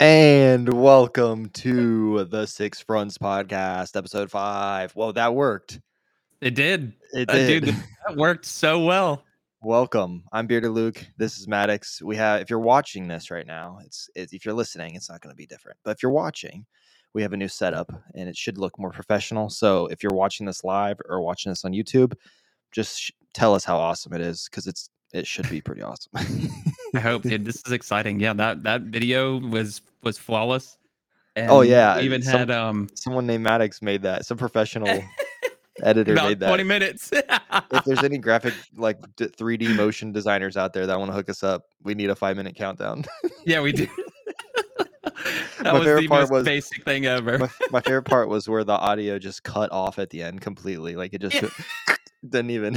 And welcome to the Six Fronts podcast, episode five. Whoa, that worked. It did. It Uh, did. dude, that worked so well. welcome. I'm Bearded Luke. This is Maddox. We have, if you're watching this right now, it's, it's if you're listening, it's not going to be different. But if you're watching, we have a new setup, and it should look more professional. So if you're watching this live or watching this on YouTube, just sh- tell us how awesome it is because it's it should be pretty awesome. I hope, dude. This is exciting. Yeah, that that video was was flawless. Oh, yeah, we even some- had um Someone named Maddox made that. Some professional editor about made that. twenty minutes. if there's any graphic like 3D motion designers out there that want to hook us up, we need a five minute countdown. yeah, we do. that My was favorite the part most was- basic thing ever. my, my favorite part was where the audio just cut off at the end completely. Like it just Yeah. didn't even.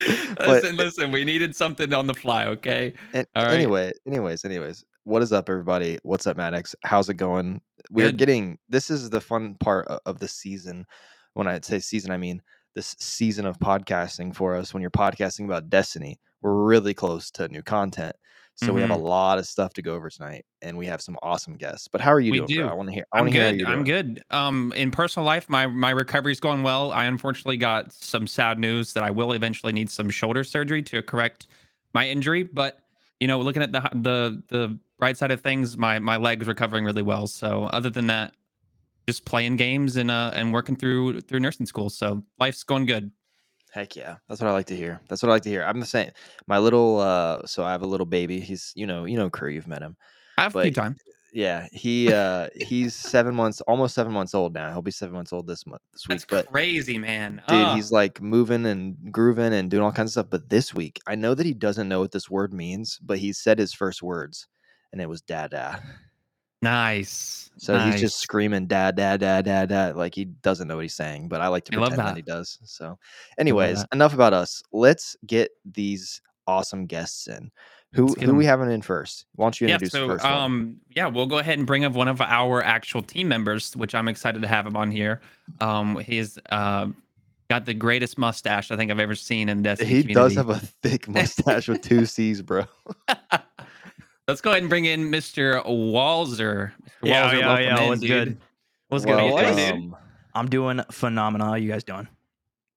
But- listen, listen. We needed something on the fly. Okay. All right. Anyway, anyways, anyways, what is up, everybody? What's up, Maddox? How's it going? We're Good. getting. This is the fun part of the season. When I say season, I mean this season of podcasting for us. When you're podcasting about Destiny, we're really close to new content. So we have a Mhm. lot of stuff to go over tonight, and we have some awesome guests. But how are you We doing? bro? do. I want to hear. I I'm hear good. I'm good. Um, in personal life, my my recovery's going well. I unfortunately got some sad news that I will eventually need some shoulder surgery to correct my injury. But you know, looking at the the the bright side of things, my my leg's recovering really well. So other than that, just playing games and uh and working through through nursing school. So life's going good. Heck yeah. That's what I like to hear. That's what I like to hear. I'm the same. My little uh so I have a little baby. He's you know, you know Crew, you've met him. I have a But- good time. Yeah. He uh he's seven months almost seven months old now. He'll be seven months old this month this week. That's but crazy, man. dude, he's like moving and grooving and doing all kinds of stuff. But this week, I know that he doesn't know what this word means, but he said his first words and it was dada. Nice. So he's just screaming dad, dad, dad, dad, dad, like he doesn't know what he's saying, but I like to I pretend that. that. he does. So, anyways, enough about us. Let's get these awesome guests in. Who who we 'em. having in first? Why don't you yeah introduce the so first one? um yeah we'll go ahead and bring up one of our actual team members which i'm excited to have him on here um he's uh got the greatest mustache i think i've ever seen in this He does have a thick mustache with two C's, bro. let's go ahead and bring in mr wallzer Mr. Yeah, Wallzer, yeah, yeah, in, what's dude. good? What's good, Well, boys? dude. welcome. I'm doing phenomenal. How you guys doing?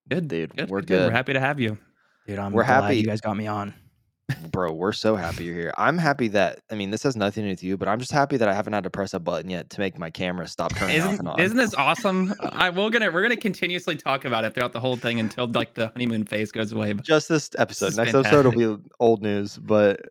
good Dude, good, we're good, good. we're happy to have you Dude, I'm We're glad happy- you guys got me on. Bro. We're so happy you're here. I'm happy that I mean this has nothing to do with you, but I'm just happy that I haven't had to press a button yet to make my camera stop turning off and isn't, on. isn't this awesome I, we're gonna we're gonna continuously talk about it throughout the whole thing until like the honeymoon phase goes away but just this episode. is Next episode will be old news, but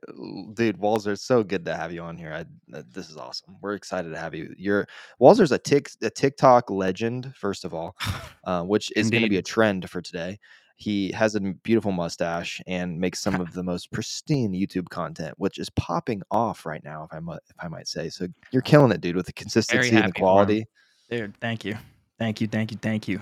dude, Wallzer, it's so good to have you on here. I, uh, this is awesome. We're excited to have you. You're Wallzer's a tick a TikTok legend, first of all, uh, which is going to be a trend for today. He has a beautiful mustache and makes some of the most pristine YouTube content, which is popping off right now, if I might, if I might say. So you're killing it, dude, with the consistency and the happy for him. quality. Dude, thank you. Thank you, thank you, thank you.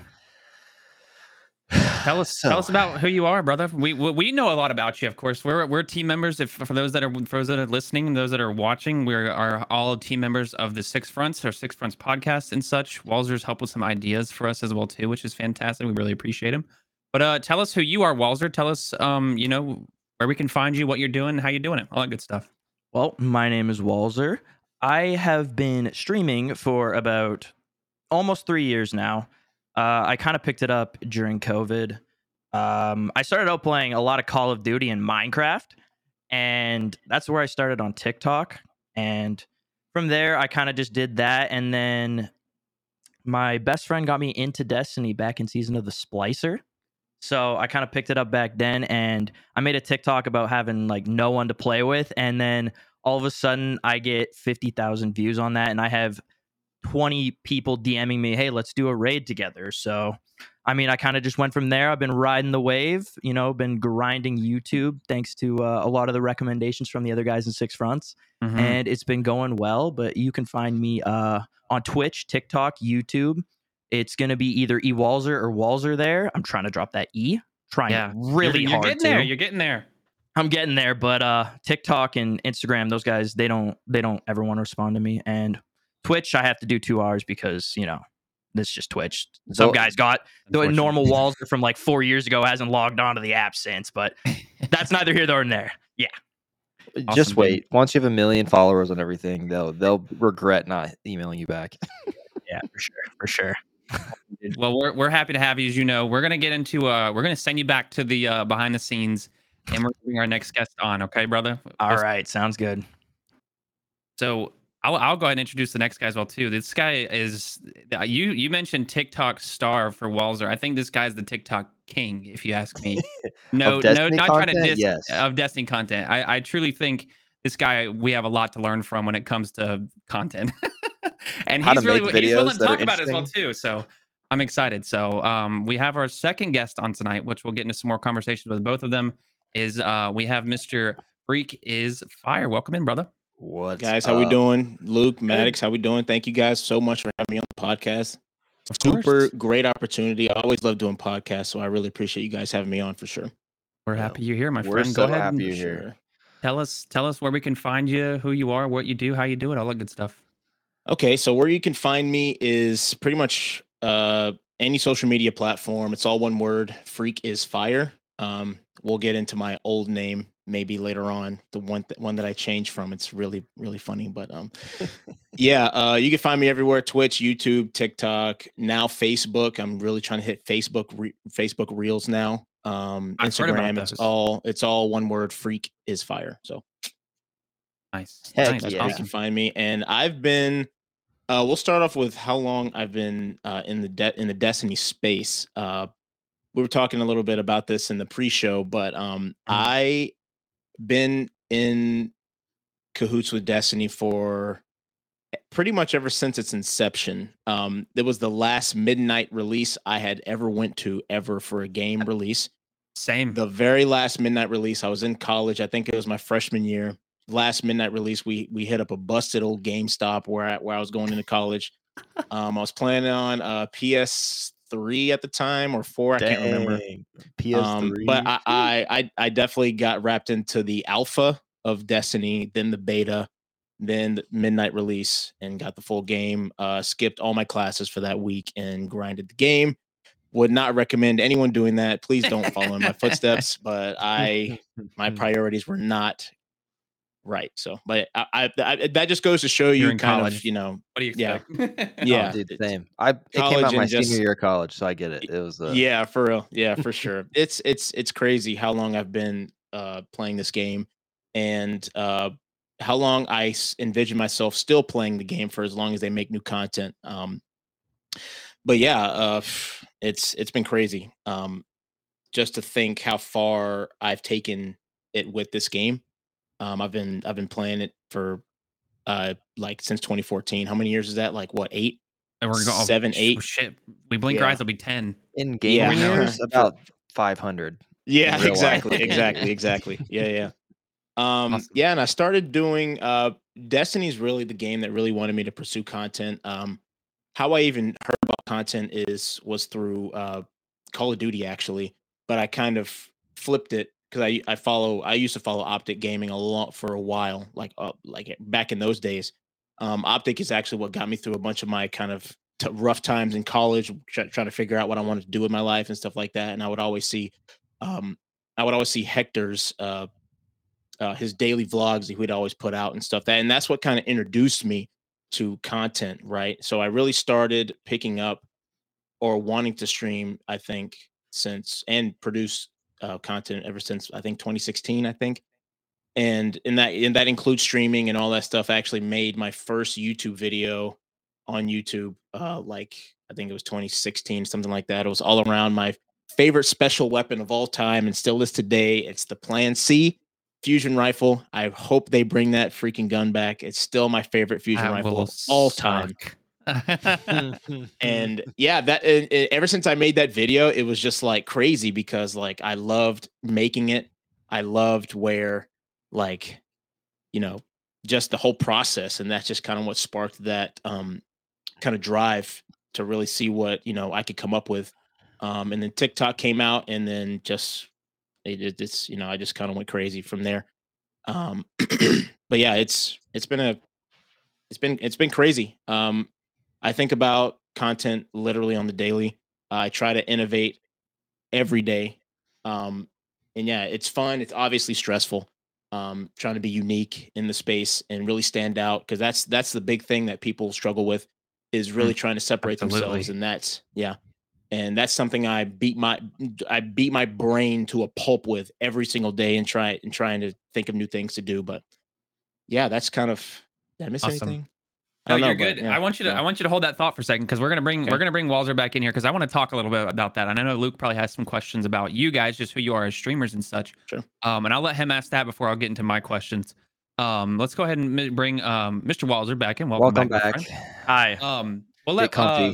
Tell us, tell us about who you are, brother. We, we know a lot about you, of course. We're we're team members. If for those that are for those that are listening and those that are watching, we are all team members of the Six Fronts, our Six Fronts podcast and such. Wallzer's helped with some ideas for us as well too, which is fantastic. We really appreciate him. But uh, tell us who you are, Wallzer. Tell us, um, you know, where we can find you, what you're doing, how you're doing it, all that good stuff. Well, my name is Wallzer. I have been streaming for about almost three years now. Uh, I kind of picked it up during COVID. Um, I started out playing a lot of Call of Duty and Minecraft, and that's where I started on TikTok. And from there, I kind of just did that. And then my best friend got me into Destiny back in season of the Splicer. So I kind of picked it up back then, and I made a TikTok about having like no one to play with, and then all of a sudden I get fifty thousand views on that, and I have twenty people DMing me, "Hey, let's do a raid together." So, I mean, I kind of just went from there. I've been riding the wave, you know, been grinding YouTube thanks to uh, a lot of the recommendations from the other guys in Six Fronts, Mhm. and it's been going well. But you can find me uh, on Twitch, TikTok, YouTube. It's gonna be either E Wallzer or Wallzer there. I'm trying to drop that E. Trying yeah, really you're, you're hard getting to. there. You're getting there. I'm getting there, but uh TikTok and Instagram, those guys, they don't they don't ever want to respond to me. And Twitch, I have to do two hours because, you know, this just Twitch. Some Well, guys got the normal walls from like four years ago, hasn't logged onto the app since, but that's neither here nor there. Yeah. Just Awesome, dude. wait. Once you have a million followers on everything, they'll they'll regret not emailing you back. Yeah, for sure, for sure. Well, we're we're happy to have you. As you know, we're gonna get into uh, we're gonna send you back to the uh, behind the scenes, and we're bring our next guest on. Okay, brother. All Let's- right, sounds good. So I'll I'll go ahead and introduce the next guy as well too. This guy is uh, you you mentioned TikTok star for Wallzer. I think this guy's the TikTok king, if you ask me. No, no, not trying to content? diss Yes. of Destiny content. I I truly think this guy we have a lot to learn from when it comes to content. and he's really make he's willing to talk about it as well too. So I'm excited. So um, we have our second guest on tonight, which we'll get into some more conversations with both of them. Is uh, we have Mr. Freak is Fire. Welcome in, brother. What guys how we doing luke maddox how we doing thank you guys so much for having me on the podcast Of super course. great opportunity i always love doing podcasts so i really appreciate you guys having me on for sure We're Yeah, happy you're here, my we're friend. so Go ahead happy and you're here. tell us tell us where we can find you, who you are, what you do, how you do it, all that good stuff. Okay so where you can find me is pretty much uh any social media platform it's all one word FreakisFire. Um we'll get into my old name maybe later on the one th- one that i changed from it's really really funny but um yeah uh you can find me everywhere twitch youtube tiktok now facebook i'm really trying to hit facebook re- facebook reels now um I've instagram it's all it's all one word freak is fire so Nice. Heck nice. that's yeah. you Awesome. can find me and i've been uh we'll start off with how long i've been uh in the de- in the destiny space uh we were talking a little bit about this in the pre-show but um i been in cahoots with destiny for pretty much ever since its inception um it was the last midnight release i had ever went to ever for a game release Same. the very last midnight release i was in college i think it was my freshman year last midnight release we we hit up a busted old gamestop where i where i was going into college um i was planning on uh ps3 at the time or 4 i can't remember PS3. um, but I, I I I definitely got wrapped into the alpha of Destiny, then the beta, then the midnight release, and got the full game. Uh, skipped all my classes for that week and grinded the game. Would not recommend anyone doing that. Please don't follow in my footsteps. But I my priorities were not right. So, but I, I, I that just goes to show You're you in kind college. of you know What do you yeah. expect? yeah Oh, dude, it's- same. I it came college out my just- senior year of college, so I get it. It was uh, yeah for real yeah for sure it's it's it's crazy how long i've been uh playing this game and uh how long I envision myself still playing the game for as long as they make new content um but yeah uh it's it's been crazy um just to think how far i've taken it with this game um i've been i've been playing it for uh like since 2014 how many years is that like what eight And we're going Seven, eight. Shit, we blink our eyes. It'll be ten. in game Yeah. years about 500. Yeah, in real life. exactly, exactly, exactly. Yeah, yeah. Um, Awesome. yeah, and I started doing uh Destiny's really the game that really wanted me to pursue content. Um how I even heard about content is was through uh Call of Duty actually, but I kind of flipped it because I I follow I used to follow Optic Gaming a lot for a while, like uh, like back in those days. Um, Optic is actually what got me through a bunch of my kind of t- rough times in college, try- trying to figure out what I wanted to do with my life and stuff like that. And I would always see, um, I would always see Hector's uh, uh, his daily vlogs that he'd always put out and stuff. That and that's what kind of introduced me to content, right? So I really started picking up or wanting to stream. I think since and produce uh, content ever since I think 2016. I think and in that and that includes streaming and all that stuff. I actually made my first YouTube video on YouTube, uh, like I think it was 2016, something like that. It was all around my favorite special weapon of all time, and still is today. It's the Plan C fusion rifle. I hope they bring that freaking gun back. It's still my favorite fusion That rifle of all time. suck. And yeah, that and, and ever since I made that video, it was just like crazy because like I loved making it. I loved where like you know just the whole process and that's just kind of what sparked that um kind of drive to really see what you know I could come up with. Um and then TikTok came out and then just it, it- it's you know I just kind of went crazy from there. Um but yeah, it's it's been a it's been it's been crazy. Um I think about content literally on the daily. I try to innovate every day. Um, and yeah, it's fun. It's obviously stressful. um, trying to be unique in the space and really stand out because that's that's the big thing that people struggle with is really trying to separate absolutely. themselves and that's yeah and that's something I beat my I beat my brain to a pulp with every single day and try and trying to think of new things to do but yeah that's kind of did I miss Awesome. anything No, I you're know, but good. yeah, I want you to yeah. I want you to hold that thought for a second because we're gonna bring Okay. we're gonna bring Wallzer back in here because I want to talk a little bit about that. And I know Luke probably has some questions about you guys, just who you are as streamers and such. Sure. Um, and I'll let him ask that before I'll get into my questions. Um, let's go ahead and bring um Mr. Wallzer back in. Welcome, Welcome back. back. friend. Hi. Um, we'll Get let uh,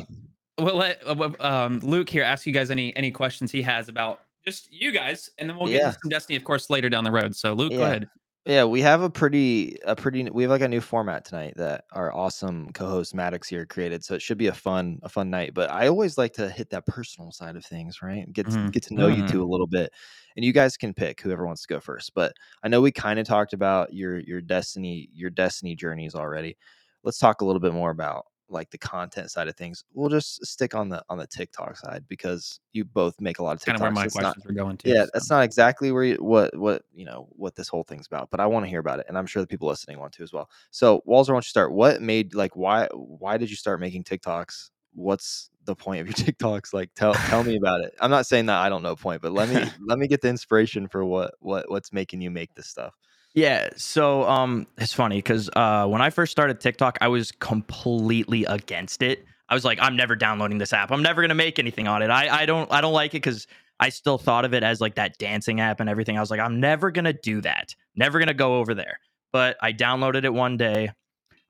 we'll let uh, um Luke here ask you guys any any questions he has about just you guys, and then we'll get Yeah. into some Destiny, of course, later down the road. So Luke, go ahead. Yeah, we have a pretty a pretty we have like a new format tonight that our awesome co-host Maddox here created. So it should be a fun a fun night. But I always like to hit that personal side of things, right? Get to, Mhm. get to know you Mhm. two a little bit. And you guys can pick whoever wants to go first. But I know we kind of talked about your your destiny your destiny journeys already. Let's talk a little bit more about like the content side of things. We'll just stick on the on the TikTok side because you both make a lot of TikToks. Kind of where my It's not- questions were going to. yeah, so. that's not exactly where you, what what you know what this whole thing's about, but I want to hear about it, and I'm sure the people listening want to as well. So, Wallzer, why don't you start? What made like why why did you start making TikToks? What's the point of your TikToks? Like, tell tell me about it. I'm not saying that I don't know point, but let me let me get the inspiration for what what what's making you make this stuff. Yeah, so um, it's funny because uh, when I first started TikTok, I was completely against it. I was like, I'm never downloading this app. I'm never gonna make anything on it. I, I don't I don't like it because I still thought of it as like that dancing app and everything. I was like, I'm never gonna do that. Never gonna go over there. But I downloaded it one day.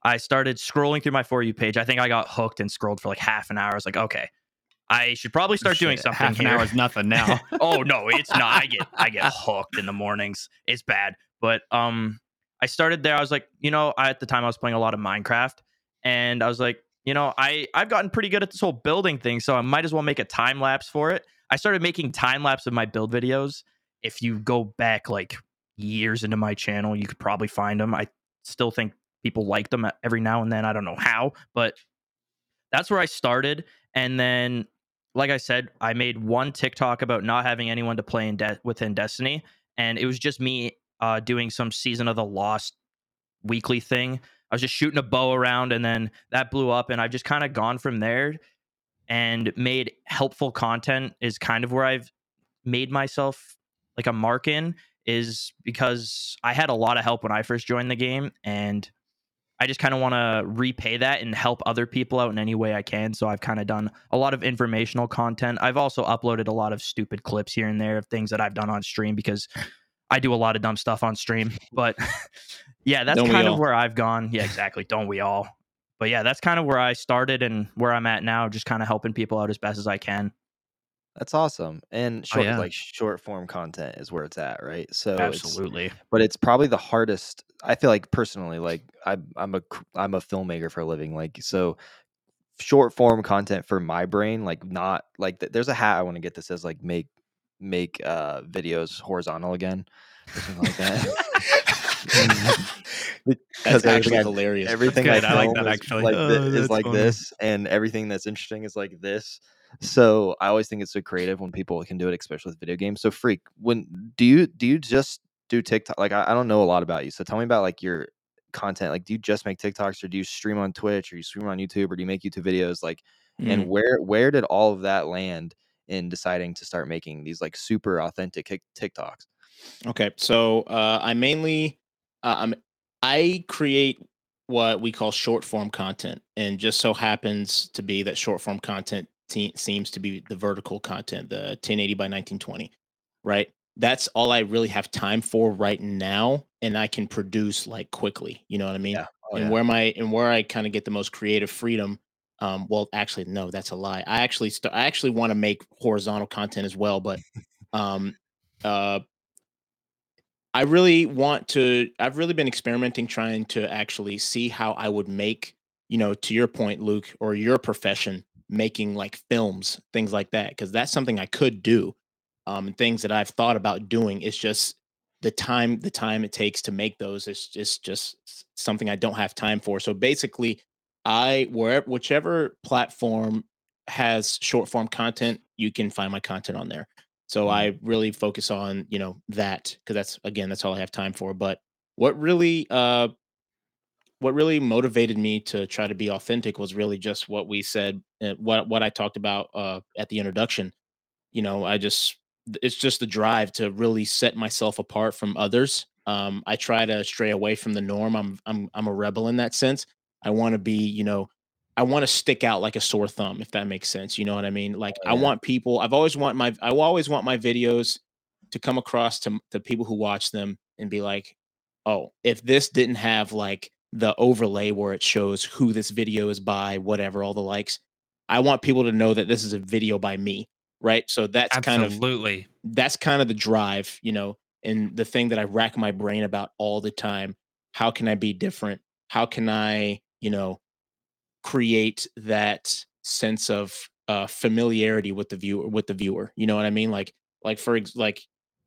I started scrolling through my for you page. I think I got hooked and scrolled for like half an hour. I was like, okay, I should probably start doing something Half an here. hour is nothing now. oh no, it's not. I get I get hooked in the mornings. It's bad. But um I started there. I was like, you know, I, at the time I was playing a lot of Minecraft and I was like, you know, I I've gotten pretty good at this whole building thing, so I might as well make a time lapse for it. I started making time lapse of my build videos. If you go back like years into my channel, you could probably find them. I still think people like them every now and then. I don't know how, but that's where I started. And then, like I said, I made one TikTok about not having anyone to play in de- within Destiny, and it was just me uh, doing some season of the Lost weekly thing. I was just shooting a bow around, and then that blew up, and I've just kind of gone from there and made helpful content. Is kind of where I've made myself like a mark in is because I had a lot of help when I first joined the game, and I just kind of want to repay that and help other people out in any way I can. So I've kind of done a lot of informational content. I've also uploaded a lot of stupid clips here and there of things that I've done on stream because I do a lot of dumb stuff on stream. But yeah, that's Don't kind of all? where I've gone. Yeah, exactly. Don't we all? But yeah, that's kind of where I started and where I'm at now, just kind of helping people out as best as I can. That's awesome. And oh, short yeah. like short form content is where it's at, right? So it's- Absolutely. but it's probably the hardest i feel like personally like I, i'm a i'm a filmmaker for a living like so short form content for my brain like not like th- there's a hat i want to get that says like make make uh videos horizontal again or something like that because That's actually everything, hilarious. everything good. I, I like that, is actually. like Oh, is like funny. this and everything that's interesting is like this so i always think it's so creative when people can do it especially with video games so freak when do you do you just do tiktok like I, I don't know a lot about you so tell me about like your content like do you just make tiktoks or do you stream on twitch or you stream on youtube or do you make youtube videos like Mm. and where where did all of that land in deciding to start making these like super authentic Tik- tiktoks Okay, so uh, I mainly uh, I'm I create what we call short form content, and just so happens to be that short form content te- seems to be the vertical content, the 1080 by 1920, right? That's all I really have time for right now, and I can produce like quickly. You know what I mean? Yeah. Oh, and yeah. where my and where I kind of get the most creative freedom. Um, well, actually, no, that's a lie. I actually st- I actually want to make horizontal content as well, but um, uh, I really want to. I've really been experimenting, trying to actually see how I would make, you know, to your point, Luke, or your profession, making like films, things like that, because that's something I could do. Um, and things that I've thought about doing. It's just the time, the time it takes to make those is just just something I don't have time for. So basically, I wherever whichever platform has short form content, you can find my content on there. So Mhm. I really focus on, you know, that because that's again, that's all I have time for. But what really uh what really motivated me to try to be authentic was really just what we said uh, what what I talked about uh at the introduction. You know, I just it's just the drive to really set myself apart from others. Um I try to stray away from the norm. I'm I'm I'm a rebel in that sense. I want to be, you know, I want to stick out like a sore thumb, if that makes sense. You know what I mean? Oh, like I want people. I've always want my. I always want my videos to come across to the people who watch them and be like, oh, if this didn't have like the overlay where it shows who this video is by, whatever, all the likes, I want people to know that this is a video by me, right? So that's kind of Absolutely. that's kind of the drive, you know, and the thing that I rack my brain about all the time. How can I be different? How can I, you know, create that sense of uh, familiarity with the viewer with the viewer? You know what I mean? Like, like for ex- like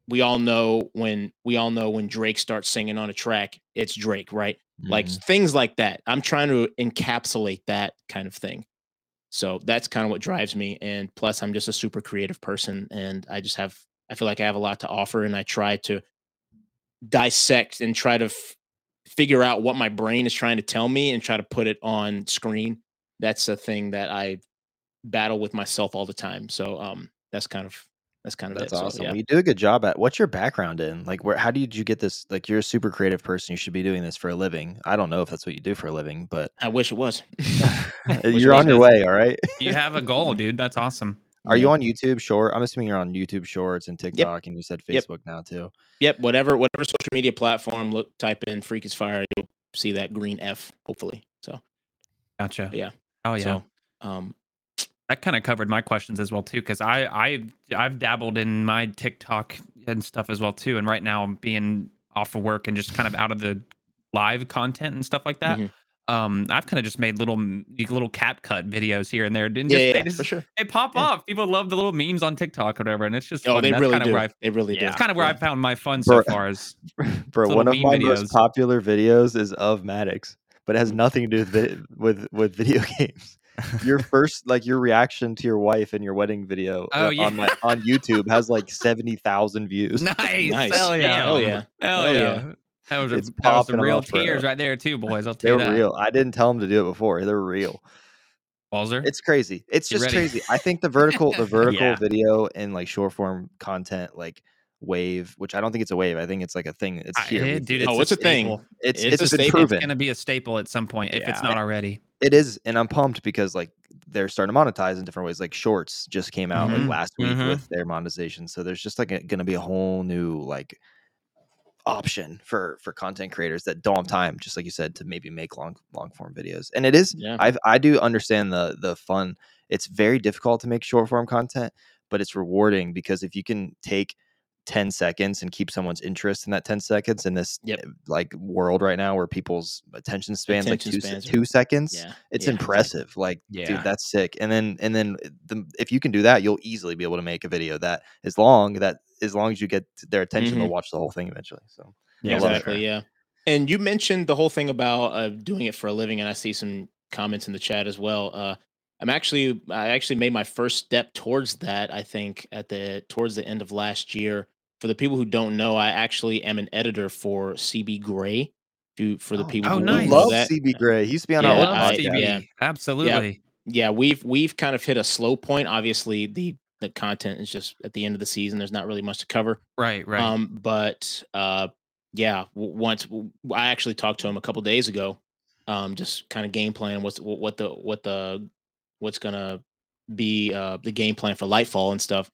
we all know when we all know when Drake starts singing on a track, it's Drake, right? Like Mhm. things like that. I'm trying to encapsulate that kind of thing. So that's kind of what drives me. And plus, I'm just a super creative person, and I just have I feel like I have a lot to offer, and I try to dissect and try to f- figure out what my brain is trying to tell me and try to put it on screen. That's a thing that I battle with myself all the time. So um, that's kind of that's kind of That's it. So, awesome. yeah. You do a good job at. What's your background in? Like, where? How did you get this? Like, you're a super creative person. You should be doing this for a living. I don't know if that's what you do for a living, but I wish it was. you're on your way. All right. You have a goal, dude. That's awesome. Are you on YouTube Short? I'm assuming you're on YouTube Shorts and TikTok, and you said Yep. Facebook now too. Yep, whatever whatever social media platform, look type in FreakisFire, you'll see that green F, hopefully. So Gotcha. Yeah. Oh yeah. so um that kind of covered my questions as well too because I I I've dabbled in my TikTok and stuff as well too and right now I'm being off of work and just kind of out of the live content and stuff like that Mhm. Um I've kind of just made little little CapCut videos here and there and yeah, just, yeah, they, just- for sure. they pop Yeah. off people love the little memes on TikTok or whatever and it's just Oh, fun. they That's really kind do. of where I, They really do. it's kind of where. I found my fun so Bro- far is Bro, one of my videos. most popular videos is of Maddox, but it has nothing to do with with with video games. Your first, like your reaction to your wife in your wedding video Oh, uh, yeah. on my, on YouTube has like seventy thousand views. nice Nice. hell yeah Hell yeah. hell Hell yeah. That was, a, It's that was popping some real tears right there too boys I'll They're tell you that They're real. I didn't tell them to do it before. They're real. Wallzer It's crazy. It's just ready? crazy. I think the vertical, the vertical Yeah. video and like short form content, like wave, which I don't think it's a wave. I think it's like a thing. It's here. We- dude, it's, oh, it's a thing. staple. it's it's it's a staple. proven. It's gonna be a staple at some point if it's not already. It is, and I'm pumped because like they're starting to monetize in different ways. Like shorts just came out Mhm, like last week mhm. with their monetization. So there's just like going to be a whole new like option for for content creators that don't have time, just like you said, to maybe make long long form videos. And it is, Yeah. I I do understand the the fun. It's very difficult to make short form content, but it's rewarding because if you can take 10 seconds and keep someone's interest in that 10 seconds in this Yep. eh, like world right now where people's attention spans Attention like two, spans two seconds Yeah. it's yeah, impressive like Yeah. dude that's sick and then and then the, if you can do that you'll easily be able to make a video that is long that as long as you get their attention they'll watch the whole thing eventually so Yeah, I love it. exactly. Yeah. And you mentioned the whole thing about uh, doing it for a living, and I see some comments in the chat as well. Uh, I'm actually, I actually made my first step towards that. I think at the towards the end of last year. For the people who don't know, I actually am an editor for CB Gray. To for the Oh, people oh, who nice. don't love that, cb gray he used to be on Yeah, our I old love I- podcast CB. yeah. Absolutely. yeah, we've we've kind of hit a slow point. Obviously, the the content is just at the end of the season. There's not really much to cover. Right, right. Um, but uh, yeah, w- once w- I actually talked to him a couple days ago, um, just kind of game plan what's wh- what the what the what's gonna be uh the game plan for Lightfall and stuff.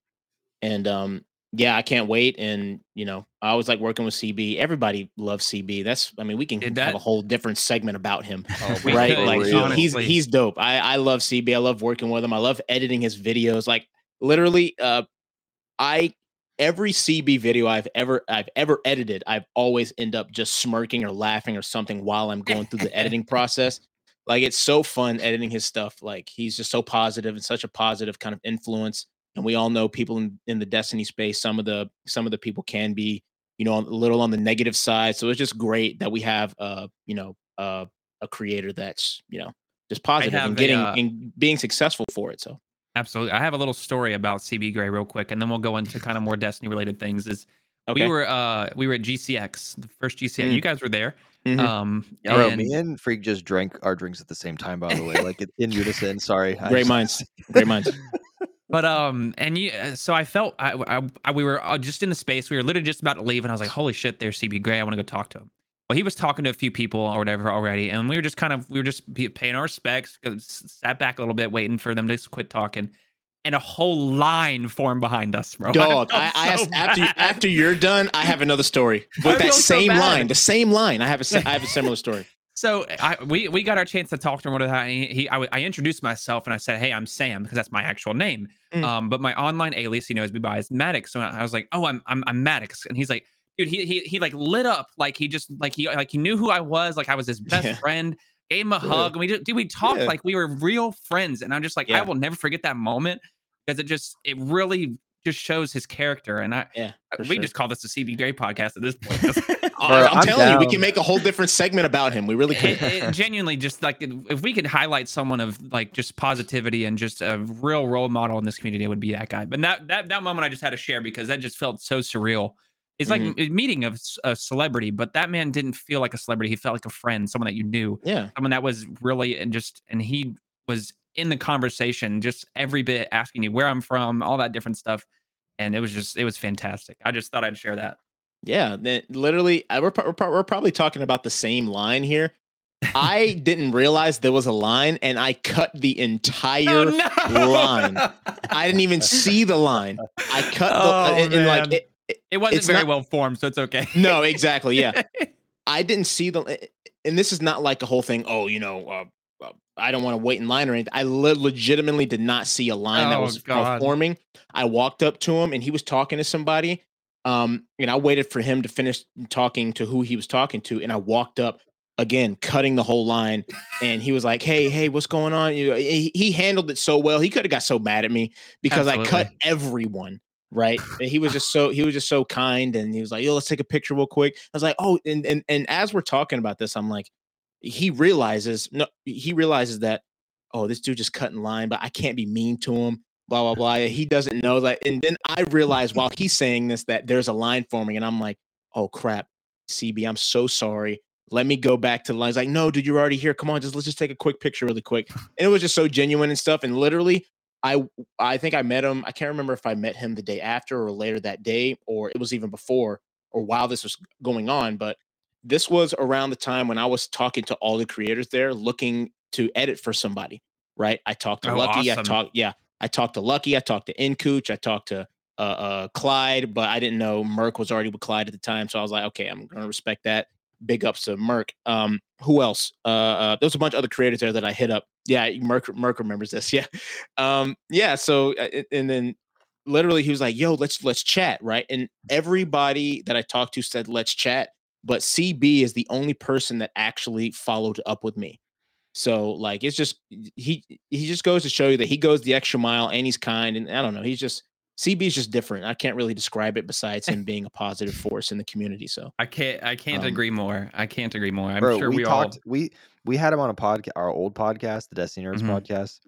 And um, yeah, I can't wait. And you know, I always like working with CB. Everybody loves CB. That's I mean, we can Did have a whole different segment about him we right? could, Like he- he's he's dope. I I love CB. I love working with him. I love editing his videos. Like literally, uh, I every CB video I've ever I've ever edited, I've always end up just smirking or laughing or something while I'm going through the editing process. Like it's so fun editing his stuff. Like he's just so positive and such a positive kind of influence. And we all know people in, in the Destiny space, some of the some of the people can be, you know, a little on the negative side. So it's just great that we have uh, you know, uh a creator that's, you know, just positive and a, getting uh, and being successful for it. So Absolutely. I have a little story about CB Gray real quick, and then we'll go into kind of more Destiny related things. Is Okay. we were uh we were at GCX, the first GCX. Mm. You guys were there. Mhm. Um Bro, and- me and Freak just drank our drinks at the same time. By the way, like in- in unison. Sorry, Great just- minds. Great minds. But um, and you, uh, so I felt I, I, I we were uh, just in the space. We were literally just about to leave, and I was like, "Holy shit, there's CB Gray. I want to go talk to him." Well, he was talking to a few people or whatever already, and we were just kind of we were just paying our respects, Sat back a little bit, waiting for them to just quit talking, and a whole line formed behind us, bro. Dog, felt I, I so asked, after you, after you're done, I have another story with that feel so same line. The same line. I have a I have a similar story. So I we we got our chance to talk to him. What he, he I, I introduced myself and I said, "Hey, I'm Sam," because that's my actual name. Mm. Um, but my online alias he knows me by is Maddox. So I was like, "Oh, I'm I'm, I'm Maddox," and he's like, "Dude, he, he he like lit up like he just like he like he knew who I was. Like I was his best Yeah. friend. Gave him a Yeah. hug, and we just dude, we talked like we were real friends. And I'm just like, I will never forget that moment because it just it really just shows his character. And I Yeah, uh, we sure. just call this the CB Gray podcast at this point. 'cause Oh, Bro, I'm, I'm telling you, we can make a whole different segment about him. We really it, it genuinely just like if we could highlight someone of like just positivity and just a real role model in this community it would be that guy but that that, that moment i just had to share because that just felt so surreal it's like Mm-hmm. a meeting of a, celebrity but that man didn't feel like a celebrity he felt like a friend someone that you knew yeah, someone that was really and just and he was in the conversation just every bit asking you where i'm from all that different stuff and it was just it was fantastic i just thought i'd share that yeah. Then literally, we're, we're, we're probably talking about the same line here. I didn't realize there was a line, and I cut the entire. line. I didn't even see the line. I cut the Oh, and, and like it, it- wasn't very not- well formed so it's okay no, exactly. Yeah, I didn't see the, and this is not like a whole thing. Oh, you know, uh, uh, I don't want to wait in line or anything. I le- legitimately did not see a line that Oh, was God. forming. I walked up to him and he was talking to somebody. Um, and I waited for him to finish talking to who he was talking to, and I walked up again, cutting the whole line. And he was like, "Hey, hey, what's going on?" You, he, he handled it so well. He could have got so mad at me because I cut everyone right he was just so he was just so kind and he was like yo let's take a picture real quick i was like oh and and, and as we're talking about this i'm like he realizes no he realizes that oh this dude just cut in line but i can't be mean to him blah blah blah he doesn't know that and then i realize while he's saying this that there's a line forming and i'm like oh crap cb i'm so sorry let me go back to the line. He's like, no, dude, you're already here. Come on, just let's just take a quick picture really quick. And it was just so genuine and stuff. And literally, I I think I met him. I can't remember if I met him the day after or later that day, or it was even before or while this was going on. But this was around the time when I was talking to all the creators there, looking to edit for somebody. Right? I talked to Oh, Lucky. I talked, yeah, I talked to Lucky. I talked to Incooch. I talked to uh, uh Clyde, but I didn't know Merc was already with Clyde at the time. So I was like, okay, I'm gonna respect that. Big ups to Merc. Um, who else? Uh, uh there was a bunch of other creators there that I hit up. Yeah, Merc Merc remembers this. Yeah. Um, yeah, so uh, and then literally he was like, yo, let's let's chat, right? And everybody that I talked to said let's chat, but CB is the only person that actually followed up with me. So like it's just he he just goes to show you that he goes the extra mile and he's kind and I don't know, he's just CB is just different. I can't really describe it besides him being a positive force in the community. So I can't. I can't Um, agree more. I can't agree more. I'm Bro, sure we, we, talked. all. We we had him on a podcast, our old podcast, the Destiny Nerds Mhm. podcast,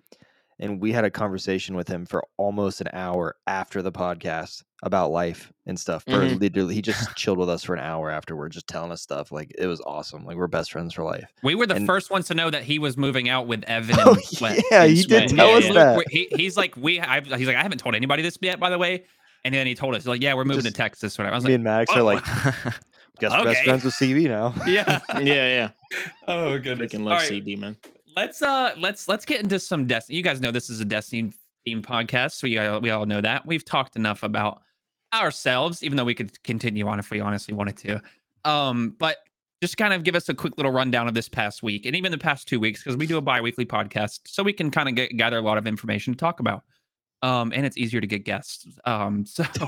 and we had a conversation with him for almost an hour after the podcast about life and stuff. For Mhm. literally, he just chilled with us for an hour afterward, just telling us stuff. Like it was awesome. Like we're best friends for life. We were the and- first ones to know that he was moving out with Evan Oh Sweat. yeah, he Sweat. did Yeah, tell us yeah. that. He, he's like, we. I, he's like, I haven't told anybody this yet, by the way. And then he told us, like, yeah, we're moving Just- to Texas. Whatever. I was Me like, and Max "Whoa." are like, guess we're best friends with CB now. yeah. yeah, yeah. Oh goodness. Freaking All love right, CB, man. Let's uh let's let's get into some Destiny. You guys know this is a Destiny themed podcast, so we all, we all know that. We've talked enough about ourselves, even though we could continue on if we honestly wanted to. Um, but just kind of give us a quick little rundown of this past week and even the past two weeks because we do a bi-weekly podcast, so we can kind of get, gather a lot of information to talk about. Um, and it's easier to get guests. Um, so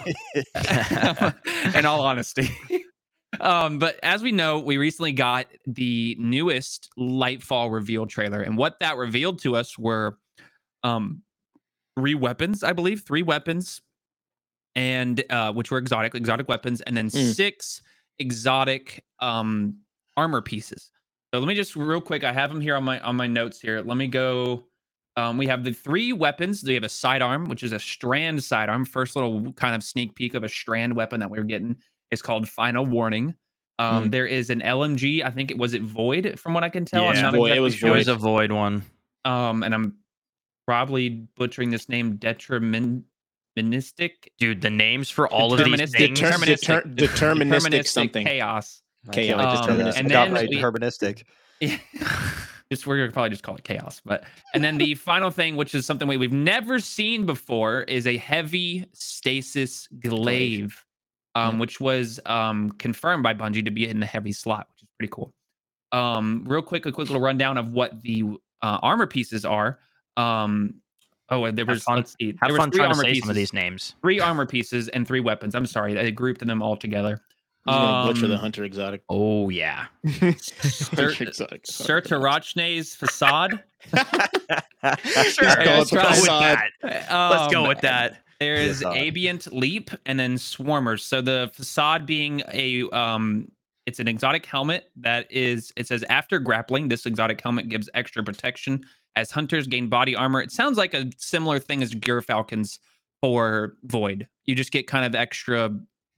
in all honesty. Um, but as we know, we recently got the newest Lightfall reveal trailer, and what that revealed to us were um three weapons, I believe, three weapons, and uh, which were exotic, exotic weapons, and then Mm. six exotic um armor pieces. So let me just real quick, I have them here on my on my notes here. Let me go Um, we have the three weapons. We have a sidearm, which is a strand sidearm. First little kind of sneak peek of a strand weapon that we are getting is called Final Warning. Um, Mm. There is an LMG. I think it was it Void, from what I can tell. I'm Yeah. not Void, it was sure. It Void. was a void one. Um, and I'm probably butchering this name. Deterministic. Dude, the names for all of these Deterministic- things. Deter- deterministic- deter- deterministic something. chaos. Chaos. can't wait to turn Um, this. and then my we- deterministic. just we're gonna probably just call it chaos. But and then the final thing, which is something we, we've never seen before, is a heavy stasis glaive, um, Yeah. which was um confirmed by Bungie to be in the heavy slot, which is pretty cool. Um, real quick, a quick little rundown of what the uh, armor pieces are. Um, oh, and there Have was fun- let's see, Have there was fun three trying to say pieces, some of these names. three armor pieces and three weapons. I'm sorry, I grouped them all together. He's gonna butcher the Um, hunter exotic. Oh yeah. Sir, exotic. Cyrtarachne's facade. Sure, Alright, go let's with the try Go with facade. that. Let's go Um, with that. There is Facade. Ambient Leap and then Swarmers. So the facade being a um it's an exotic helmet that is it says after grappling, this exotic helmet gives extra protection as hunters gain body armor. It sounds like a similar thing as Gyrfalcon's for Void. You just get kind of extra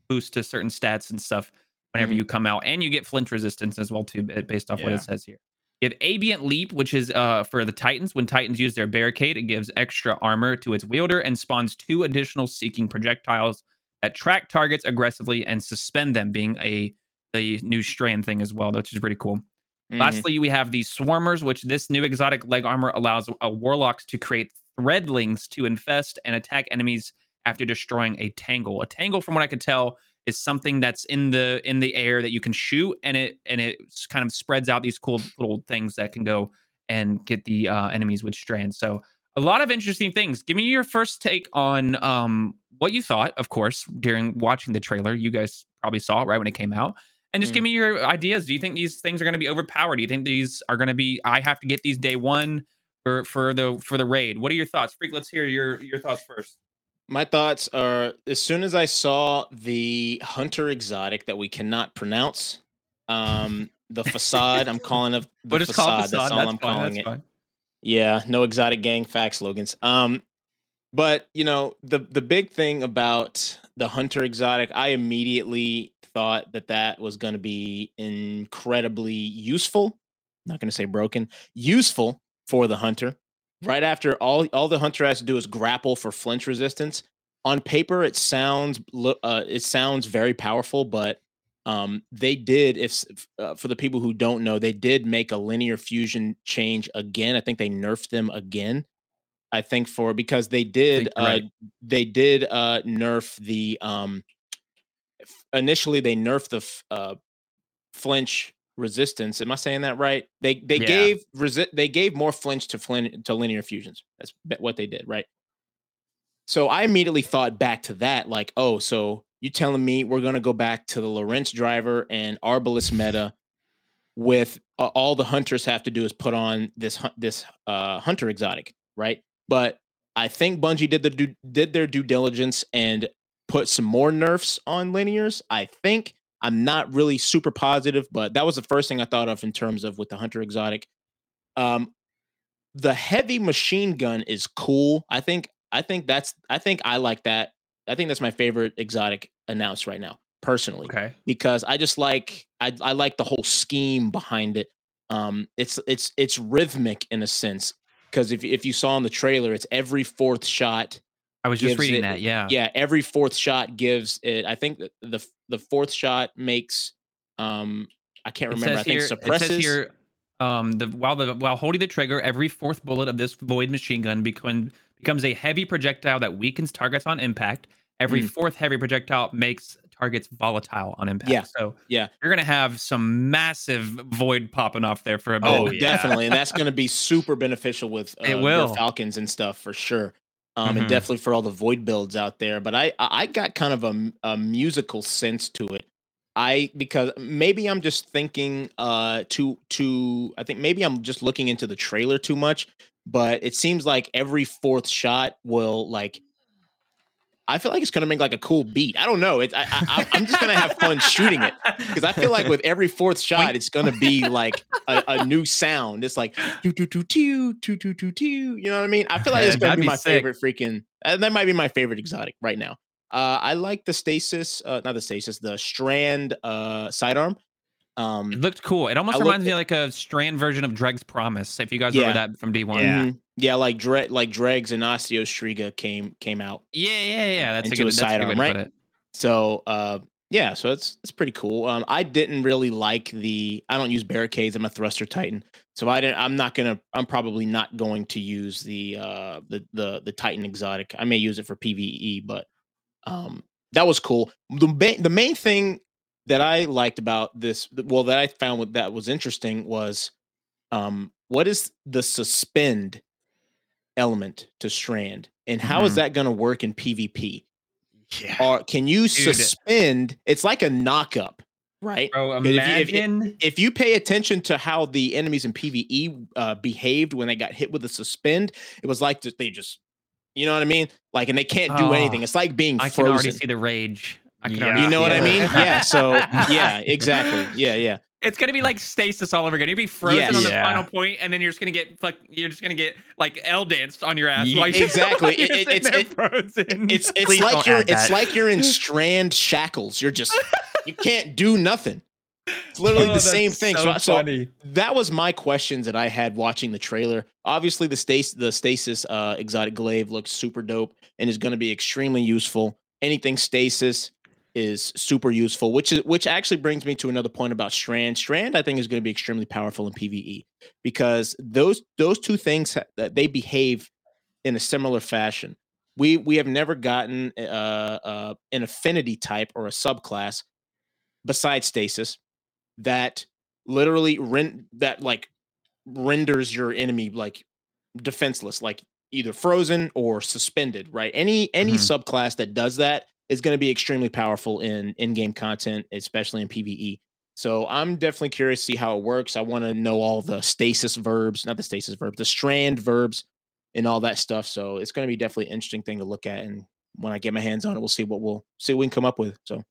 boost to certain stats and stuff whenever Mhm. you come out. And you get flinch resistance as well too, based off what it says here. You have Ambient Leap, which is uh, for the Titans. When Titans use their barricade, it gives extra armor to its wielder and spawns two additional seeking projectiles that track targets aggressively and suspend them, being a the new strand thing as well, which is pretty cool. Mhm. Lastly, we have the Swarmers, which this new exotic leg armor allows a warlocks to create threadlings to infest and attack enemies after destroying a tangle. A tangle, from what I could tell, is something that's in the in the air that you can shoot, and it and it kind of spreads out these cool little things that can go and get the uh, enemies with strands. So a lot of interesting things. Give me your first take on um, what you thought, of course, during watching the trailer. You guys probably saw it right when it came out. And just give me your ideas. Do you think these things are going to be overpowered? Do you think these are going to be? I have to get these day one for for the for the raid. What are your thoughts, Freak? Let's hear your your thoughts first. My thoughts are as soon as I saw the hunter exotic that we cannot pronounce, um, the facade, I'm calling it the What is facade. called That's all That's I'm fine. calling it. fine. Yeah, no exotic gang fact Logan's. Um, but you know the the big thing about the hunter exotic, I immediately thought that that was going to be incredibly useful. Not going to say broken, useful for the hunter. Right after all, all the hunter has to do is grapple for flinch resistance. On paper, it sounds uh, it sounds very powerful, but um, they did if uh, for the people who don't know they did make a linear fusion change again i think they nerfed them again i think for because they did you're uh right. they did uh nerf the um initially they nerfed the f- uh flinch resistance am i saying that right they they Yeah. gave resi- they gave more flinch to flin to linear fusions that's what they did right so I immediately thought back to that, like, oh, so you telling me we're gonna go back to the Lorentz driver and Arbalest meta with uh, all the hunters have to do is put on this this uh, hunter exotic, right? But I think Bungie did the due, did their due diligence and put some more nerfs on linears. I think I'm not really super positive, but that was the first thing I thought of in terms of with the hunter exotic. Um, the heavy machine gun is cool. I think I think that's I think I like that. I think that's my favorite exotic announced right now, personally Okay. because I just like I I like the whole scheme behind it. Um, it's it's it's rhythmic in a sense because if if you saw in the trailer, it's every fourth shot. I was just reading it- that. Yeah. Yeah, every fourth shot gives it. I think the the fourth shot makes. Um, I can't It remember. I think here. It says here. Um, the while the while holding the trigger, every fourth bullet of this void machine gun become, becomes a heavy projectile that weakens targets on impact. Every Mm. fourth heavy projectile makes targets volatile on impact. Yeah, So yeah. you're gonna have some massive void popping off there for a bit. Oh, yeah. definitely, and that's going to be super beneficial with uh, It will. Falcons and stuff for sure. Um, and Mhm. definitely for all the void builds out there. But I I I got kind of a, a musical sense to it. I because maybe I'm just thinking uh too too. I think maybe I'm just looking into the trailer too much. But it seems like every fourth shot will like I feel like it's gonna make like a cool beat. I don't know. It, I, I, I'm just gonna have fun shooting it because I feel like with every fourth shot, it's gonna be like a, a new sound. It's like two two two two two two two two. You know what I mean? I feel like it's gonna be be my sick. favorite freaking. Uh, that might be my favorite exotic right now. Uh, I like the stasis, uh, not the stasis, the strand uh sidearm. Um, It looked cool. It almost I looked reminds me of like a strand version of Dreg's Promise. If you guys remember that from D1. Yeah. mhm. yeah, like Dre, like Dregs and Osteo Striga came came out. Yeah, yeah, yeah. That's a good, a that's a good sidearm, way to right? put it. So uh yeah, so it's it's pretty cool. Um I didn't really like the I don't use barricades, I'm a thruster titan. So I didn't I'm not gonna I'm probably not going to use the uh the the the Titan exotic. I may use it for PvE, but um that was cool. The ba- the main thing that I liked about this well that I found what that was interesting was um what is the suspend element to strand and how is Mhm. that going to work in PvP? Yeah. or can you Dude. suspend? It's like a knock-up, right? Bro, But if you- if- imagine. If you pay attention to how the enemies in PVE uh, behaved when they got hit with a suspend, it was like they just, you know what I mean? Like, and they can't do Oh, anything. It's like being I can already see the rage. I can Yeah. You know see what I mean? Yeah. So yeah, exactly. Yeah, yeah. It's gonna be like stasis all over again. You'll be frozen Yes. on the Yeah. final point, and then you're just gonna get fuck. You're just gonna get like L danced on your ass. Ye- while Exactly. you're It- it- it's- there frozen. It's it's Please like you're it's like you're in strand shackles. You're just you can't do nothing. It's literally Oh, the same thing. So, So, so funny. that was my questions that I had watching the trailer. Obviously, the stasis, the stasis uh, exotic glaive looks super dope and is going to be extremely useful. Anything stasis is super useful, which is which actually brings me to another point about Strand. Strand, I think, is going to be extremely powerful in PVE because those those two things that they behave in a similar fashion. We we have never gotten uh, uh, an affinity type or a subclass besides stasis that literally ren- that like renders your enemy like defenseless like either frozen or suspended right any any Mhm. subclass that does that is going to be extremely powerful in in-game content especially in pve so i'm definitely curious to see how it works i want to know all the stasis verbs not the stasis verb the strand verbs and all that stuff so it's going to be definitely an interesting thing to look at and when i get my hands on it we'll see what we'll see what we can come up with so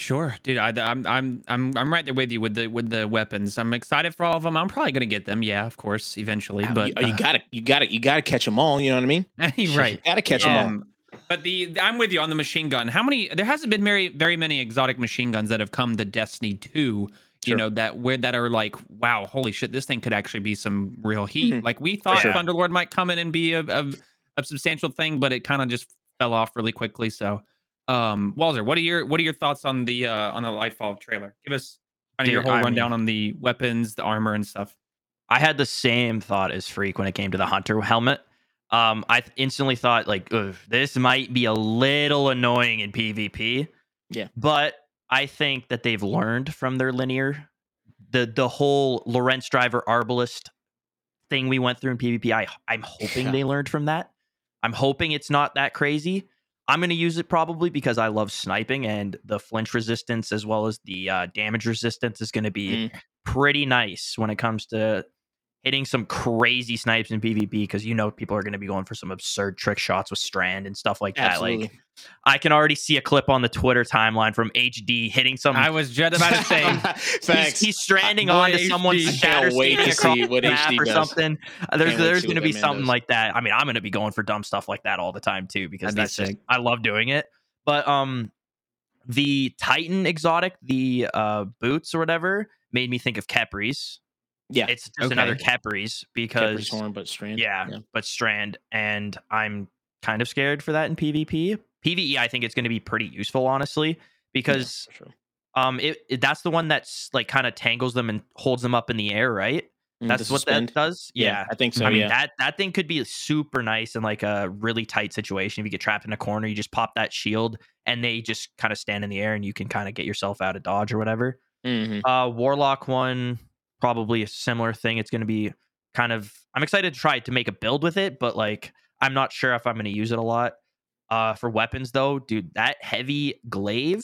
Sure, dude. I, I'm I'm I'm I'm right there with you with the with the weapons. I'm excited for all of them. I'm probably gonna get them. Yeah, of course, eventually. you, But you gotta you gotta you gotta catch them all you know what i mean uh, right. you gotta catch them all Um, but the I'm with you on the machine gun. How many? There hasn't been very very many exotic machine guns that have come to Destiny 2. You Sure. know that where that are like, wow, holy shit, this thing could actually be some real heat. Mhm. Like we thought sure. Thunderlord might come in and be a, a, a substantial thing, but it kind of just fell off really quickly. So, um, Wallzer, what are your what are your thoughts on the uh on the Lightfall trailer? Give us kind of your whole I rundown on the weapons, the armor, and stuff. I had the same thought as Freak when it came to the Hunter helmet. Um, I instantly thought like, this might be a little annoying in PvP. Yeah. but I think that they've learned from their linear, the the whole Lorentz driver Arbalest thing we went through in PvP. I I'm hoping Yeah. they learned from that. I'm hoping it's not that crazy. I'm going to use it probably because I love sniping and the flinch resistance as well as the uh, damage resistance is going to be pretty nice when it comes to hitting some crazy snipes in PvP because you know people are going to be going for some absurd trick shots with Strand and stuff like that. Absolutely. Like I can already see a clip on the Twitter timeline from HD hitting some. I was just about to say. He's, he's stranding Boy, onto HD. someone's Can't shatter wait to across see what the map HD or does. something. Uh, There's Can't there's going to be something does. like that. I mean, I'm going to be going for dumb stuff like that all the time too because That'd be that's just. I love doing it. But um, the Titan exotic, the uh boots or whatever, made me think of Khepri's. Yeah, It's just another Okay. Khepri's because horn, but strand. yeah, but Strand, and I'm kind of scared for that in PvP. PvE, I think it's going to be pretty useful, honestly, because for sure. um, it, it- that's the one that's like kind of tangles them and holds them up in the air, right? Mm, That's what suspend. that does. Yeah. I think so. I mean that that thing could be super nice in like a really tight situation. If you get trapped in a corner, you just pop that shield and they just kind of stand in the air and you can kind of get yourself out of dodge or whatever. Mhm. Uh, Warlock one, probably a similar thing. It's going to be kind of. I'm excited to try to make a build with it, but like I'm not sure if I'm going to use it a lot. Uh, for weapons though, dude, that heavy glaive,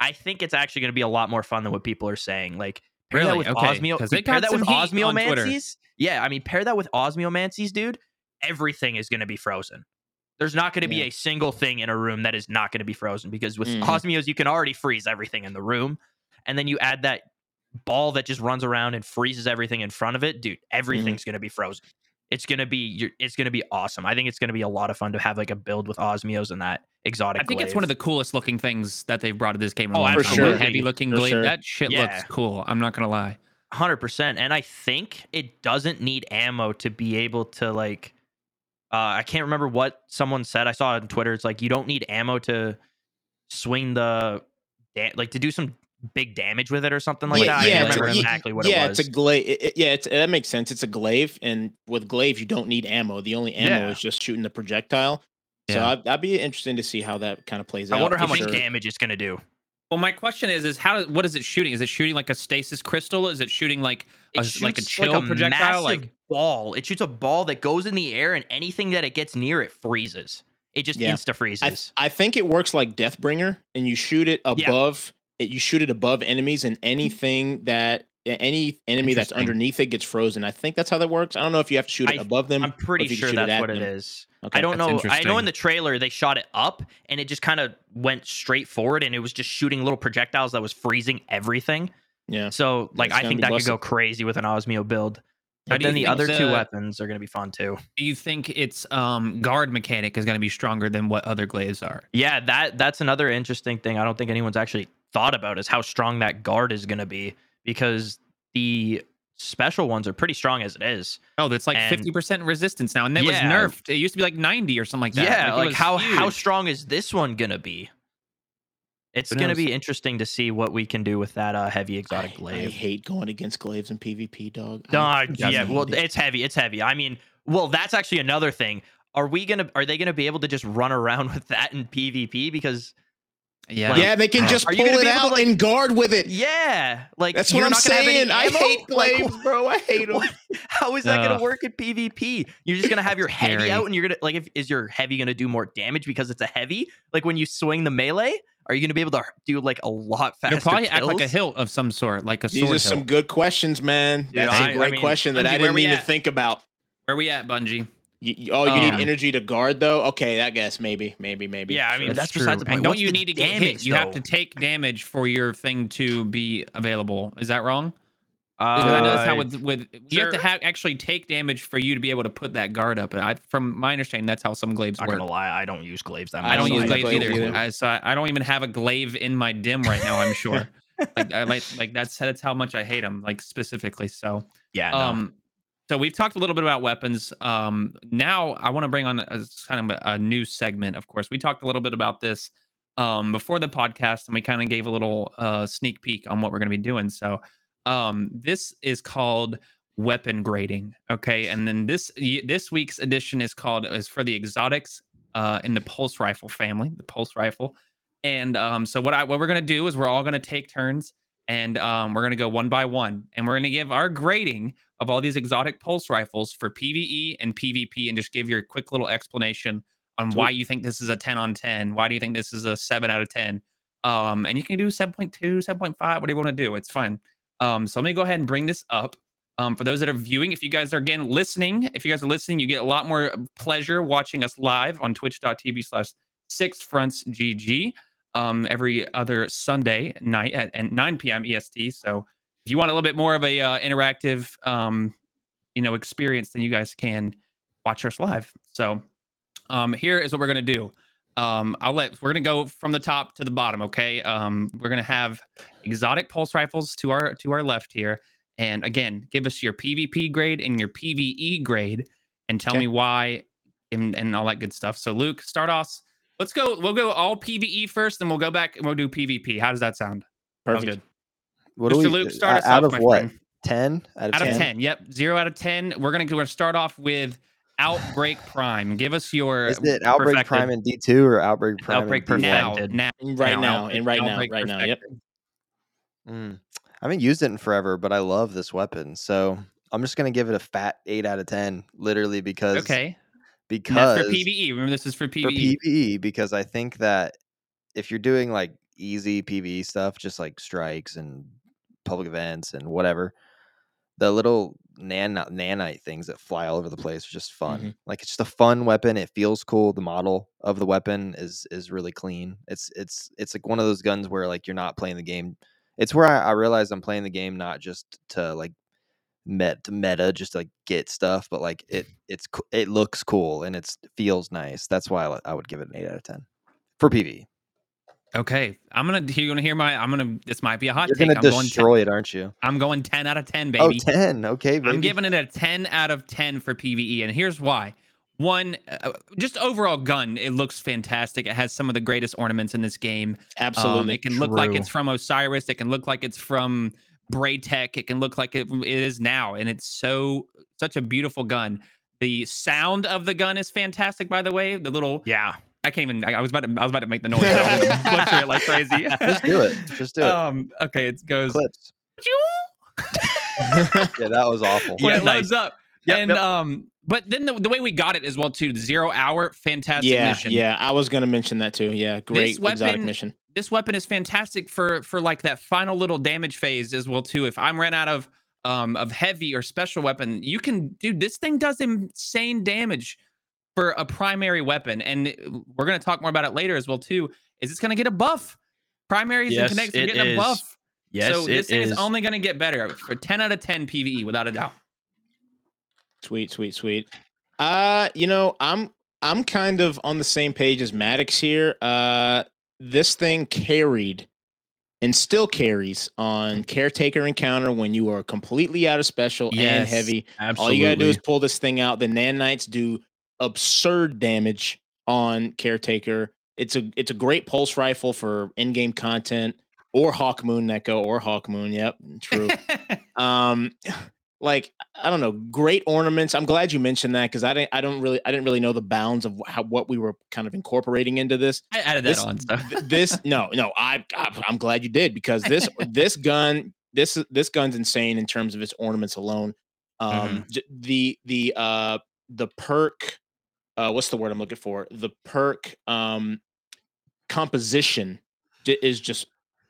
I think it's actually going to be a lot more fun than what people are saying. Like pair that Really? with Okay, osmio, pair that with some heat on Twitter. osmiomancies. Yeah, I mean, pair that with osmiomancies, dude. Everything is going to be frozen. There's not going to be a single thing in a room that is not going to be frozen because with Mhm. Osmios you can already freeze everything in the room, and then you add that ball that just runs around and freezes everything in front of it, dude. Everything's going to be frozen. It's going to be you're, it's going to be awesome. I think it's going to be a lot of fun to have like a build with Osmios and that exotic. I think it's one of the coolest looking things that they've brought to this game. Oh, for sure. The heavy looking For glaive. sure. That shit Yeah. looks cool. I'm not gonna lie. hundred percent. And I think it doesn't need ammo to be able to like. Uh, I can't remember what someone said. I saw it on Twitter. It's like you don't need ammo to swing the, like to do some big damage with it or something like that. I can't it's a- yeah, exactly what yeah, it was. it's a glaive. yeah, it's, that makes sense. It's a glaive, and with glaive, you don't need ammo. The only ammo Yeah. is just shooting the projectile. So Yeah. I'd, that'd be interesting to see how that kind of plays out. I wonder how much sure. damage it's gonna do. Well, my question is, is how? What is it shooting? Is it shooting like a stasis crystal? Is it shooting like It a, like a shoots chill projectile? Like ball. It shoots a ball that goes in the air, and anything that it gets near it freezes. It just Yeah. insta I, freezes. I think it works like Deathbringer, and you shoot it Yeah. above. It, you shoot it above enemies, and anything that any enemy that's underneath it gets frozen. I think that's how that works. I don't know if you have to shoot it I- above them. I'm pretty sure shoot it that's what it them. is. Okay. I don't know. I know in the trailer they shot it up and it just kind of went straight forward and it was just shooting little projectiles that was freezing everything. Yeah. So like it's I think be that could go crazy with an Osmio build. How But then the other two the- weapons are going to be fun too. do you think its um, guard mechanic is going to be stronger than what other glaives are? Yeah, that that's another interesting thing. I don't think anyone's actually thought about is how strong that guard is going to be because the special ones are pretty strong as it is. Oh, that's like fifty percent resistance now, and that was nerfed. It used to be like ninety or something like that. yeah, it like, was how how strong is this one going to be? It's going to be interesting to see what we can do with that uh, heavy exotic I, I hate going against glaives in PvP, dog. I Nah, yeah, well, it. it's heavy. It's heavy. I mean, well, that's actually another thing. Are we gonna? Are they gonna be able to just run around with that in PvP? Because Yeah, like- yeah, they can just pull it be able to, out like- and guard with it. yeah, like That's you're what I'm not gonna have any saying. I ammo? hate Like, bro. I hate them. How is that gonna work in PvP? You're just gonna have your heavy Scary. out, and you're gonna like, if is your heavy gonna do more damage because it's a heavy? Like when you swing the melee, are you gonna be able to do like a lot faster? You'll probably act like a kills? hilt of some sort, like a These sword are some good questions, man. Dude, That's I- a I great mean, question that Bungie, I didn't we mean to think about. Where we at, Bungie? You, you- oh, you Um, need energy to guard, though. Okay, I guess maybe, maybe, maybe. Yeah, I mean, That's that's true. besides the point. And don't you need to get hit? damage, You have to take damage for your thing to be available. Is that wrong? Because I know that's how Uh, with with you have to have actually take damage for you to be able to put that guard up. And I, from my understanding, that's how some glaives Not work. gonna lie, I don't use glaives that much. I don't don't use use glaives glaives either. either. I, so I, I don't even have a glaive in my dim right now. I'm sure. like, I, like, like that's that's how much I hate them, like specifically. So, Yeah, no. um, so we've talked a little bit about weapons. Um, now I want to bring on a, kind of a, a new segment. Of course, we talked a little bit about this um before the podcast, and we kind of gave a little uh sneak peek on what we're going to be doing. So, um, this is called weapon grading. Okay, and then this this week's edition is called is for the exotics uh in the pulse rifle family, the pulse rifle. And um, so what I what we're gonna do is we're all gonna take turns, and um, we're gonna go one by one, and we're gonna give our grading of all these exotic pulse rifles for PVE and PvP, and just give your quick little explanation on why you think this is a 10 on 10. Why do you think this is a 7 out of 10? Um, and you can do 7.2, 7.5, whatever you want to do. It's fine. Um, so let me go ahead and bring this up. Um, for those that are viewing, if you guys are again listening, if you guys are listening, you get a lot more pleasure watching us live on twitch.tv slash six fronts GG um, every other Sunday night at, at 9 p.m. EST. So if you want a little bit more of a uh, interactive, um, you know, experience, then you guys can watch us live. So um, here is what we're gonna do. Um, I'll let we're gonna go from the top to the bottom. Okay. Um, we're gonna have exotic pulse rifles to our to our left here, and again, give us your PvP grade and your PVE grade, and tell Okay. me why, and, and all that good stuff. So Luke, start off. Let's go. We'll go all PVE first, then we'll go back and we'll do PvP. How does that sound? Perfect. good. What do Mr. we Luke, uh, start us out off, of what? friend. Ten out of Out ten. of ten. Yep, zero out of ten. We're gonna we're gonna start off with Outbreak Prime. Give us your Is it Outbreak perfected. Prime in D two or Outbreak Prime? Outbreak in now, perfected. now, Right now, and right now, Outbreak right now. Yep. perfected. Mm. I haven't used it in forever, but I love this weapon, so I'm just gonna give it a fat eight out of ten, literally because Okay, and because for PVE. Remember, this is for PVE. for PVE. Because I think that if you're doing like easy PvE stuff, just like strikes and public events and whatever, the little nan nanite things that fly all over the place are just fun. Mhm. Like it's just a fun weapon. It feels cool. The model of the weapon is is really clean. It's it's it's like one of those guns where like you're not playing the game. It's where I, I realize I'm playing the game not just to like met to meta just to like get stuff, but like it it's it looks cool and it's feels nice. That's why I, I would give it an eight out of ten for PV. Okay, I'm gonna. You're gonna hear my. I'm gonna. This might be a hot You're take. gonna I'm going. 10, destroy it, aren't you? I'm going 10 out of 10, Oh, baby. 10. Okay, baby. I'm giving it a 10 out of 10 for PVE, and here's why. One, uh, just overall gun, it looks fantastic. It has some of the greatest ornaments in this game. Um, Absolutely. it can look like it's from Osiris. It can look like it's from Braytech. It can look like it, it is now, and it's so such a beautiful gun. The sound of the gun is fantastic. By the way, the little Yeah. I can't even. I, I was about to. I was about to make the noise. I was butcher it like crazy. Just do it. Just do it. Um. Okay. It goes. Clips. Yeah, that was awful. when Yeah, it nice. loads up. Yep, and yep. um, but then the, the way we got it as well too, the zero hour, fantastic yeah, mission. yeah. I was gonna mention that too. Yeah, great exotic weapon- mission. This weapon is fantastic for for like that final little damage phase as well too. If I'm ran out of um of heavy or special weapon, you can dude, this thing does insane damage for a primary weapon. And we're gonna talk more about it later as well too. Is it's gonna get a buff? Primaries Yes, and connects are getting is. a buff. Yes, so this it thing is. is. only gonna get better for 10 out of 10 PVE without a doubt. Sweet, sweet, sweet. Uh, you know, I'm I'm kind of on the same page as Maddox here. Uh this thing carried and still carries on caretaker encounter when you are completely out of special and heavy. Absolutely. All you gotta do is pull this thing out. The nanites do absurd damage on caretaker. It's a it's a great pulse rifle for in-game content or Hawkmoon Neko or Hawkmoon. Yep, true. um like i don't know great ornaments i'm glad you mentioned that because i didn't i don't really i didn't really know the bounds of how what we were kind of incorporating into this. I added that This- on stuff. Th- this no no I, I i'm glad you did because this this gun this this gun's insane in terms of its ornaments alone. Um j- the the uh the perk uh what's the word i'm looking for? The perk um composition is just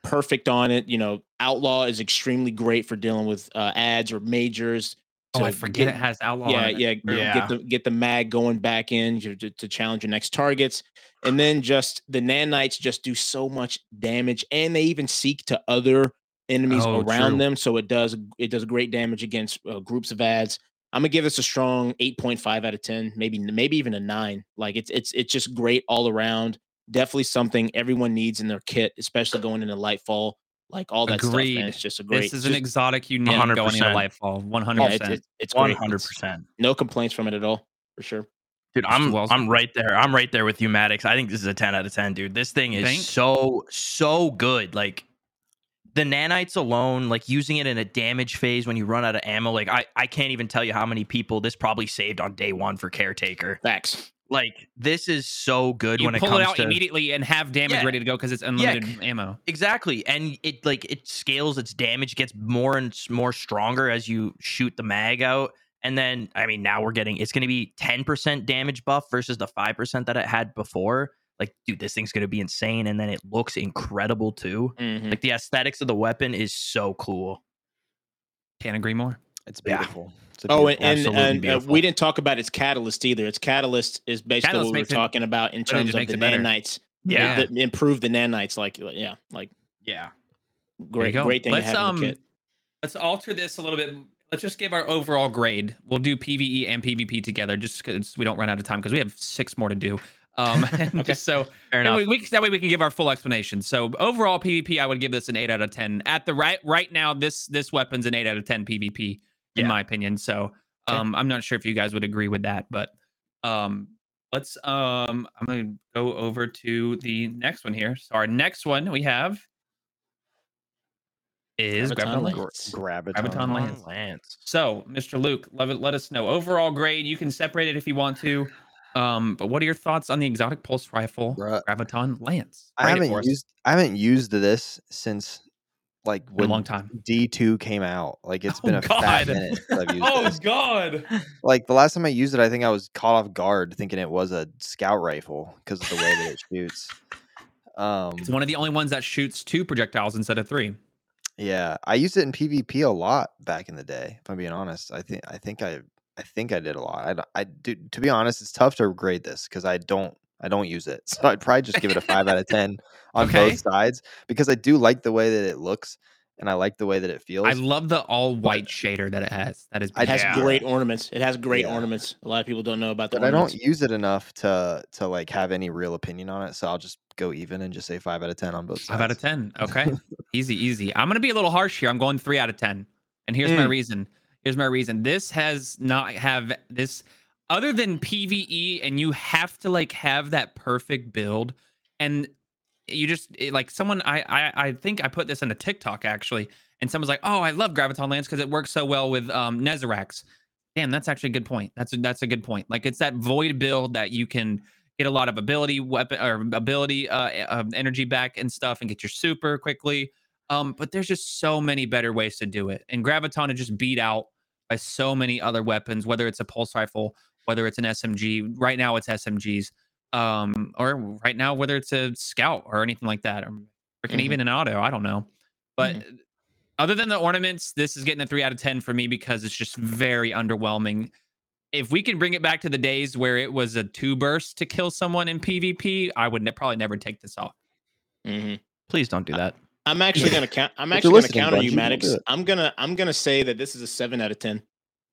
perfect on it you know outlaw is extremely great for dealing with uh ads or majors Oh, I forget get- it has outlaw. yeah, in yeah, True. Yeah. Get the get the mag going back in to, to, to challenge your next targets, and then just the nanites just do so much damage, and they even seek to other enemies Oh, around true. them, so it does it does great damage against uh, groups of ads. I'm gonna give this a strong 8.5 out of 10, maybe maybe even a nine. Like it's it's it's just great all around. Definitely something everyone needs in their kit, especially going into Lightfall. Like all that stuff, man. It's just a great. This is an just- exotic you need going into Lightfall. One hundred percent. it's, it's One great. hundred percent. No complaints from it at all, for sure. Dude, I'm Wells? I'm right there. I'm right there with you, Maddox. I think this is a 10 out of 10, dude. This thing is Think? so so good. Like the nanites alone, like using it in a damage phase when you run out of ammo, like I I can't even tell you how many people this probably saved on day 1 for caretaker. Facts. Like this is so good You when it pull comes it out to immediately and have damage Yeah. ready to go because it's unlimited ammo. Exactly. And it like it scales its damage, gets more and more stronger as you shoot the mag out. And then I mean now we're getting it's gonna be 10% damage buff versus the 5% that it had before. Like, dude, this thing's gonna be insane. And then it looks incredible too. Mhm. Like the aesthetics of the weapon is so cool. Can't agree more. It's Yeah. beautiful. It's a Oh, and beautiful- and, absolutely and uh, we didn't talk about its catalyst either. Its catalyst is basically Catalyst what we were makes it- talking about in terms of the nanites. Yeah. The- improve the nanites. Like, yeah, like Yeah. great, great thing Let's, to have in um, the kit. Let's alter this a little bit. Let's just give our overall grade. We'll do PVE and PvP together, just because we don't run out of time because we have six more to do. Um, and just so Fair enough. we, we, that way we can give our full explanation. So overall PvP, I would give this an eight out of ten. At the right right now, this this weapon's an eight out of ten PvP in Yeah. my opinion. So um, I'm not sure if you guys would agree with that, but um, let's um, I'm gonna go over to the next one here. So our next one we have is Graviton Graviton Lance. Lance. Graviton. Graviton Lance. Lance. So, Mr. Luke, let, it, let us know overall grade. You can separate it if you want to. Um, but what are your thoughts on the exotic pulse rifle Bruh. Graviton Lance? I Rate it haven't used I haven't used this since like in a when long time. D two came out. Like it's Oh, been a fat God. minute I've used Oh this. God! Like the last time I used it, I think I was caught off guard thinking it was a scout rifle because of the way that it shoots. Um, It's one of the only ones that shoots two projectiles instead of three. Yeah, I used it in PvP a lot back in the day. If I'm being honest, I think I think I I think I did a lot. I do to be honest, it's tough to grade this because I don't I don't use it. So I'd probably just give it a five out of ten on Okay. both sides because I do like the way that it looks and I like the way that it feels. I love the all white shader that it has. That is I It has Yeah. great ornaments. It has great Yeah. ornaments. A lot of people don't know about that. but I don't use it enough to to like have any real opinion on it. So I'll just go even and just say five out of ten on both sides. Five out of ten. Okay, easy, easy. I'm gonna be a little harsh here. I'm going three out of ten, and here's my Mm. reason. Here's my reason. This has not have this other than PVE, and you have to like have that perfect build, and you just it- like someone. I I I think I put this in a TikTok actually, and someone's like, "Oh, I love Graviton Lance because it works so well with um Nezarec's." Damn, that's actually a good point. That's a, that's a good point. Like it's that void build that you can get a lot of ability weapon or ability uh, uh energy back and stuff and get your super quickly um but there's just so many better ways to do it and graviton is just beat out by so many other weapons whether it's a pulse rifle whether it's an smg right now it's smgs um or right now whether it's a scout or anything like that or freaking Mhm. even an auto i don't know but other than the ornaments this is getting a 3 out of 10 for me because it's just very underwhelming if we can bring it back to the days where it was a two burst to kill someone in PvP, I would ne- probably never take this off. Mm-hmm. Please don't do that. I'm actually gonna count. I'm actually gonna listening, counter you, Maddox. I'm gonna I'm gonna say that this is a seven out of ten.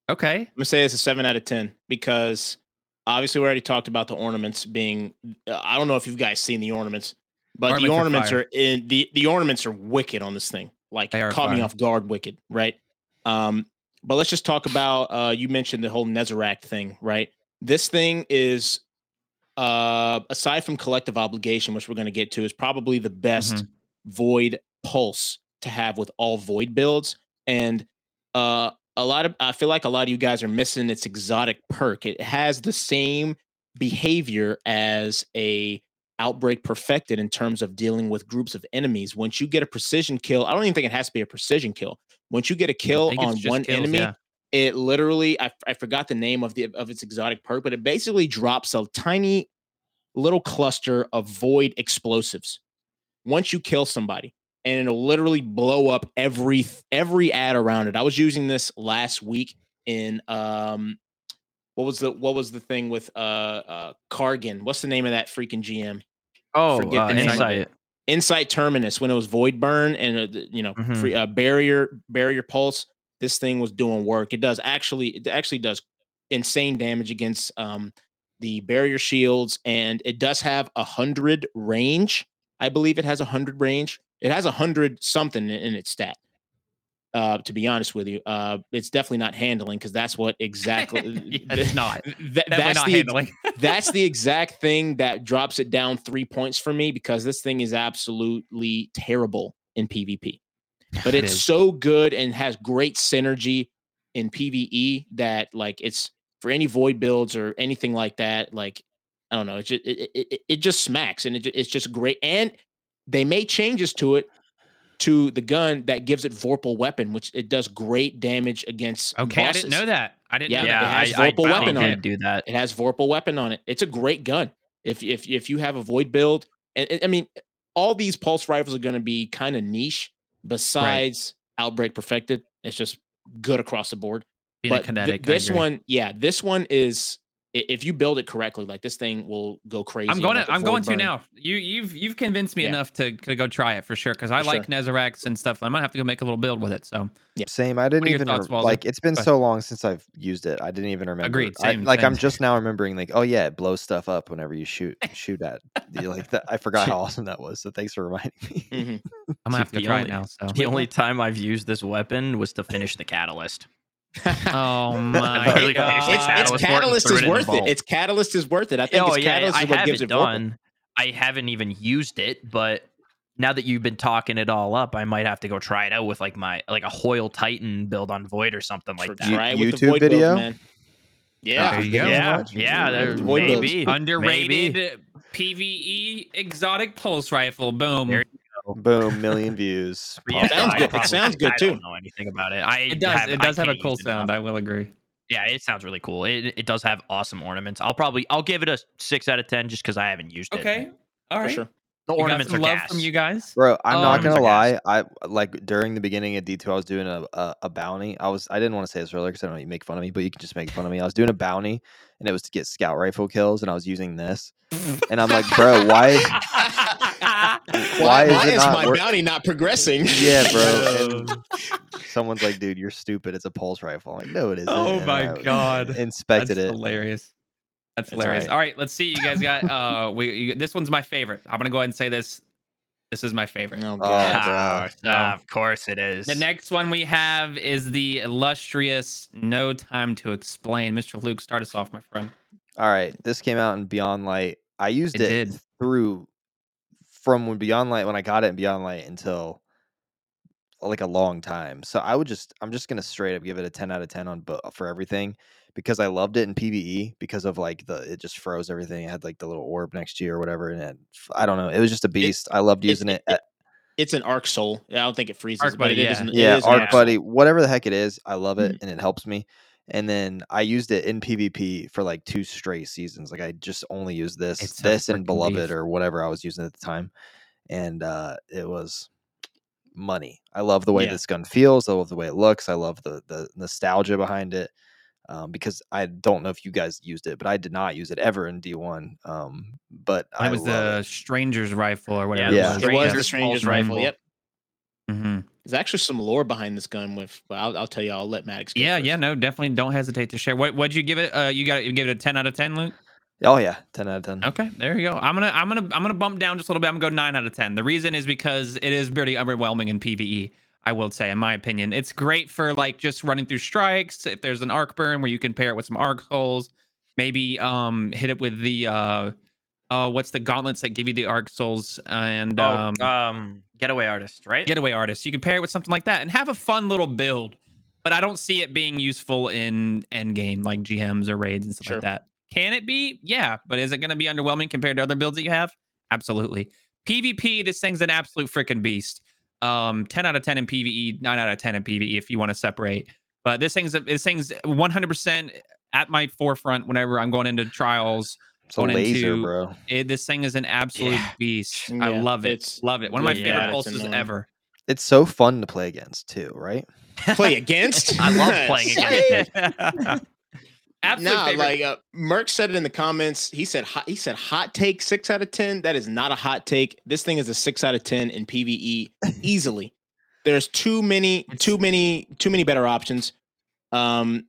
Okay. I'm gonna say it's a seven out of ten because obviously we already talked about the ornaments being. Uh, I don't know if you guys seen the ornaments, but the Ornaments are are in the the ornaments are wicked on this thing. Like They caught me off guard, wicked, right? Um, but let's just talk about. Uh, you mentioned the whole Nezarec thing, right? This thing is, uh, aside from collective obligation, which we're gonna get to, is probably the best Mhm. void pulse to have with all void builds and uh a lot of i feel like a lot of you guys are missing its exotic perk. It has the same behavior as a outbreak perfected in terms of dealing with groups of enemies. Once you get a precision kill i don't even think it has to be a precision kill. Once you get a kill on one kills, enemy yeah. it literally I, I forgot the name of the of its exotic perk but it basically drops a tiny little cluster of void explosives once you kill somebody and it'll literally blow up every every ad around it i was using this last week in um what was the what was the thing with uh uh cargan what's the name of that freaking gm Oh, Forget uh, the name insight. Insight Terminus when it was Void Burn and uh, you know Mhm. free uh, barrier barrier pulse. This thing was doing work. It does actually it actually does insane damage against um the barrier shields and it does have a hundred range. I believe it has a hundred range. It has a hundred something in, its stat. Uh, to be honest with you, uh, it's definitely not handling because that's what exactly. It's not. th- Definitely that's not the handling. that's the exact thing that drops it down three points for me because this thing is absolutely terrible in PvP. But it's is. so good and has great synergy in PvE that like it's for any void builds or anything like that. Like I don't know, it just it, it, it- it just smacks and it, it's just great. And they made changes to it to the gun that gives it Vorpal weapon, which it does great damage against. Okay, I didn't know that. I didn't Yeah, know it has I, I, Vorpal I weapon on it. do that. It has Vorpal weapon on it. It's a great gun. If if if you have a void build, and, and- I mean, all these pulse rifles are going to be kind of niche. Besides Outbreak Perfected, it's just good across the board. Being but thi- kinetic, I this one, yeah, this one is i- if you build it correctly, like this thing will go crazy. I'm going like to. a I'm void going to now. You you've you've convinced me Yeah. enough to, to go try it for sure because I For like sure. Nezarec's and stuff. I might have to go make a little build with it. So yeah. Same. I didn't even thoughts, like. It's been so long since I've used it. I didn't even remember. Agreed, I- same, like I'm just now remembering. Like, oh yeah, it blows stuff up whenever you shoot shoot at. you like that. I forgot how awesome that was. So thanks for reminding me. Mhm. I'm gonna have to try only- it now. So The only time I've used this weapon was to finish the catalyst. oh my literally god, finished it's, it's Catalyst work and catalyst threw is it in the worth it. It's catalyst is worth it. I think oh it's yeah, catalyst I is what have gives it it done. I haven't even used it, but now that you've been talking it all up, I might have to go try it out with like my like a Hoyle Titan build on Void or something like For- that. Try it with the YouTube void builds, video? man. Yeah, There you. Yeah, Watch yeah, YouTube. there, maybe underrated maybe. PVE exotic pulse rifle. Boom. There Boom, million views. Yeah, sounds I good. It sounds good, I too. don't know anything about it. I it does. have- it I does have a cool use it sound. I will agree. Yeah, it sounds really cool. It, it does have awesome ornaments. I'll probably I'll give it a six out of ten just because I haven't used it. Okay. All for sure. The You got ornaments some are love gas. from you guys. Bro, I'm Oh, not gonna just lie. I like during the beginning of D2, I was doing a, a, a bounty. I was I didn't want to say this earlier because I don't know you make fun of me, but you can just make fun of me. I was doing a bounty and it was to get scout rifle kills, and I was using this. And I'm like, bro, why? Why, Why is why it is not my work- bounty not progressing? Yeah, bro. Someone's like, dude, you're stupid. It's a pulse rifle. I'm like, no, it isn't. Oh And my I God. That's Inspected it. hilarious. That's That's hilarious. right. All right, let's see. You guys got uh we you, this one's my favorite. I'm gonna go ahead and say this. This is my favorite. Oh, Oh, God. bro. Ah, of course it is. The next one we have is the illustrious No Time to Explain. Mr. Luke, start us off, my friend. All right, this came out in Beyond Light. I used It it, through from when Beyond Light when I got it in Beyond Light until like a long time. So I would just I'm just gonna straight up give it a 10 out of 10 on but for everything because I loved it in PVE because of like the it just froze everything. It had like the little orb next to you or whatever, and it, I don't know. It was just a beast. I loved it- using it. at- It's an arc soul. I don't think it freezes, Arc but Buddy, it yeah. is an- it yeah, is an Arc arc soul. Buddy, whatever the heck it is, I love it Mhm. and it helps me. And then I used it in PvP for like two straight seasons. Like I just only used this, It's this and Beloved beast. or whatever I was using at the time, and uh, it was money. I love the way Yeah. this gun feels. I love the way it looks. I love the the nostalgia behind it. Um, because I don't know if you guys used it, but I did not use it ever in D1. Um, but It I was the it. Stranger's rifle or whatever. Yeah. it It was was. the Stranger's rifle. Yep. Hmm There's actually some lore behind this gun with, but I'll, I'll tell you. I'll let Maddox. go Yeah, first. yeah, no, definitely don't hesitate to share. What what'd you give it? Uh you got you give it a 10 out of 10, Luke? Oh yeah, ten out of ten. Okay, there you go. I'm gonna I'm gonna I'm gonna bump down just a little bit. I'm gonna go nine out of ten. The reason is because it is pretty overwhelming in PVE. I will say, in my opinion, it's great for like just running through strikes. If there's an arc burn where you can pair it with some arc souls, maybe um hit it with the uh uh what's the gauntlets that give you the arc souls and Oh, um um, getaway artist, right? getaway artist. You can pair it with something like that and have a fun little build. But I don't see it being useful in end game like GMs or raids and stuff Sure. like that. Can it be? Yeah, but is it going to be underwhelming compared to other builds that you have? Absolutely. PvP, this thing's an absolute freaking beast. Um, 10 out of 10 in PvE, 9 out of 10 in PvE if you want to separate. But this thing's this thing's 100% at my forefront whenever I'm going into trials. It's a laser, into- bro. It, this thing is an absolute Yeah. beast. I love it. it's- Love it. One of my yeah, favorite it's pulses annoying. ever. It's so fun to play against too, right? Play against. I love playing against it. Absolute Nah, favorite. like uh, Merck said it in the comments. He said hot, he said hot take six out of ten. That is not a hot take. This thing is a six out of ten in PVE easily. There's too many, too many, too many better options. Um,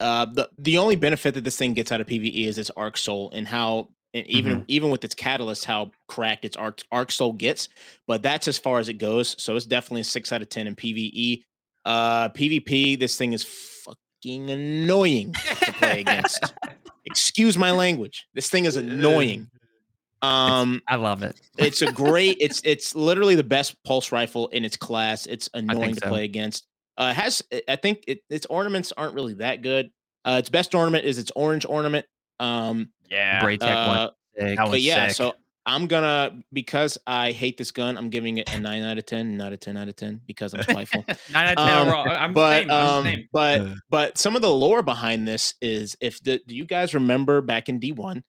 uh, the the only benefit that this thing gets out of PVE is its arc soul and how and even even with its catalyst, how cracked its arc arc soul gets. But that's as far as it goes. So it's definitely a six out of ten in PVE. Uh, PvP, this thing is fucking annoying to play against. Excuse my language. This thing is annoying. Um, I love it. it's a great. It's it's literally the best pulse rifle in its class. It's annoying to play against. Uh, has I think it, its ornaments aren't really that good. Uh, its best ornament is its orange ornament. Um, Yeah. Braytech uh, one. But yeah, sick. so I'm gonna because I hate this gun. I'm giving it a nine out of ten, not a ten out of ten because I'm spiteful. Nine out of ten um, overall. I'm the but same. I'm the um, same. but but some of the lore behind this is if the do you guys remember back in D1,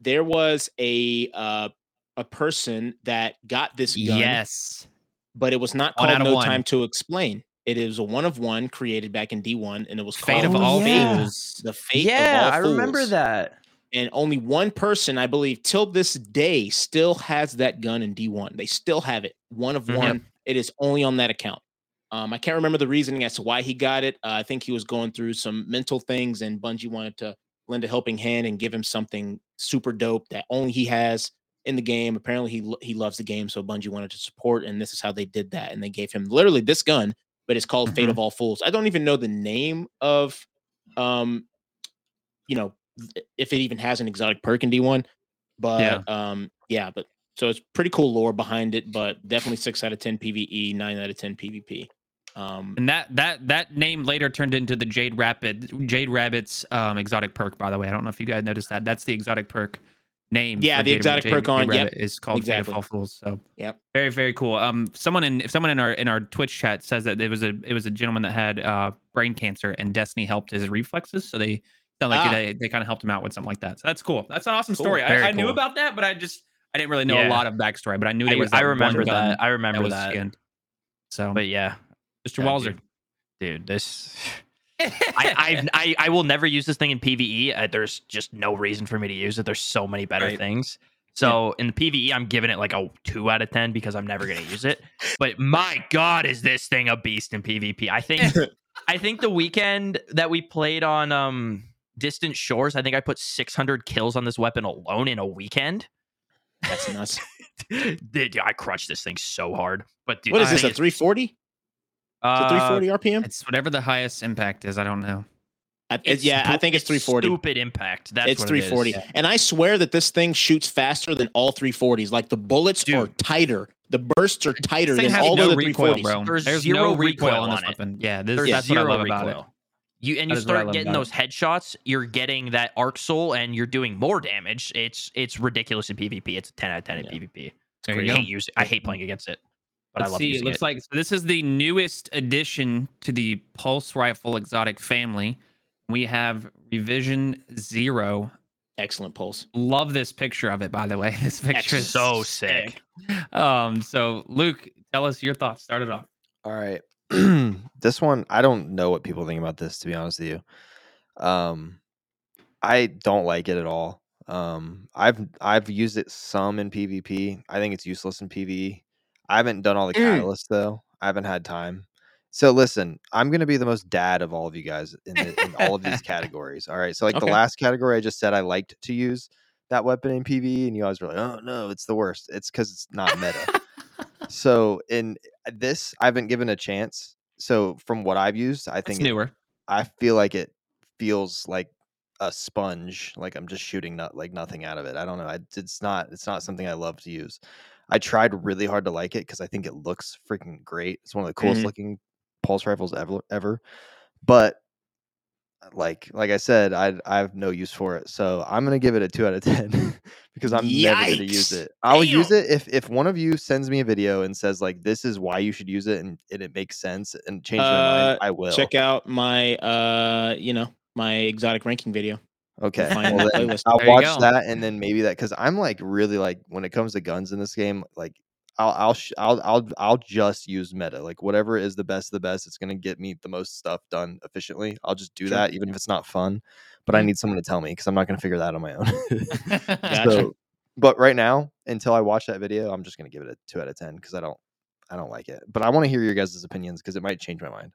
there was a uh a person that got this gun, Yes. but it was not One called out of No one. Time to Explain. It is a one of one created back in D1, and it was Fate called of Oh, all yeah. fools. the Fate yeah, of All I remember that. and only one person, I believe, till this day, still has that gun in D1. They still have it, one of Mhm. one. It is only on that account. Um, I can't remember the reasoning as to why he got it. Uh, I think he was going through some mental things, and Bungie wanted to lend a helping hand and give him something super dope that only he has in the game. Apparently, he he loves the game, so Bungie wanted to support, and this is how they did that. And they gave him literally this gun, but it's called Fate Mhm. of All Fools. I don't even know the name of, um, you know, if it even has an exotic perk in D1. But Yeah. um, yeah, but so it's pretty cool lore behind it, but definitely six out of ten PVE, nine out of ten PvP. Um, And that that that name later turned into the Jade Rapid Jade Rabbit's um, exotic perk. By the way, I don't know if you guys noticed that. That's the exotic perk name. Yeah, the Jade- exotic Jade- perk on- Jade yep, Rabbit is called Fate exactly. of All Fools. So Yep. very very cool. Um, someone in if someone in our in our Twitch chat says that it was a it was a gentleman that had uh brain cancer and Destiny helped his reflexes, so they sound like Ah. they they kind of helped him out with something like that. So that's cool. That's an awesome Cool. story. Very I, I knew about that, but I just I didn't really know Yeah. a lot of backstory, but I knew I, there was. I that one remember that. I remember was that. skinned. So, But yeah, Mr. yeah, Wallzer, dude. dude, this. I, I've, I I will never use this thing in PVE. Uh, there's just no reason for me to use it. There's so many better Right. things. So in the PVE, I'm giving it like a two out of ten because I'm never gonna use it. But my God, is this thing a beast in PvP? I think I think the weekend that we played on um Distant Shores, I think I put 600 kills on this weapon alone in a weekend. That's nuts. Dude, I crushed this thing so hard. But dude, what is this? A 340? Is uh, 340 RPM? it's whatever the highest impact is. I don't know. I, it- it's yeah, I think it's 340. Stupid impact. That's it's what it is. 340. And I swear that this thing shoots faster than all 340s. Like the bullets are tighter. The bursts are tighter than all no of the recoil, 340s. bro. There's There's zero no recoil, recoil on this weapon. Yeah, this, There's that's what I zero love about it. recoil. You and That you is what I start getting those headshots, you're getting that arc soul and you're doing more damage. It's it's ridiculous in PvP. It's a 10 out of 10 in PvP. I you go. hate using I hate playing against it. But Let's I love see. It looks it. like so this is the newest addition to the pulse rifle exotic family. We have revision zero. Excellent pulse. Love this picture of it, by the way. This picture is so sick. Um, so Luke, tell us your thoughts. Start it off. All right. this one, I don't know what people think about this, to be honest with you. Um, I don't like it at all. Um, I've I've used it some in PvP. I think it's useless in PvE. I haven't done all the Mm. catalysts though. I haven't had time. So listen, I'm gonna be the most dad of all of you guys in, the, in all of these categories. All right. So like Okay. the last category, I just said I liked to use that weapon in PvE, and you guys were like, "Oh no, it's the worst." It's because it's not meta so in this i haven't given a chance so from what i've used i It's think it- newer. i feel like it feels like a sponge like i'm just shooting not like nothing out of it i don't know I, it's not it's not something i love to use i tried really hard to like it because i think it looks freaking great. It's one of the coolest Mhm. looking pulse rifles ever ever. But like like i said i i have no use for it so i'm gonna give it a 2 out of 10 because i'm never gonna use it. I'll use it if if one of you sends me a video and says like this is why you should use it and, and it makes sense and change my Uh, mind i will. Check out my uh, you know, my exotic ranking video. Okay well, then i'll watch that and then maybe that because i'm like really like when it comes to guns in this game like I'll I'll, sh- I'll I'll I'll just use meta like whatever is the best of the best. It's gonna get me the most stuff done efficiently. I'll just do Sure. that even if it's not fun. But I need someone to tell me because I'm not gonna figure that out on my own. Gotcha. So, but right now, until I watch that video, I'm just gonna give it a two out of ten because I don't, I don't like it. But I want to hear your guys' opinions because it might change my mind.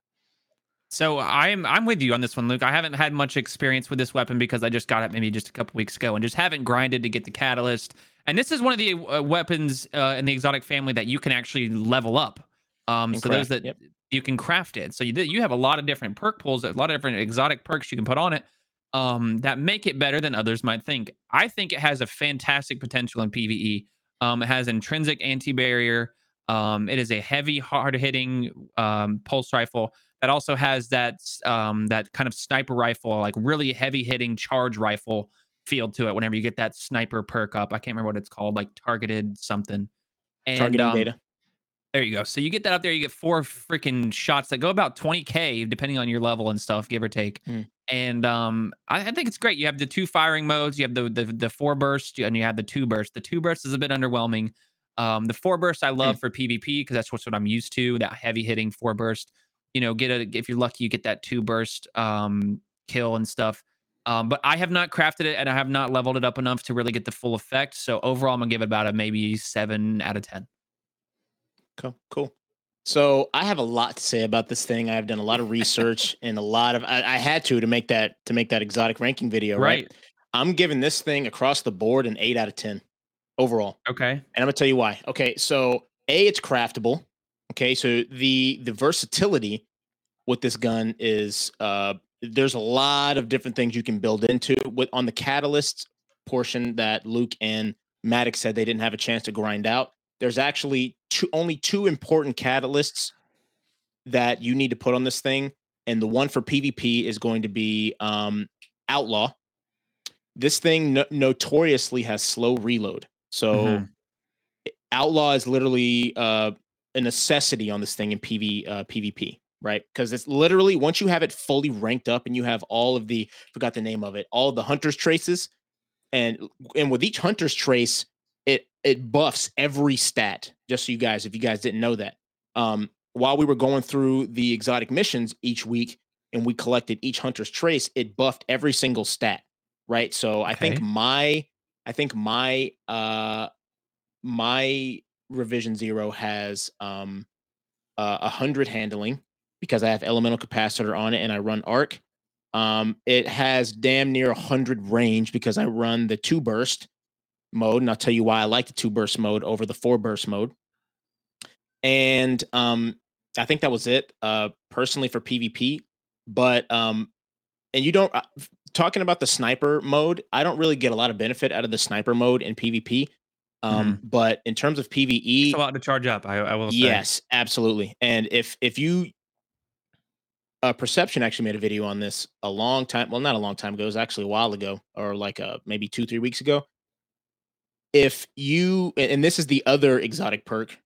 So I'm I'm with you on this one, Luke. I haven't had much experience with this weapon because I just got it maybe just a couple weeks ago and just haven't grinded to get the catalyst. And this is one of the uh, weapons uh, in the exotic family that you can actually level up. Um, so those that yep. you can craft it. So you you have a lot of different perk pools, a lot of different exotic perks you can put on it. Um, that make it better than others might think. I think it has a fantastic potential in PVE. Um, it has intrinsic anti-barrier. Um, it is a heavy, hard-hitting um, pulse rifle that also has that um, that kind of sniper rifle, like really heavy-hitting charge rifle feel to it. Whenever you get that sniper perk up, I can't remember what it's called, like targeted something. And Targeting um, data. there you go. So you get that up there. You get four freaking shots that go about 20k, depending on your level and stuff, give or take. Hmm. And um, I, I think it's great. You have the two firing modes. You have the the, the four burst, and you have the two burst. The two burst is a bit underwhelming. Um, the four burst I love for PvP because that's what's what I'm used to. That heavy hitting four burst. You know, get a if you're lucky, you get that two burst um, kill and stuff. Um, but I have not crafted it and I have not leveled it up enough to really get the full effect. So overall, I'm gonna give it about a maybe seven out of ten. Cool, cool. So I have a lot to say about this thing. I've done a lot of research and a lot of I, I had to to make that to make that exotic ranking video. Right. I'm giving this thing across the board an eight out of ten overall. Okay. And I'm gonna tell you why. Okay, so a it's craftable. Okay, so the the versatility with this gun is uh there's a lot of different things you can build into with on the catalyst portion that Luke and Maddox said they didn't have a chance to grind out. There's actually two only two important catalysts that you need to put on this thing, and the one for PvP is going to be um outlaw. This thing no- notoriously has slow reload. So Mhm. outlaw is literally uh, a necessity on this thing in PV uh, PvP, right? Because it's literally once you have it fully ranked up and you have all of the forgot the name of it, all of the hunter's traces, and and with each hunter's trace, it it buffs every stat. Just so you guys, if you guys didn't know that, um, while we were going through the exotic missions each week and we collected each hunter's trace, it buffed every single stat. Right. So I think my I think my uh my revision zero has um uh, a hundred handling because I have elemental capacitor on it and I run arc. Um, it has damn near a hundred range because I run the two burst mode, and I'll tell you why I like the two burst mode over the four burst mode. And um, I think that was it, uh, personally for PvP. But um, and you don't uh, talking about the sniper mode. I don't really get a lot of benefit out of the sniper mode in PvP. Um, but in terms of PVE, It's a lot to charge up. I, I will say. Yes, absolutely. And if if you uh perception actually made a video on this a long time well not a long time ago it was actually a while ago or like uh maybe two three weeks ago if you and this is the other exotic perk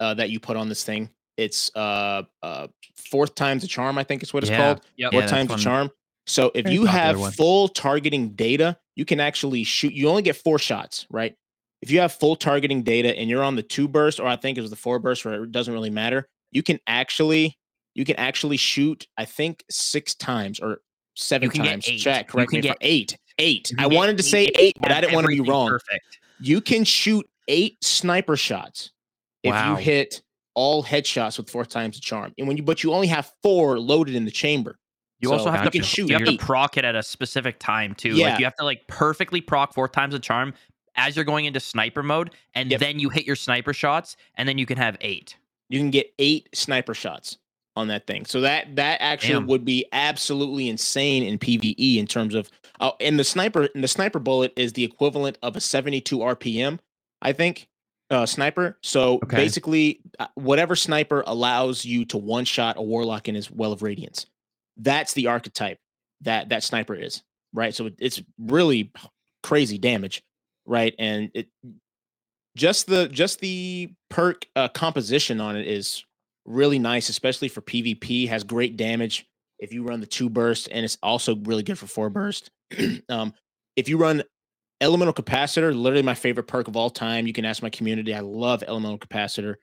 uh that you put on this thing it's uh uh fourth times a charm i think is what it's Yeah. called Yep. Yeah, fourth that's times a charm so if Very you have one. full targeting data you can actually shoot you only get four shots right if you have full targeting data and you're on the two burst or i think it was the four burst where it doesn't really matter you can actually you can actually shoot i think six times or seven can get times eight. You correct can me get eight eight i wanted to say eight eight but i didn't want to be wrong Perfect. you can shoot eight sniper shots if Wow. you hit all headshots with four times the charm and when you but you only have four loaded in the chamber You So also have to can shoot you have to proc it at a specific time too. Yeah. Like you have to like perfectly proc four times the charm as you're going into sniper mode, and Yep. then you hit your sniper shots, and then you can have eight. you can get eight sniper shots on that thing. So that that actually Damn. would be absolutely insane in PVE in terms of oh, and the sniper and the sniper bullet is the equivalent of a 72 RPM, I think, uh, sniper. So Okay. basically, uh, whatever sniper allows you to one shot a warlock in his well of radiance, that's the archetype that that sniper is, right? So it's really crazy damage, right? And it just the just the perk uh, composition on it is really nice, especially for PvP. Has great damage if you run the two burst, and it's also really good for four burst. um, if you run elemental capacitor, literally my favorite perk of all time. You can ask my community. I love elemental capacitor.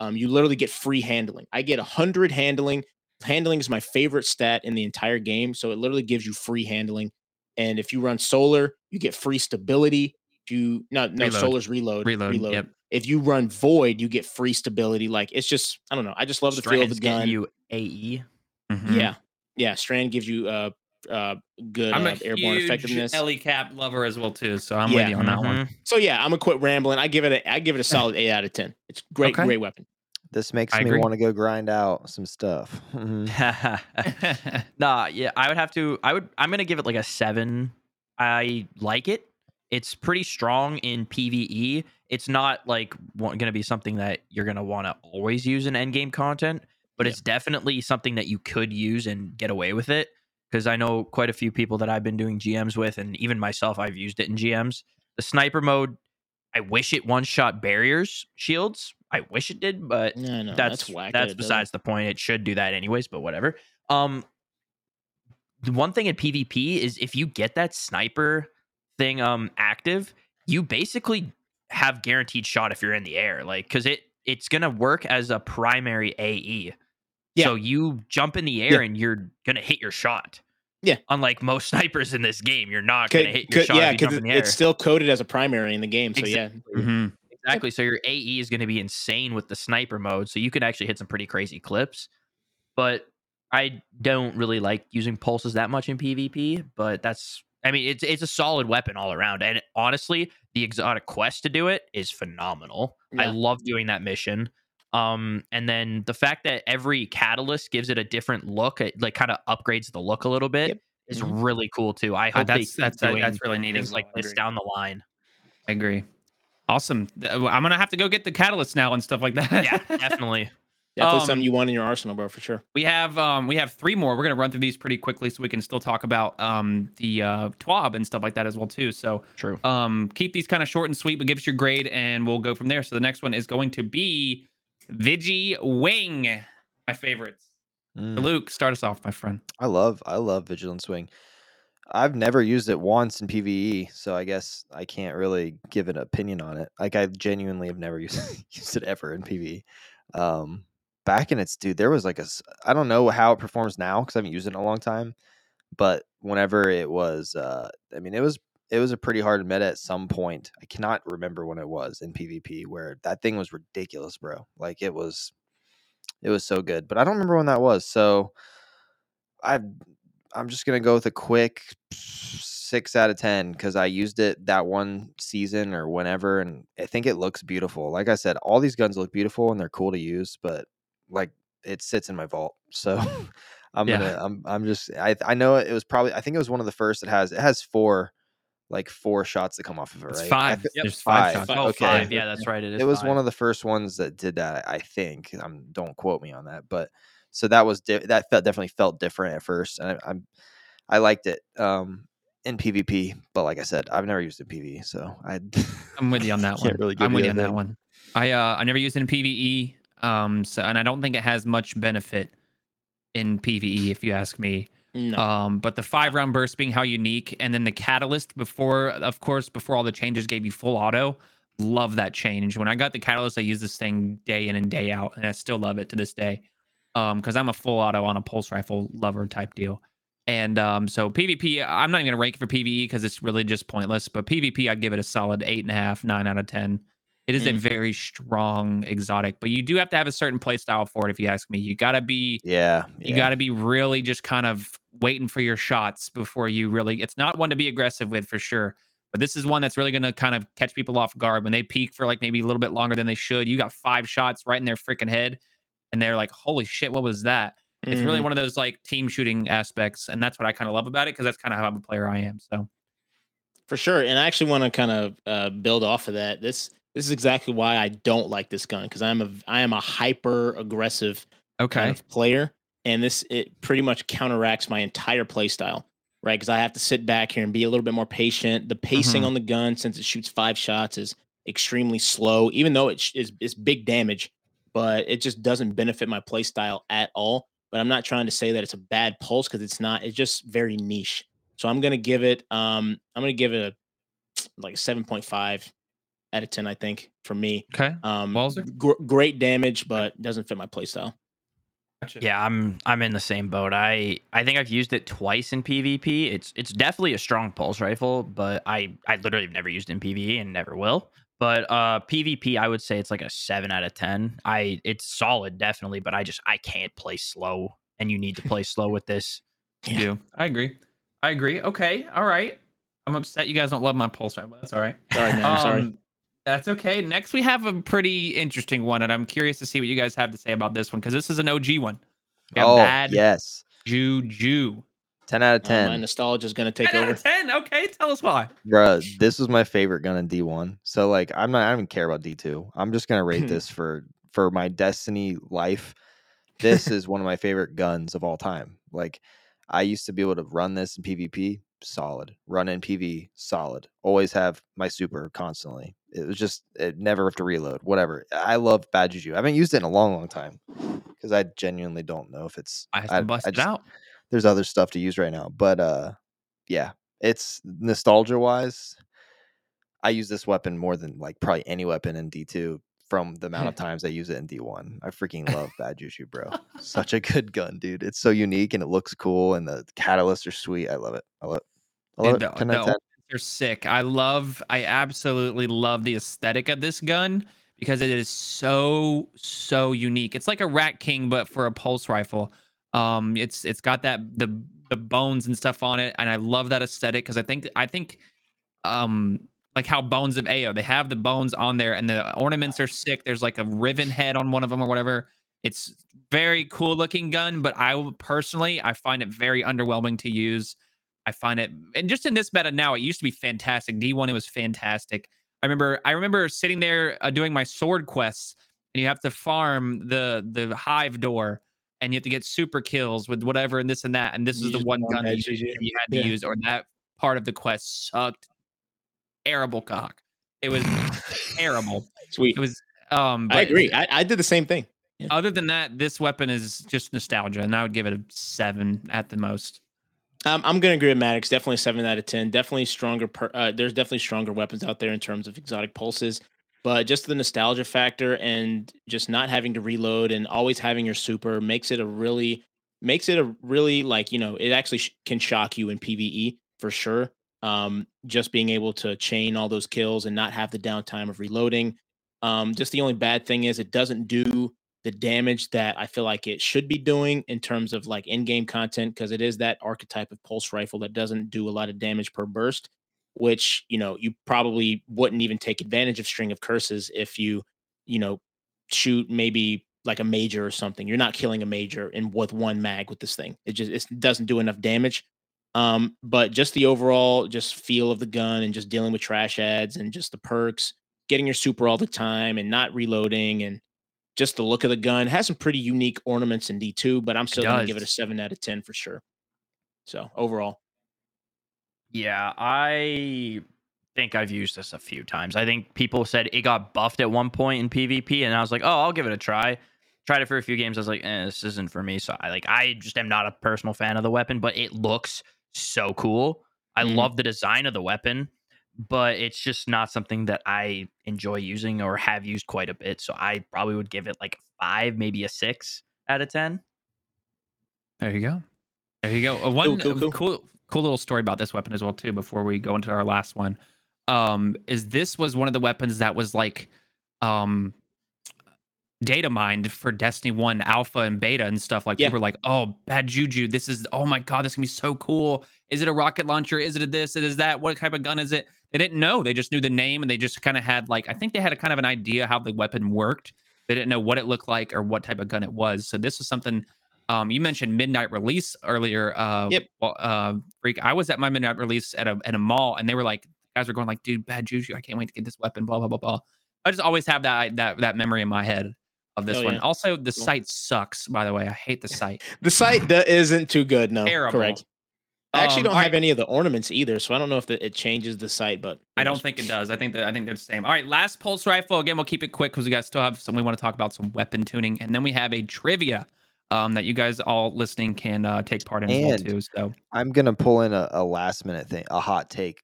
Um, you literally get free handling. I get hundred handling. Handling is my favorite stat in the entire game, so it literally gives you free handling. And if you run solar, you get free stability. If you no no Reload. solar's reload Reload. Yep. if you run void, you get free stability. Like it's just, I don't know. I just love the feel of the gun. You. AE. Mhm. Yeah, yeah. Strand gives you uh uh good I'm uh, a airborne huge effectiveness. Ellie Cap lover as well too, so I'm Yeah. with you on that one. Mhm. So yeah, I'm gonna quit rambling. I give it a I give it a solid eight out of ten. It's great, Okay. great weapon. This makes I me want to go grind out some stuff. Mhm. Mm-hmm. nah, yeah, I would have to. I would. I'm gonna give it like a seven. I like it. It's pretty strong in PVE. It's not like going to be something that you're gonna want to always use in endgame content, but Yeah. it's definitely something that you could use and get away with it. Because I know quite a few people that I've been doing GMs with, and even myself, I've used it in GMs. The sniper mode, I wish it one shot barriers shields. I wish it did, but No, no, that's that's, that's that it doesn't. besides the point. It should do that anyways, but whatever. Um, the one thing in PvP is if you get that sniper thing um active, you basically have guaranteed shot if you're in the air, like because it it's gonna work as a primary AE. Yeah. So you jump in the air Yeah. and you're gonna hit your shot. Yeah. Unlike most snipers in this game, you're not gonna hit your could- shot yeah, if you because in it's still coded as a primary in the game. So yeah, Mhm. Exactly. So your AE is going to be insane with the sniper mode. So you can actually hit some pretty crazy clips. But I don't really like using pulses that much in PvP. But that's, I mean, it's it's a solid weapon all around. And honestly, the exotic quest to do it is phenomenal. I love doing that mission. Um, and then the fact that every catalyst gives it a different look, it like kind of upgrades the look a little bit, Yep. is Mhm. really cool too. I Uh, hope they that's that's doing that's really neat. things like this down the line. I agree. Awesome. I'm gonna have to go get the catalyst now and stuff like that. Yeah, definitely. Definitely Um, something you want in your arsenal, bro, for sure. We have um we have three more. We're gonna run through these pretty quickly so we can still talk about um the uh TWAB and stuff like that as well too. So True. um keep these kind of short and sweet, but give us your grade and we'll go from there. So the next one is going to be Vigi Wing, my favorites. Mm. Luke, start us off, my friend. I love I love Vigilance Wing. I've never used it once in PVE, so I guess I can't really give an opinion on it. Like I genuinely have never used used it ever in PVE. Um, back in its dude, there was like a I don't know how it performs now because I haven't used it in a long time. But whenever it was, uh, I mean, it was it was a pretty hard meta at some point. I cannot remember when it was in PvP where that thing was ridiculous, bro. Like it was, it was so good. But I don't remember when that was. So I I'm just gonna go with a quick six out of ten because I used it that one season or whenever, and I think it looks beautiful. Like I said, all these guns look beautiful and they're cool to use, but like it sits in my vault, so I'm Yeah. gonna I'm I'm just I I know it was probably I think it was one of the first that has it has four like four shots that come off of it, right? Five. thi- There's five, Five. shots. Oh, okay. five. Yeah, that's right. It is. it was five. one of the first ones that did that i think um, don't quote me on that but so that was di- that felt definitely felt different at first and I, i'm i liked it um in pvp but like i said i've never used it in pve so i I'm with you on that one. really I'm with you on that one. I uh I never used it in PVE. Um so and I don't think it has much benefit in PVE if you ask me. No. Um but the five round burst being how unique and then the catalyst before of course before all the changes gave you full auto. Love that change. When I got the catalyst, I used this thing day in and day out, and I still love it to this day. Um, because I'm a full auto on a pulse rifle lover type deal. And um, so PvP, I'm not even gonna rank it for PvE because it's really just pointless. But PvP, I'd give it a solid eight and a half, nine out of ten. It is a Mm. very strong exotic, but you do have to have a certain play style for it. If you ask me, you gotta be yeah you got to be really just kind of waiting for your shots before you really it's not one to be aggressive with for sure but this is one that's really going to kind of catch people off guard when they peek for like maybe a little bit longer than they should you got five shots right in their freaking head and they're like holy shit what was that it's really Mhm. one of those like team shooting aspects and that's what i kind of love about it because that's kind of how I'm a player i am so For sure. And I actually want to kind of uh, build off of that. This this is exactly why I don't like this gun because I'm a I am a hyper aggressive okay kind of player, and this it pretty much counteracts my entire play style, right? Because I have to sit back here and be a little bit more patient. The pacing Mhm. on the gun, since it shoots five shots, is extremely slow, even though it is is big damage, but it just doesn't benefit my play style at all. But I'm not trying to say that it's a bad pulse because it's not. It's just very niche. So I'm gonna give it. Um, I'm gonna give it a like a seven point five out of ten. I think for me. okay Um, Wallzer? gr- great damage, but doesn't fit my playstyle. gotcha. Yeah, I'm I'm in the same boat. I I think I've used it twice in PvP. It's it's definitely a strong pulse rifle, but I I literally have never used it in PvE and never will. But uh PvP, I would say it's like a seven out of ten. I it's solid definitely, but I just I can't play slow, and you need to play slow with this. You do. I agree. I agree. Okay. All right. I'm upset you guys don't love my pulse rifle. That's all right. Sorry, man. I'm sorry. That's okay. Next, we have a pretty interesting one, and I'm curious to see what you guys have to say about this one because this is an OG one. Oh Bad yes Juju. 10 out of Uh, 10 my nostalgia is going to take 10 out over. of 10. Okay, tell us why. Bruh, this was my favorite gun in D1. So like I'm not I don't even care about D2. I'm just gonna rate this for for my Destiny life. This is one of my favorite guns of all time. Like I used to be able to run this in PvP, solid. Run in PV, solid. Always have my super constantly. It was just it never have to reload. Whatever. I love Bad Juju. I haven't used it in a long, long time. Because I genuinely don't know if it's I have to bust it just- out. there's other stuff to use right now. But uh yeah, it's nostalgia wise. I use this weapon more than like probably any weapon in D2 from the amount of times I use it in D1. I freaking love Bad Juju, bro. Such a good gun, dude. It's so unique and it looks cool and the catalysts are sweet. I love it. I love it. I love Dude, it. the- 10 out the 10. They're sick. I love, I absolutely love the aesthetic of this gun because it is so, so unique. It's like a Rat King, but for a pulse rifle. Um, it's it's got that the the bones and stuff on it, and I love that aesthetic because I think I think um like how bones of Eao, they have the bones on there and the ornaments are sick. There's like a riven head on one of them or whatever. It's very cool looking gun, but I personally I find it very underwhelming to use. I find it, and just in this meta now, it used to be fantastic. D1, it was fantastic. I remember, I remember sitting there uh, doing my sword quests, and you have to farm the the hive door, and you have to get super kills with whatever and this and that. And this You is the one gun that you, you had to Yeah. use, or that part of the quest sucked. Terrible cock. It was terrible. Sweet. It was. Um, I agree. I, I did the same thing. Other than that, this weapon is just nostalgia, and I would give it a seven at the most. Um, I'm gonna agree with Maddox. Definitely seven out of ten. Definitely stronger. Per, uh, there's definitely stronger weapons out there in terms of exotic pulses, but just the nostalgia factor and just not having to reload and always having your super makes it a really makes it a really like you know it actually sh- can shock you in PVE for sure. Um, just being able to chain all those kills and not have the downtime of reloading. Um, just the only bad thing is it doesn't do the damage that I feel like it should be doing in terms of like in-game content because it is that archetype of pulse rifle that doesn't do a lot of damage per burst, which you know you probably wouldn't even take advantage of string of curses if you you know shoot maybe like a major or something. You're not killing a major in with one mag with this thing. It just it doesn't do enough damage. Um, but just the overall just feel of the gun and just dealing with trash ads and just the perks, getting your super all the time and not reloading and just the look of the gun has some pretty unique ornaments in D2, but I'm still going to give it a 7 out of 10 for sure. So, overall. Yeah, I think I've used this a few times. I think people said it got buffed at one point in PvP and I was like, "Oh, I'll give it a try." Tried it for a few games. I was like, eh, "This isn't for me." So I like I just am not a personal fan of the weapon, but it looks so cool. I mm. love the design of the weapon but it's just not something that I enjoy using or have used quite a bit. So I probably would give it like five, maybe a six out of 10. There you go. There you go. Uh, one cool, cool, cool. cool, little story about this weapon as well, too, before we go into our last one. Um, is this was one of the weapons that was like um data mined for Destiny 1 alpha and beta and stuff. Like yeah. people were like, oh, bad juju. This is oh my god, this can be so cool. Is it a rocket launcher? Is it a this? Is that? What type of gun is it? They didn't know. They just knew the name and they just kind of had like I think they had a kind of an idea how the weapon worked. They didn't know what it looked like or what type of gun it was. So this was something um, you mentioned midnight release earlier. Uh, yep. Well, uh, freak. I was at my midnight release at a at a mall, and they were like, guys were going like, "Dude, bad juju! I can't wait to get this weapon." Blah blah blah blah. I just always have that that that memory in my head of this oh, one. Yeah. Also, the cool. sight sucks. By the way, I hate the sight. the sight isn't too good. No, Terrible. correct. I actually um, don't have right. any of the ornaments either, so I don't know if the, it changes the sight, but I don't think it does. I think that I think they're the same. All right, last pulse rifle. Again, we'll keep it quick because we guys still have some. We want to talk about some weapon tuning, and then we have a trivia um, that you guys all listening can uh, take part in and as well too. So I'm gonna pull in a, a, last minute thing, a hot take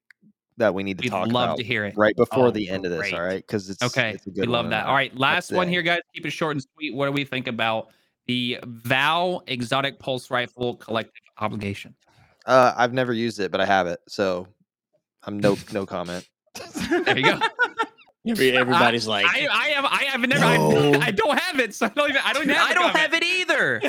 that we need to We'd talk love about to hear it right before oh, the end of this. Great. All right, because it's okay. It's we love that. All right, last one here, guys. Keep it short and sweet. What do we think about the Vow Exotic Pulse Rifle Collective Obligation? Uh, I've never used it, but I have it, so I'm no no comment. there you go. everybody's like, I, I have, I have never, no. I, I, don't have it, so I don't even, I don't, have I don't have it either.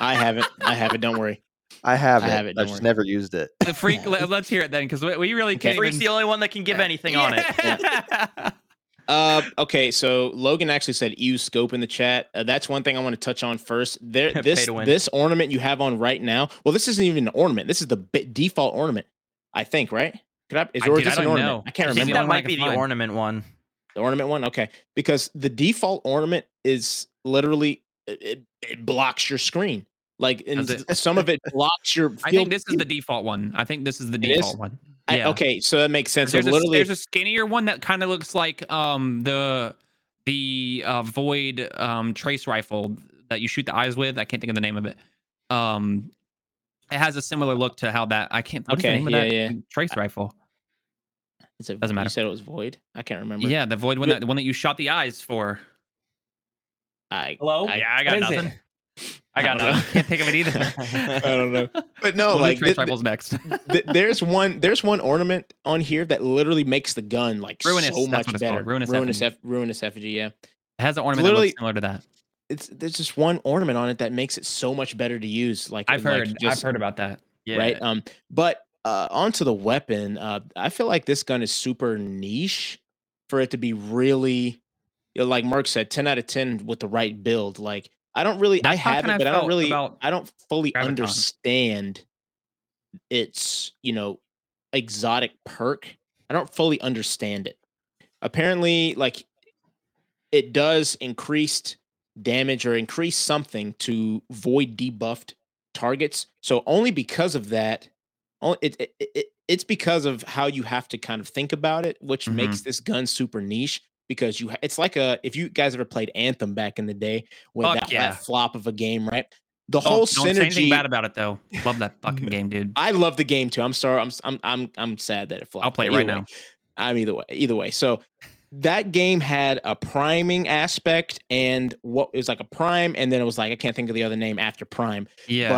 I have it. I have it. Don't worry. I have I it. Have it I've just never used it. The freak. let's hear it then, because we really can't. Freak's even... the only one that can give anything yeah. on it. Yeah. Uh, okay, so Logan actually said use scope in the chat. Uh, that's one thing I want to touch on first. There, this this ornament you have on right now. Well, this isn't even an ornament. This is the default ornament, I think. Right? Could I, is, or I, is this an ornament? Know. I can't I remember. That might be the find. ornament one. The ornament one. Okay, because the default ornament is literally it, it blocks your screen. Like, and some of it blocks your. I think this is the default one. I think this is the default one. Yeah. I, okay, so that makes sense. There's, so a, literally, there's a skinnier one that kind of looks like um the the uh, void um trace rifle that you shoot the eyes with. I can't think of the name of it. Um, it has a similar look to how that I can't. okay, yeah, yeah. Trace rifle. It, Doesn't matter. You said it was void. I can't remember. Yeah, the void one that the one that you shot the eyes for. I hello. I, yeah, I got nothing. I got no. Can't think of it either. I don't know. But no, we'll like th- th- next. th- there's one. There's one ornament on here that literally makes the gun like ruinous, so much better. Ruinous, ruinous, effigy. F- ruinous effigy. Yeah, it has an ornament literally, similar to that. It's there's just one ornament on it that makes it so much better to use. Like I've heard, like just, I've heard about that. Yeah. Right. Um. But uh, onto the weapon. Uh, I feel like this gun is super niche for it to be really, you know, like Mark said, ten out of ten with the right build. Like I don't really. That's I have it, but I don't really. I don't fully understand its you know exotic perk. I don't fully understand it. Apparently, like it does increased damage or increase something to void debuffed targets. So only because of that, it, it, it it's because of how you have to kind of think about it, which mm-hmm. makes this gun super niche because you it's like a if you guys ever played Anthem back in the day when that, yeah. that, flop of a game, right? the Oh, whole don't say anything bad about it though. Love that fucking game, dude. I love the game too. I'm sorry. I'm I'm I'm I'm sad that it flopped. I'll play it right way, now. I'm either way. Either way. So that game had a priming aspect and what it was like a prime, and then it was like I can't think of the other name after prime. Yeah.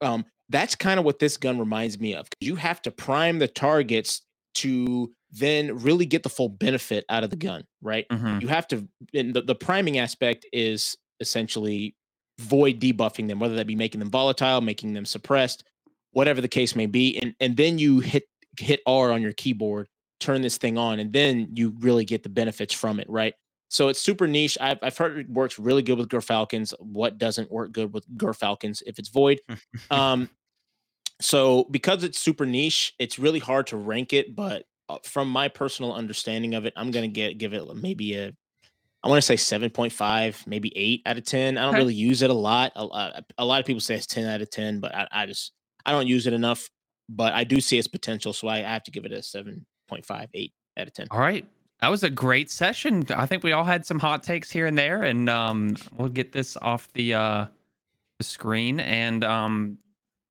But um, that's kind of what this gun reminds me of. You have to prime the targets to then really get the full benefit out of the gun, right? Mhm. You have to. And the, the priming aspect is essentially void debuffing them, whether that be making them volatile, making them suppressed, whatever the case may be, and and then you hit hit R on your keyboard, turn this thing on, and then you really get the benefits from it, right? So it's super niche. I've, I've heard it works really good with Gyrfalcon's. What doesn't work good with Gyrfalcon's if it's void? um, so because it's super niche, it's really hard to rank it. But from my personal understanding of it, I'm gonna get give it maybe a I want to say 7.5, maybe 8 out of 10. I don't Okay. really use it a lot. A, a, a lot of people say it's 10 out of 10, but I, I just I don't use it enough. But I do see its potential, so I have to give it a 7.5, 8 out of 10. All right. That was a great session. I think we all had some hot takes here and there, and um, we'll get this off the uh, the screen. And um,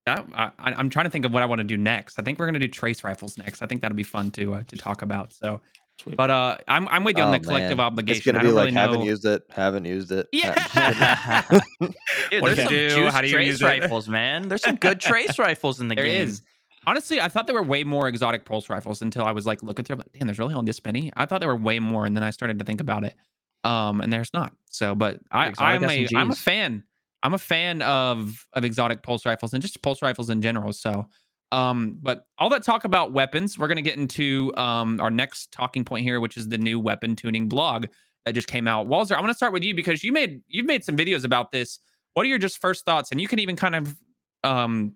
I, I, I'm trying to think of what I want to do next. I think we're gonna do trace rifles next. I think that'll be fun to uh, to talk about. So, Sweet. but uh, I'm I'm with you on Oh, the collective man. obligation. It's gonna I be don't like really haven't know. used it, haven't used it. Yeah. ha- Dude, What there's do you some do? juice How do you trace use it? rifles, man. There's some good trace rifles in the There game. is. Honestly, I thought there were way more exotic pulse rifles until I was like looking through. I'm like, damn, there's really only this many. I thought there were way more, and then I started to think about it. Um, and there's not. So, but I, Exotic I'm a, I'm a SMGs. fan. I'm a fan of of exotic pulse rifles and just pulse rifles in general. So, um, but all that talk about weapons, we're gonna get into um our next talking point here, which is the new weapon tuning blog that just came out. Wallzer, I'm gonna start with you because you made you've made some videos about this. What are your just first thoughts? And you can even kind of um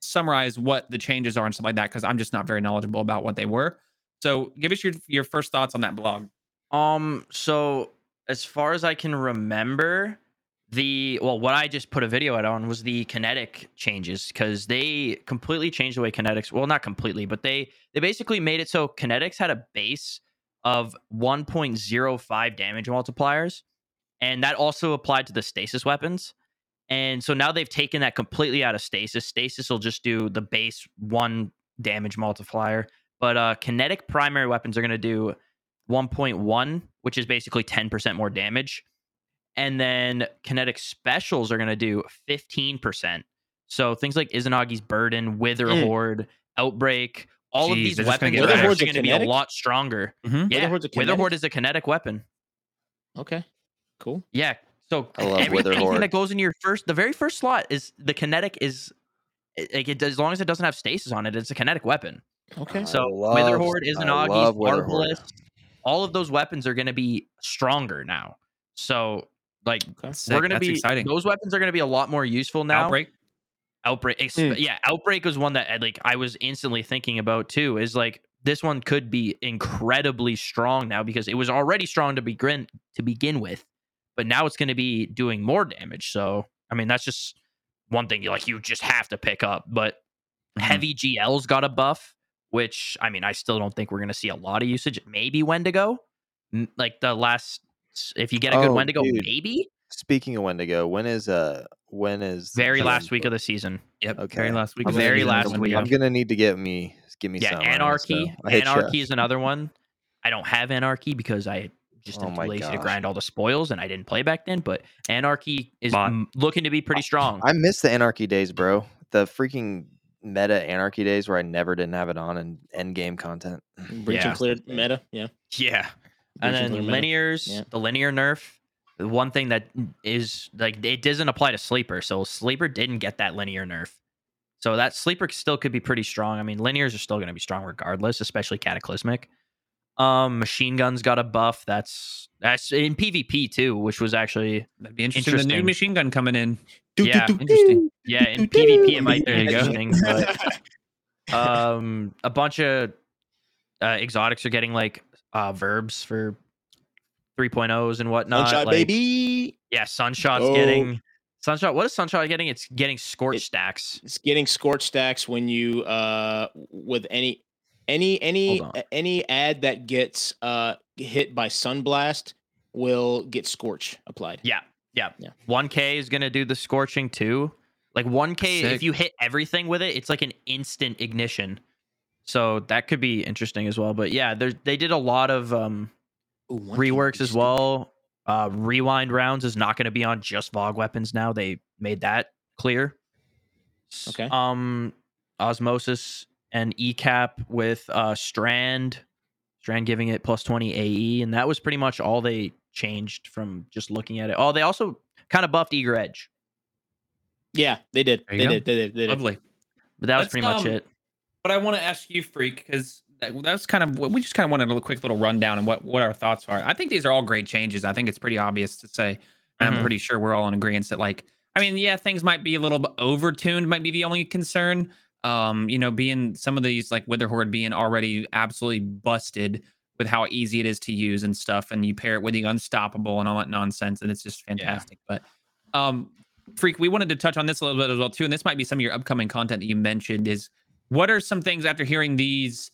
summarize what the changes are and stuff like that because I'm just not very knowledgeable about what they were. So give us your your first thoughts on that blog. Um, so as far as I can remember, the well, what I just put a video out on was the kinetic changes because they completely changed the way kinetics. Well, not completely, but they they basically made it so kinetics had a base of 1.05 damage multipliers, and that also applied to the stasis weapons. And so now they've taken that completely out of stasis. Stasis will just do the base one damage multiplier, but uh, kinetic primary weapons are going to do 1.1, which is basically 10% more damage. And then kinetic specials are going to do 15%. So things like Izanagi's Burden, Wither Mm. Horde, Outbreak, all of these they're gonna weapons are actually going to be a lot stronger. Mhm. Yeah, Horde's a Wither kinetic? Horde is a kinetic weapon. Okay, cool. Yeah. So I love every- Wither anything Horde. that goes in your first, the very first slot is the kinetic is like it, as long as it doesn't have stasis on it, it's a kinetic weapon. Okay. So love- Witherhoard, I Izanagi's, love Arbalest, all of those weapons are going to be stronger now. So like Okay. We're going to That's be exciting. those weapons are going to be a lot more useful now. Outbreak. Outbreak, ex- Mm. yeah, Outbreak was one that I, like I was instantly thinking about too. Is like this one could be incredibly strong now because it was already strong to begin to begin with, but now it's going to be doing more damage. So I mean, that's just one thing you like you just have to pick up. But Mhm. heavy GL's got a buff, which I mean, I still don't think we're going to see a lot of usage. Maybe Wendigo, like the last. If you get a good Oh, Wendigo, dude. maybe Speaking of Wendigo, when is uh when is very last June week of the season. Yep. Okay. Very last week. I'm very last week. I'm gonna need to get me give me yeah, some. anarchy. So I hit. Anarchy is another one. I don't have anarchy because I just Oh am too my lazy to grind all the spoils, and I didn't play back then. But anarchy is Bot. mm, looking to be pretty strong. I miss the anarchy days, bro. The freaking meta anarchy days where I never didn't have it on and end game content. Breach Yeah. and clear meta. Yeah. yeah, Breach and then clear linears, Yeah. the linear nerf. The one thing that is like it doesn't apply to sleeper, so sleeper didn't get that linear nerf. So that sleeper still could be pretty strong. I mean, linears are still going to be strong regardless, especially cataclysmic. Um, machine guns got a buff. That's that's in PvP too, which was actually That'd be interesting. The new machine gun coming in. Yeah, interesting. yeah in PvP it might be There you go. interesting. But, um, a bunch of uh, exotics are getting like uh verbs for 3.0s and whatnot. Sunshot, like, baby. Yeah, Sunshot's Oh. getting Sunshot. What is Sunshot getting? It's getting scorch It- stacks. It's getting scorch stacks when you uh with any any any Hold on. a- any ad that gets uh hit by sunblast will get scorch applied. Yeah, yeah. Yeah. 1K is gonna do the scorching too. Like 1K, Sick. if you hit everything with it, it's like an instant ignition. So that could be interesting as well. But yeah, they did a lot of um Ooh, reworks as well. Uh, rewind rounds is not going to be on just Vogue weapons now. They made that clear. Okay. Um, Osmosis and ECAP with uh Strand, Strand giving it plus twenty AE, and that was pretty much all they changed from just looking at it. Oh, they also kind of buffed Eager Edge, Yeah, they did. They did. They did. They did. Lovely. but that was Let's, pretty much um, it. But I want to ask you, Freak, because that, that's kind of what we just kind of wanted a quick little rundown and what what our thoughts are. I think these are all great changes. I think it's pretty obvious to say. and Mhm. I'm pretty sure we're all in agreement that, like, I mean, yeah, things might be a little bit overtuned, might be the only concern. Um, you know, being some of these like Witherhoard being already absolutely busted with how easy it is to use and stuff, and you pair it with the unstoppable and all that nonsense, and it's just fantastic. But um freak we wanted to touch on this a little bit as well too and this might be some of your upcoming content that you mentioned is what are some things after hearing these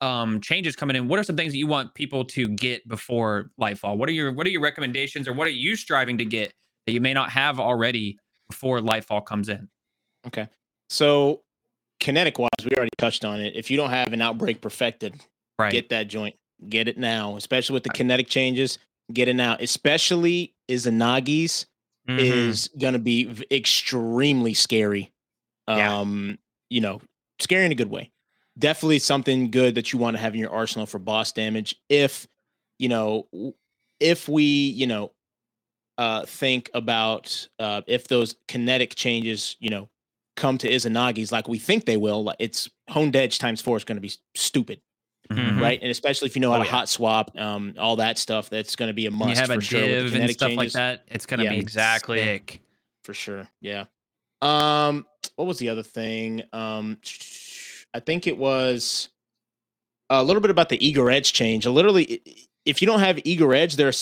um changes coming in what are some things that you want people to get before lightfall what are your what are your recommendations or what are you striving to get that you may not have already before lightfall comes in Okay, So, kinetic wise, we already touched on it. If you don't have an outbreak perfected, right get that joint. Get it now, especially with the kinetic changes. Get it now, especially Izanagi's Mhm. is going to be extremely scary. Yeah. Um, you know, scary in a good way. Definitely something good that you want to have in your arsenal for boss damage. If you know, if we, you know, uh, think about uh, if those kinetic changes, you know, come to Izanagi's like we think they will, like it's honed edge times four is going to be stupid, Mhm. right? And especially if you know how Oh, to yeah. hot swap, um, all that stuff, that's going to be a must you have for a sure. div and stuff like that it's gonna Yeah, be exactly. sick. for sure. Yeah. Um, what was the other thing? Um, I think it was a little bit about the eager edge change. Literally, if you don't have eager edge, they're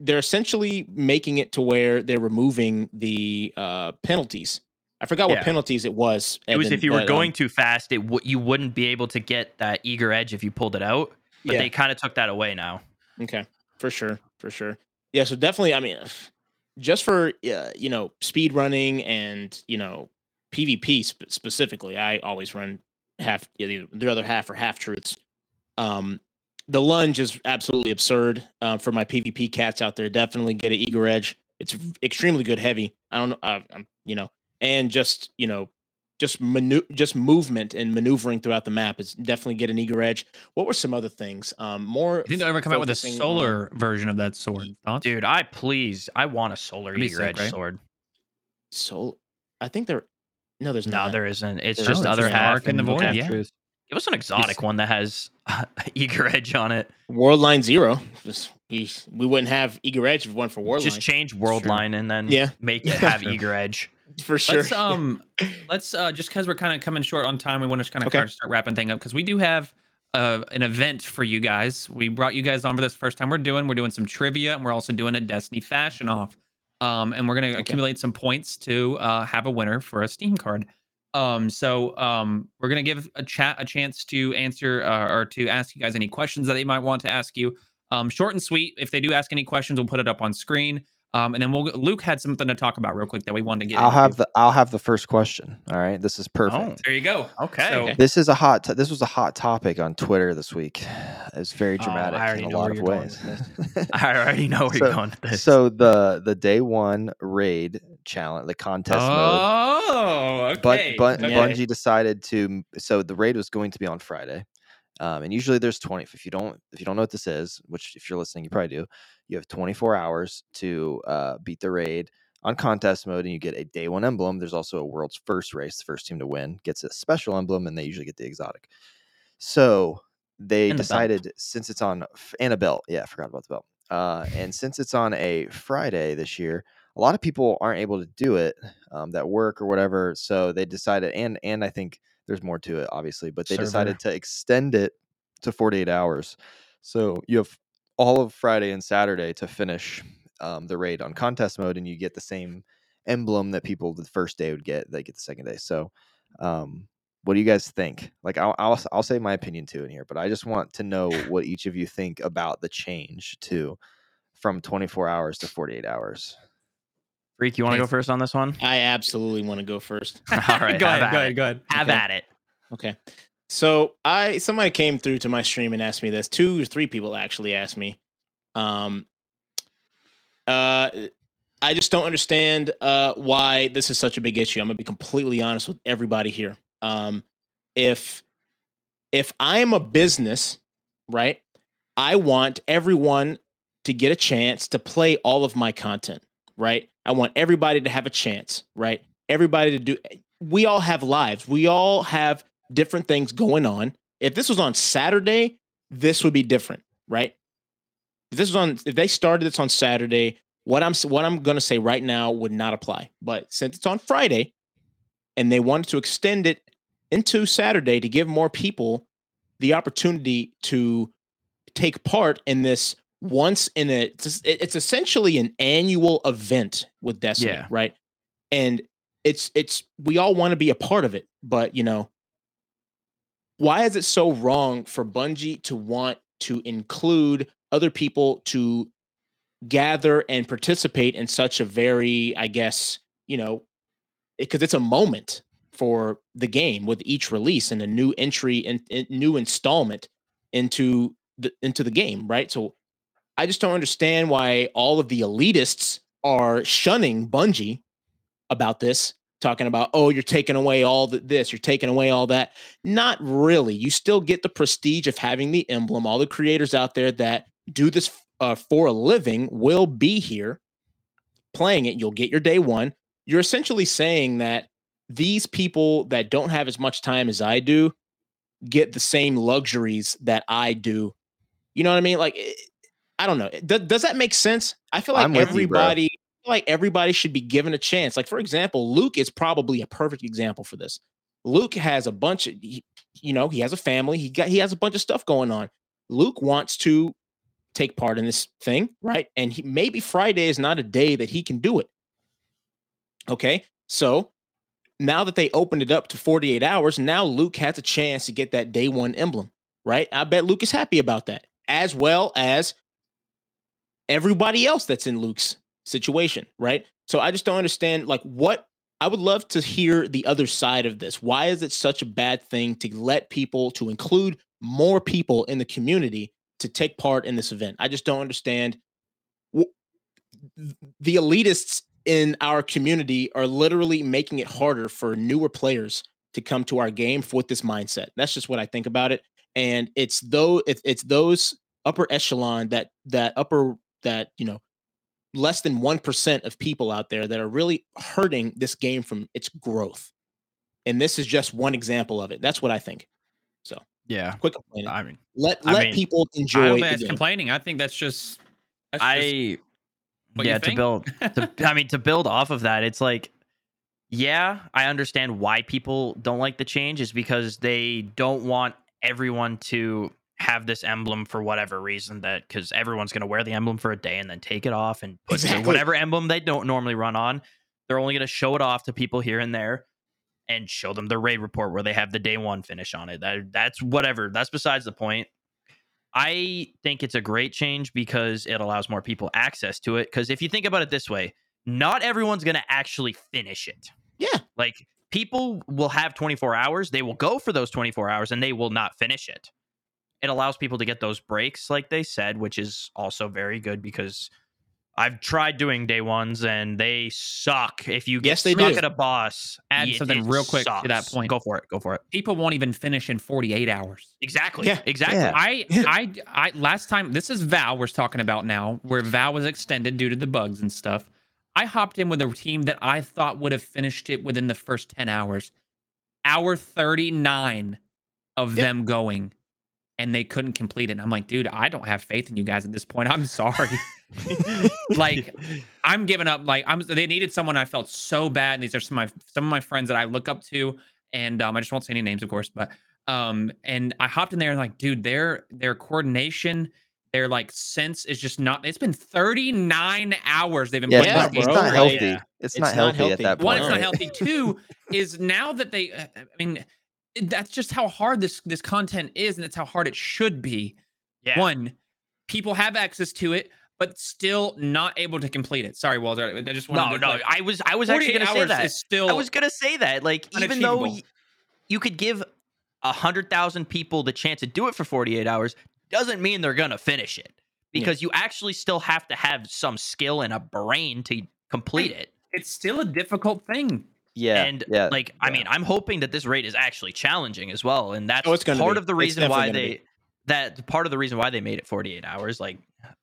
they're essentially making it to where they're removing the uh penalties. I forgot what Yeah. penalties it was. It was Evan, if you were that, going too fast, it w- you wouldn't be able to get that eager edge if you pulled it out. But yeah. they kind of took that away now. Okay, for sure, for sure. Yeah, so definitely. I mean, just for uh, you know speed running and you know PvP sp- specifically, I always run half the the other half or half truths. Um, the lunge is absolutely absurd uh, for my PvP cats out there. Definitely get an eager edge. It's extremely good heavy. I don't know, uh, I'm, you know, and just you know, just manu- just movement and maneuvering throughout the map is definitely get an eager edge. What were some other things? Um, more. I think they'll ever come out with a focusing on- solar version of that sword. Thoughts? Dude, I please, I want a solar eager sick, edge right? sword. So, I think there. No, there's No, not. there isn't. It's There just isn't. other half Arc in the and Void, yeah. truth. Give us an exotic one that has eager edge on it. World Line Zero. Just- he- we wouldn't have Eager Edge if it weren't for World Just Line. change world Sure. line and then Yeah. make it have Sure. eager edge. for sure. Let's um, let's uh, just because we're kind of coming short on time, we want to kind of Okay. start wrapping thing up because we do have uh, an event for you guys. We brought you guys on for this first time. We're doing we're doing some trivia and we're also doing a Destiny fashion off. Um, and we're gonna Okay. accumulate some points to uh, have a winner for a Steam card. Um, so um, we're gonna give a chat a chance to answer uh, or to ask you guys any questions that they might want to ask you. Um, short and sweet. If they do ask any questions, we'll put it up on screen. Um, and then we'll Luke had something to talk about real quick that we wanted to get. I'll into. have the I'll have the first question. All right, this is perfect. Oh. There you go. Okay. So, This is a hot. T- this was a hot topic on Twitter this week. It's very Oh, dramatic already in a know lot where of you're going ways. I already know where So- you're going with this. so the the day one raid challenge, the contest mode. oh, But okay. but Okay. Bungie decided to. So the raid was going to be on Friday, um, and usually there's 20. If you don't if you don't know what this is, which if you're listening, you probably do. You have 24 hours to uh, beat the raid on contest mode, and you get a day one emblem. There's also a world's first race. The first team to win gets a special emblem, and they usually get the exotic. So they decided since it's on f- and a belt. Yeah, I forgot about the belt. Uh, and since it's on a Friday this year, a lot of people aren't able to do it um, that work or whatever. So they decided, and and I think there's more to it, obviously, but they Server. decided to extend it to 48 hours. So you have all of Friday and Saturday to finish um, the raid on contest mode, and you get the same emblem that people the first day would get. They get the second day. So, um, what do you guys think? Like, I'll, I'll I'll say my opinion too in here, but I just want to know what each of you think about the change to from 24 hours to 48 hours. Freak, you want to go first on this one? I absolutely want to go first. All right, go have ahead, go ahead, go ahead. Have Okay. at it. Okay. So I somebody came through to my stream and asked me this. Two or three people actually asked me. Um uh I just don't understand uh why this is such a big issue. I'm gonna be completely honest with everybody here. Um if if I'm a business, right, I want everyone to get a chance to play all of my content, right? I want everybody to have a chance, right? Everybody to do we all have lives. We all have different things going on. If this was on Saturday, this would be different, right? If this was on if they started this on Saturday, what I'm what I'm going to say right now would not apply. But since it's on Friday and they wanted to extend it into Saturday to give more people the opportunity to take part in this once in a it's, it's essentially an annual event with Destiny, Yeah. right? And it's it's we all want to be a part of it, but you know, why is it so wrong for Bungie to want to include other people to gather and participate in such a very, I guess, you know, because it's a moment for the game with each release and a new entry and, and new installment into the into the game, right? So I just don't understand why all of the elitists are shunning Bungie about this, talking about, oh, you're taking away all the, this, you're taking away all that. Not really. You still get the prestige of having the emblem. All the creators out there that do this uh, for a living will be here playing it. You'll get your day one. You're essentially saying that these people that don't have as much time as I do get the same luxuries that I do. You know what I mean? Like, I don't know. Does, does that make sense? I feel like I'm you, like everybody should be given a chance. Like, for example, Luke is probably a perfect example for this. Luke has a bunch of, he- you know, he has a family. He got, he has a bunch of stuff going on. Luke wants to take part in this thing, right? And he, maybe Friday is not a day that he can do it. Okay, so now that they opened it up to 48 hours, now Luke has a chance to get that day one emblem, right? I bet Luke is happy about that, as well as everybody else that's in Luke's situation, right? So I just don't understand, like, what I would love to hear the other side of this. Why is it such a bad thing to let people, to include more people in the community to take part in this event? I just don't understand. The elitists in our community are literally making it harder for newer players to come to our game with this mindset. That's just what I think about it. And it's though it's, those upper echelon that that upper that you know less than 1% of people out there that are really hurting this game from its growth. And this is just one example of it. That's what I think. So Yeah. quit complaining. I mean, let I let mean, people enjoy don't think the that's game. complaining. I think that's just. That's just I what you yeah to build to, I mean to build off of that, it's like yeah, I understand why people don't like the change is because they don't want everyone to have this emblem for whatever reason that because everyone's going to wear the emblem for a day and then take it off and put Exactly. whatever emblem they don't normally run on. They're only going to show it off to people here and there and show them the raid report where they have the day one finish on it. That, that's whatever. That's besides the point. I think it's a great change because it allows more people access to it because if you think about it this way not everyone's going to actually finish it. Yeah. like people will have 24 hours they will go for those 24 hours and they will not finish it it allows people to get those breaks like they said which is also very good because i've tried doing day ones and they suck if you get Yes, they stuck do. at a boss Add it- something it real quick to that point. go for it go for it people won't even finish in 48 hours. exactly Yeah. exactly Yeah. I, Yeah. I, I, last time, this is Vow we're talking about now, where Vow was extended due to the bugs and stuff. I hopped in with a team that I thought would have finished it within the first 10 hours. Hour 39 of Yeah. them going, and they couldn't complete it. And I'm like, dude, I don't have faith in you guys at this point. I'm sorry. like, I'm giving up. Like, I'm. They needed someone. I felt so bad. And these are some of my some of my friends that I look up to, and um, I just won't say any names, of course. But um, and I hopped in there and like, dude, their their coordination, their like sense is just not. It's been 39 hours they've been Yeah, it's playing not, it's not healthy. yeah. It's, It's not not healthy, healthy. at that point. One, point. it's not healthy. Two is now that they. uh, I mean, it- that's just how hard this this content is, and it's how hard it should be. yeah One, people have access to it. but still not able to complete it. Sorry, Wallzer. I just wanted No, to, no, like, I was I was actually gonna say hours that. still I was gonna say that. Like, even though y- you could give a hundred thousand people the chance to do it for 48 hours, doesn't mean they're gonna finish it. Yeah. Because you actually still have to have some skill and a brain to complete it. it's still a difficult thing. Yeah, and yeah. like I mean, I'm hoping that this rate is actually challenging as well. And that's Oh, it's gonna part be. of the reason why they be. that part of the reason why they made it 48 hours. Like,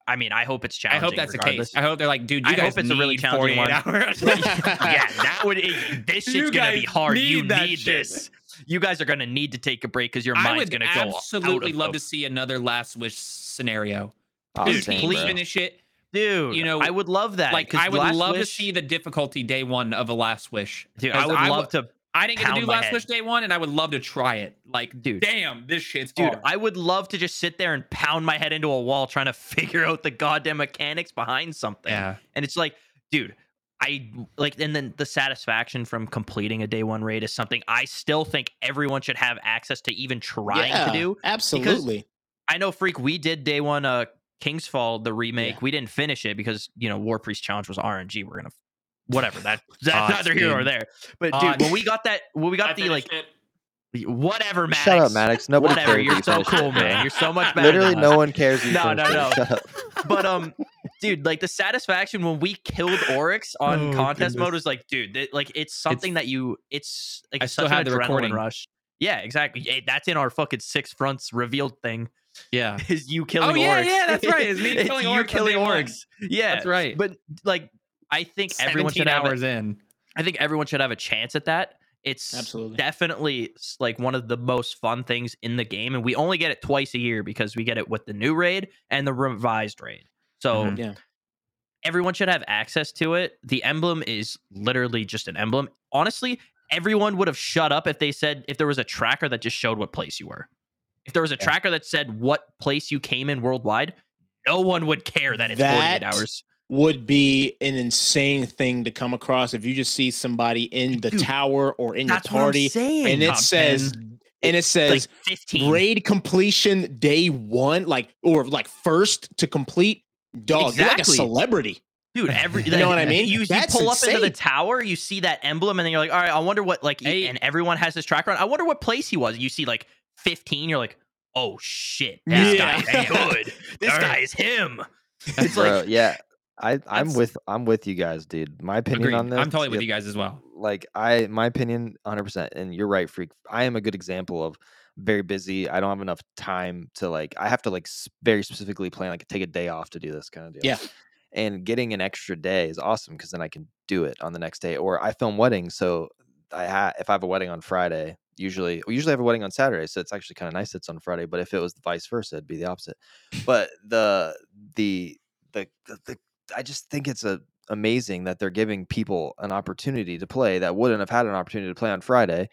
I mean, I hope it's challenging. I hope that's regardless. the case. I hope they're like, dude, you I guys hope it's a really challenging 48 one. hours. yeah, that would. It, this You shit's gonna be hard. you need that need shit. this. You guys are gonna need to take a break because your mind's gonna go. out absolutely of love to see another last wish scenario. Dude, please finish it. Dude. you know, I would love that. Like, I would Last love to see the difficulty day one of a last wish. Dude, I would love w- to. I didn't get to do last head. wish day one, and I would love to try it. Like, Dude. damn, this shit's Dude, hard. I would love to just sit there and pound my head into a wall trying to figure out the goddamn mechanics behind something. yeah, And it's like, dude, I like, and then the satisfaction from completing a day one raid is something I still think everyone should have access to even trying yeah, to do. absolutely. I know, Freak, we did day one, uh, King's Fall, the remake. Yeah. We didn't finish it because, you know, War Priest Challenge was RNG. We're going to, whatever. That, that's Odds, neither here nor dude. there. But, dude, Odds. when we got that, when we got the, like, whatever, Maddox. Shut up, Maddox. Nobody Whatever. cares. You're so finished it, cool, man. You're so much better. Literally, than no us. one cares. you No, no, no. Shut up. but um dude like the satisfaction when we killed oryx on Oh, contest mode was like dude that, like it's something that you it's like I still such an have the recording. rush yeah exactly that's in our fucking six fronts revealed thing yeah. is you killing yeah, oryx yeah, that's right. It's me killing you Oryx on killing orcs? yeah That's right. but like i think everyone 17 should have a, hours in. i think everyone should have a chance at that it's Absolutely. definitely like one of the most fun things in the game and we only get it twice a year because we get it with the new raid and the revised raid so Mhm. Yeah. everyone should have access to it. The emblem is literally just an emblem. Honestly, everyone would have shut up if they said if there was a tracker that just showed what place you were. If there was a Yeah. tracker that said what place you came in worldwide, no one would care that it's That 48 hours. Would be an insane thing to come across if you just see somebody in the Dude, tower or in your That's what I'm party saying. and it Top says 10, and it says 15. raid completion day one, like or like first to complete. Dog, you're like a celebrity. Dude, every You know what I mean? You, you pull up into the tower, you see that emblem, and then you're like, all right, I wonder what like, Hey. and everyone has this tracker on. I wonder what place he was. You see like 15, you're like, oh shit, this Yeah. guy is good. This Darn. guy is him. It's like- yeah. I I'm with I'm with you guys, dude. My opinion Agreed. on this. I'm totally with yeah, you guys as well. Like I, my opinion, 100. percent And you're right, freak. I am a good example of very busy. I don't have enough time to like. I have to like very specifically plan, like take a day off to do this kind of deal. Yeah. And getting an extra day is awesome because then I can do it on the next day. Or I film weddings, so I ha- if I have a wedding on Friday, usually we usually have a wedding on Saturday, so it's actually kind of nice it's on Friday. But if it was vice versa, it'd be the opposite. But the the the the, the I just think it's a amazing that they're giving people an opportunity to play that wouldn't have had an opportunity to play on Friday.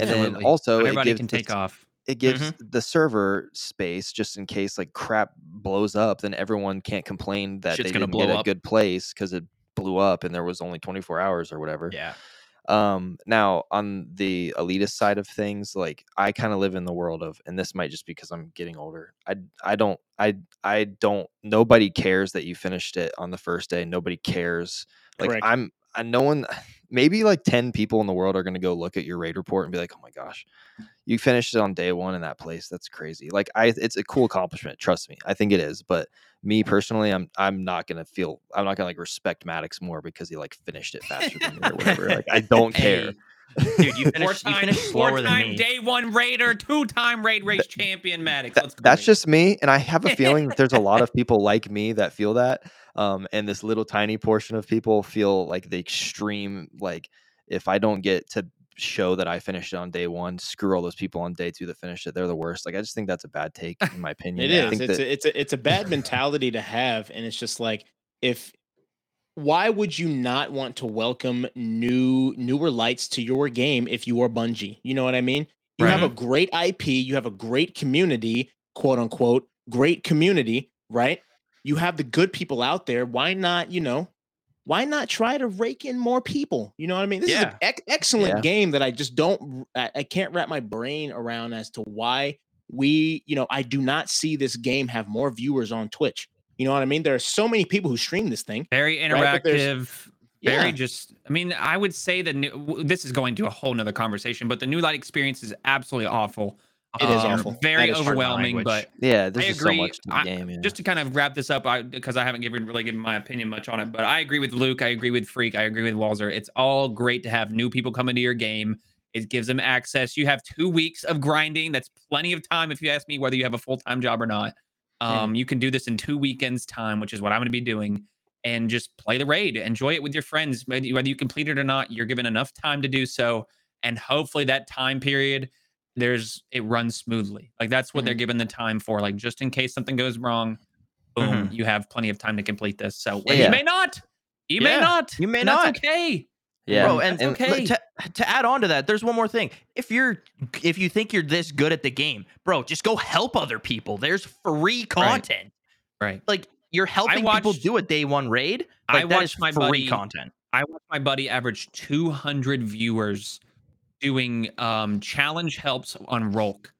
Absolutely. And then also it everybody gives can the take off. it gives Mm-hmm. the server space just in case like crap blows up, then everyone can't complain that Shit's they gonna didn't get a good place because it blew up and there was only 24 hours or whatever. Yeah. Um, now on the elitist side of things, like I kind of live in the world of, and this might just because I'm getting older. I I don't I I don't. Nobody cares that you finished it on the first day. Nobody cares. Like Correct. I'm. I, no one. Maybe like ten people in the world are going to go look at your raid report and be like, "Oh my gosh, you finished it on day one in that place. That's crazy." Like I, it's a cool accomplishment. Trust me, I think it is. But me personally, I'm I'm not gonna feel. I'm not gonna like respect Maddox more because he like finished it faster than me or whatever. Like I don't care. Hey, dude, you finished, you Four-time, finished slower than four-time me. day one raider, two-time raid race champion, Maddox. That- Let's go. that's baby. just me and i have a feeling that there's a lot of people like me that feel that um, and this little tiny portion of people feel like the extreme like if i don't get to show that i finished it on day one screw all those people on day two that finished it they're the worst like i just think that's a bad take in my opinion It I think It's that- a, it's a it's a bad mentality to have, and it's just like if why would you not want to welcome new newer lights to your game if you are Bungie? You know what I mean? You have a great IP, you have a great community, quote unquote, great community, right? You have the good people out there. Why not, you know, why not try to rake in more people? You know what I mean? This is an ec- excellent Yeah. game that I just don't, I, I can't wrap my brain around as to why we, you know, I do not see this game have more viewers on Twitch. You know what I mean? There are so many people who stream this thing. Very Right, interactive. Very Yeah. just. I mean, I would say that This is going to a whole nother conversation, but the new light experience is absolutely awful. It is Um, awful. Very That is true. overwhelming, but Yeah, there's I just agree. so much to the I- game. Yeah. just to kind of wrap this up, I because I haven't given really given my opinion much on it, but I agree with Luke. I agree with Freak. I agree with Wallzer. It's all great to have new people come into your game. It gives them access. You have two weeks of grinding. That's plenty of time if you ask me whether you have a full time job or not. Um, You can do this in two weekends time, which is what I'm going to be doing, and just play the raid. Enjoy it with your friends. Whether whether you complete it or not, you're given enough time to do so, and hopefully that time period there's it runs smoothly. Like that's what they're mm-hmm. given the time for. Like just in case something goes wrong, boom, mm-hmm. you have plenty of time to complete this. So and Yeah. you may not. You may not. you may and that's not. okay. yeah, Bro, and, That's okay. to, to add on to that, there's one more thing. If you're if you think you're this good at the game, bro, just go help other people. There's free content. Right. Like you're helping people do a day one raid. I Like, that watched my free buddy- content. I watched my buddy average 200 viewers doing um challenge helps on Rhulk.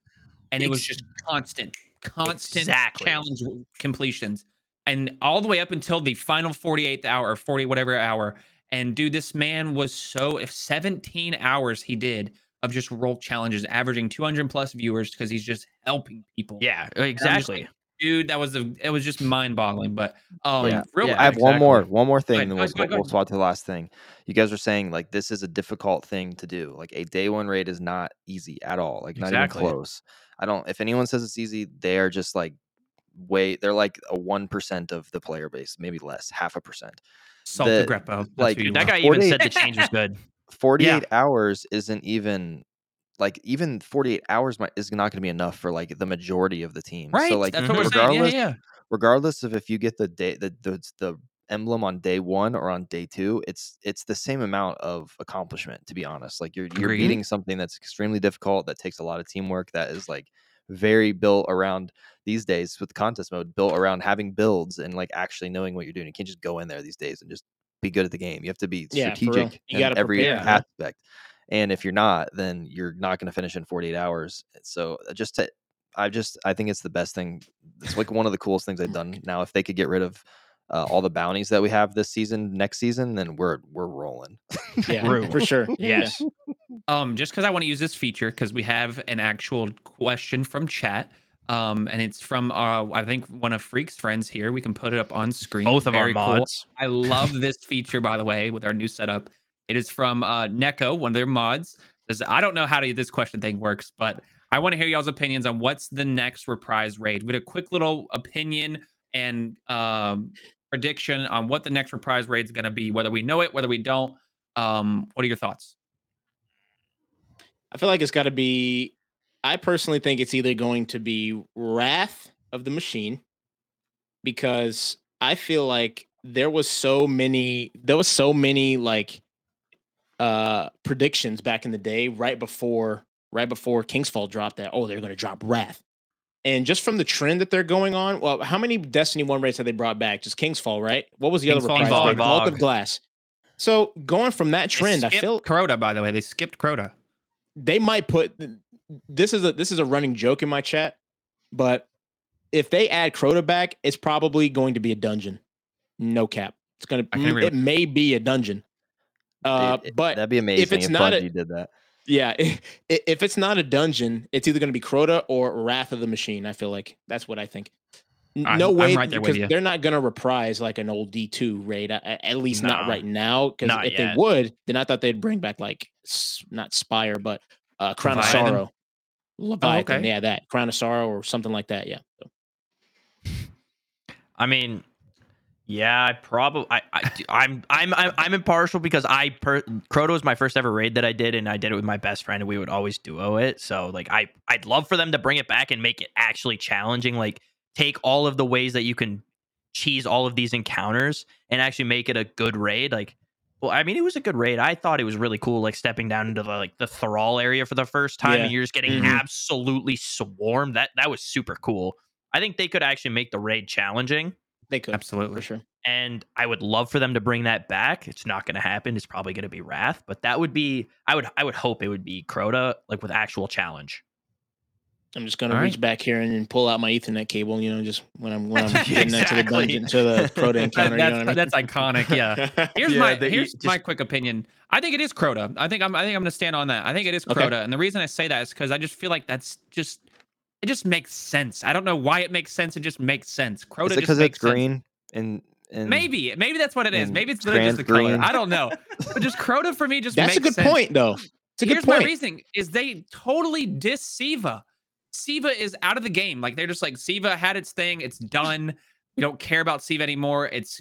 And it was just constant, constant Exactly. challenge completions. And all the way up until the final 48th hour or 40 whatever hour. And dude, this man was so if 17 hours he did of just Rhulk challenges, averaging 200 plus viewers because he's just helping people. Yeah, exactly. Dude, that was a it was just mind boggling. But um Yeah. real Yeah, I have one exactly. more, one more thing, and then go we'll, go we'll swap to the last thing. You guys are saying like this is a difficult thing to do. Like a day one raid is not easy at all. Like not Exactly. even close. I don't. If anyone says it's easy, they are just like way. They're like a one percent of the player base, maybe less, half a percent. Salt the- Greppo. Like, That guy even said the change was good. 48 hours isn't even like even 48 hours might, is not going to be enough for like the majority of the team. Right. So like that's what we're saying. Yeah, regardless yeah. regardless of if you get the day the, the the emblem on day one or on day two, it's it's the same amount of accomplishment. To be honest, like you're you're Agreed. beating something that's extremely difficult that takes a lot of teamwork. That is like very built around these days with contest mode, built around having builds and like actually knowing what you're doing. You can't just go in there these days and just be good at the game. You have to be Yeah, strategic You in every prepare, aspect. And if you're not, then you're not going to finish in 48 hours. So uh, just to, I just, I think it's the best thing. It's like one of the coolest things I've done. Now, if they could get rid of uh, all the bounties that we have this season, next season, then we're we're rolling. Yeah, True. for sure. Yes. Um, just because I want to use this feature because we have an actual question from chat. Um, and it's from uh, I think one of Freak's friends here. We can put it up on screen. Both of our Very cool. mods. I love this feature, by the way, with our new setup. It is from uh, Neko, one of their mods. Says, I don't know how to, this question thing works, but I want to hear y'all's opinions on what's the next reprise raid. We had a quick little opinion and um, prediction on what the next reprise raid is going to be, whether we know it, whether we don't. Um, what are your thoughts? I feel like it's got to be. I personally think it's either going to be Wrath of the Machine, because I feel like there was so many. There was so many like uh predictions back in the day, right before right before Kingsfall dropped. That oh they're going to drop Wrath, and just from the trend that they're going on. Well, how many Destiny One rates have they brought back? Just Kingsfall, right? What was the other Kingsfall, reprise? VoG. Vault of VoG. Glass. So going from that trend, I feel Crota, by the way. They skipped Crota. they might put this is a this is a running joke in my chat, but if they add Crota back, it's probably going to be a dungeon. No cap. It's gonna I can agree it may be a dungeon. Uh, It- it- but that'd be amazing if, it's not a- Bungie did that. yeah, i- if it's not a dungeon, it's either going to be Crota or Wrath of the Machine. I feel like that's what I think. N- I'm- no I'm way, right there with because you. they're not going to reprise like an old D two raid. a- a- At least not right now. Because if yet. they would, then I thought they'd bring back like not Spire, but uh, Crown of Sorrow. Leviathan, okay. yeah, that Crown of Sorrow or something like that. Yeah. So, I mean, yeah, I probably I, I I'm I'm I'm I'm impartial because I per Crota was my first ever raid that I did, and I did it with my best friend, and we would always duo it. So like I I'd love for them to bring it back and make it actually challenging. Like take all of the ways that you can cheese all of these encounters and actually make it a good raid. Like. Well, I mean, it was a good raid. I thought it was really cool, like stepping down into the like the Thrall area for the first time, Yeah. and you're just getting Mhm. absolutely swarmed. That that was super cool. I think they could actually make the raid challenging they could Absolutely. for sure. and I would love for them to bring that back. It's not going to happen. It's probably going to be Wrath, but that would be I would I would hope it would be Crota like with actual challenge. I'm just gonna All reach right. back here and, and pull out my Ethernet cable. You know, just when I'm when I'm Yeah, getting into the dungeon to the Crota encounter. that's, you know what I mean? that's iconic. Yeah. Here's Yeah, my that you here's just- my quick opinion. I think it is Crota. I think I'm I think I'm gonna stand on that. I think it is Okay. Crota, and the reason I say that is because I just feel like that's just it just makes sense. I don't know why it makes sense. It just makes sense. Crota Is it just because it's green and and Maybe maybe that's what it is. Maybe it's literally just the trans color. green. I don't know. But just Crota for me just That's a good sense. point, though. It's a Here's good point. my reasoning: is they totally diss Siva. Siva is out of the game. Like they're just like Siva had its thing. It's done. We don't care about Siva anymore. It's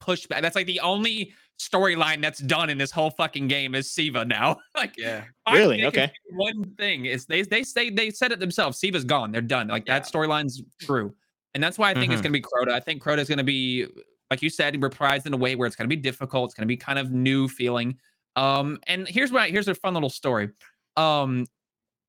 pushed back. That's like the only storyline that's done in this whole fucking game is Siva now. like Yeah. Really? Okay. One thing is they they say they said it themselves. Siva's gone. They're done. Like that storyline's true, and that's why I think it's Mhm. going to be Crota. I think Crota is going to be, like you said, reprised in a way where it's going to be difficult. It's going to be kind of new feeling. Um, and here's why. Here's a fun little story. Um,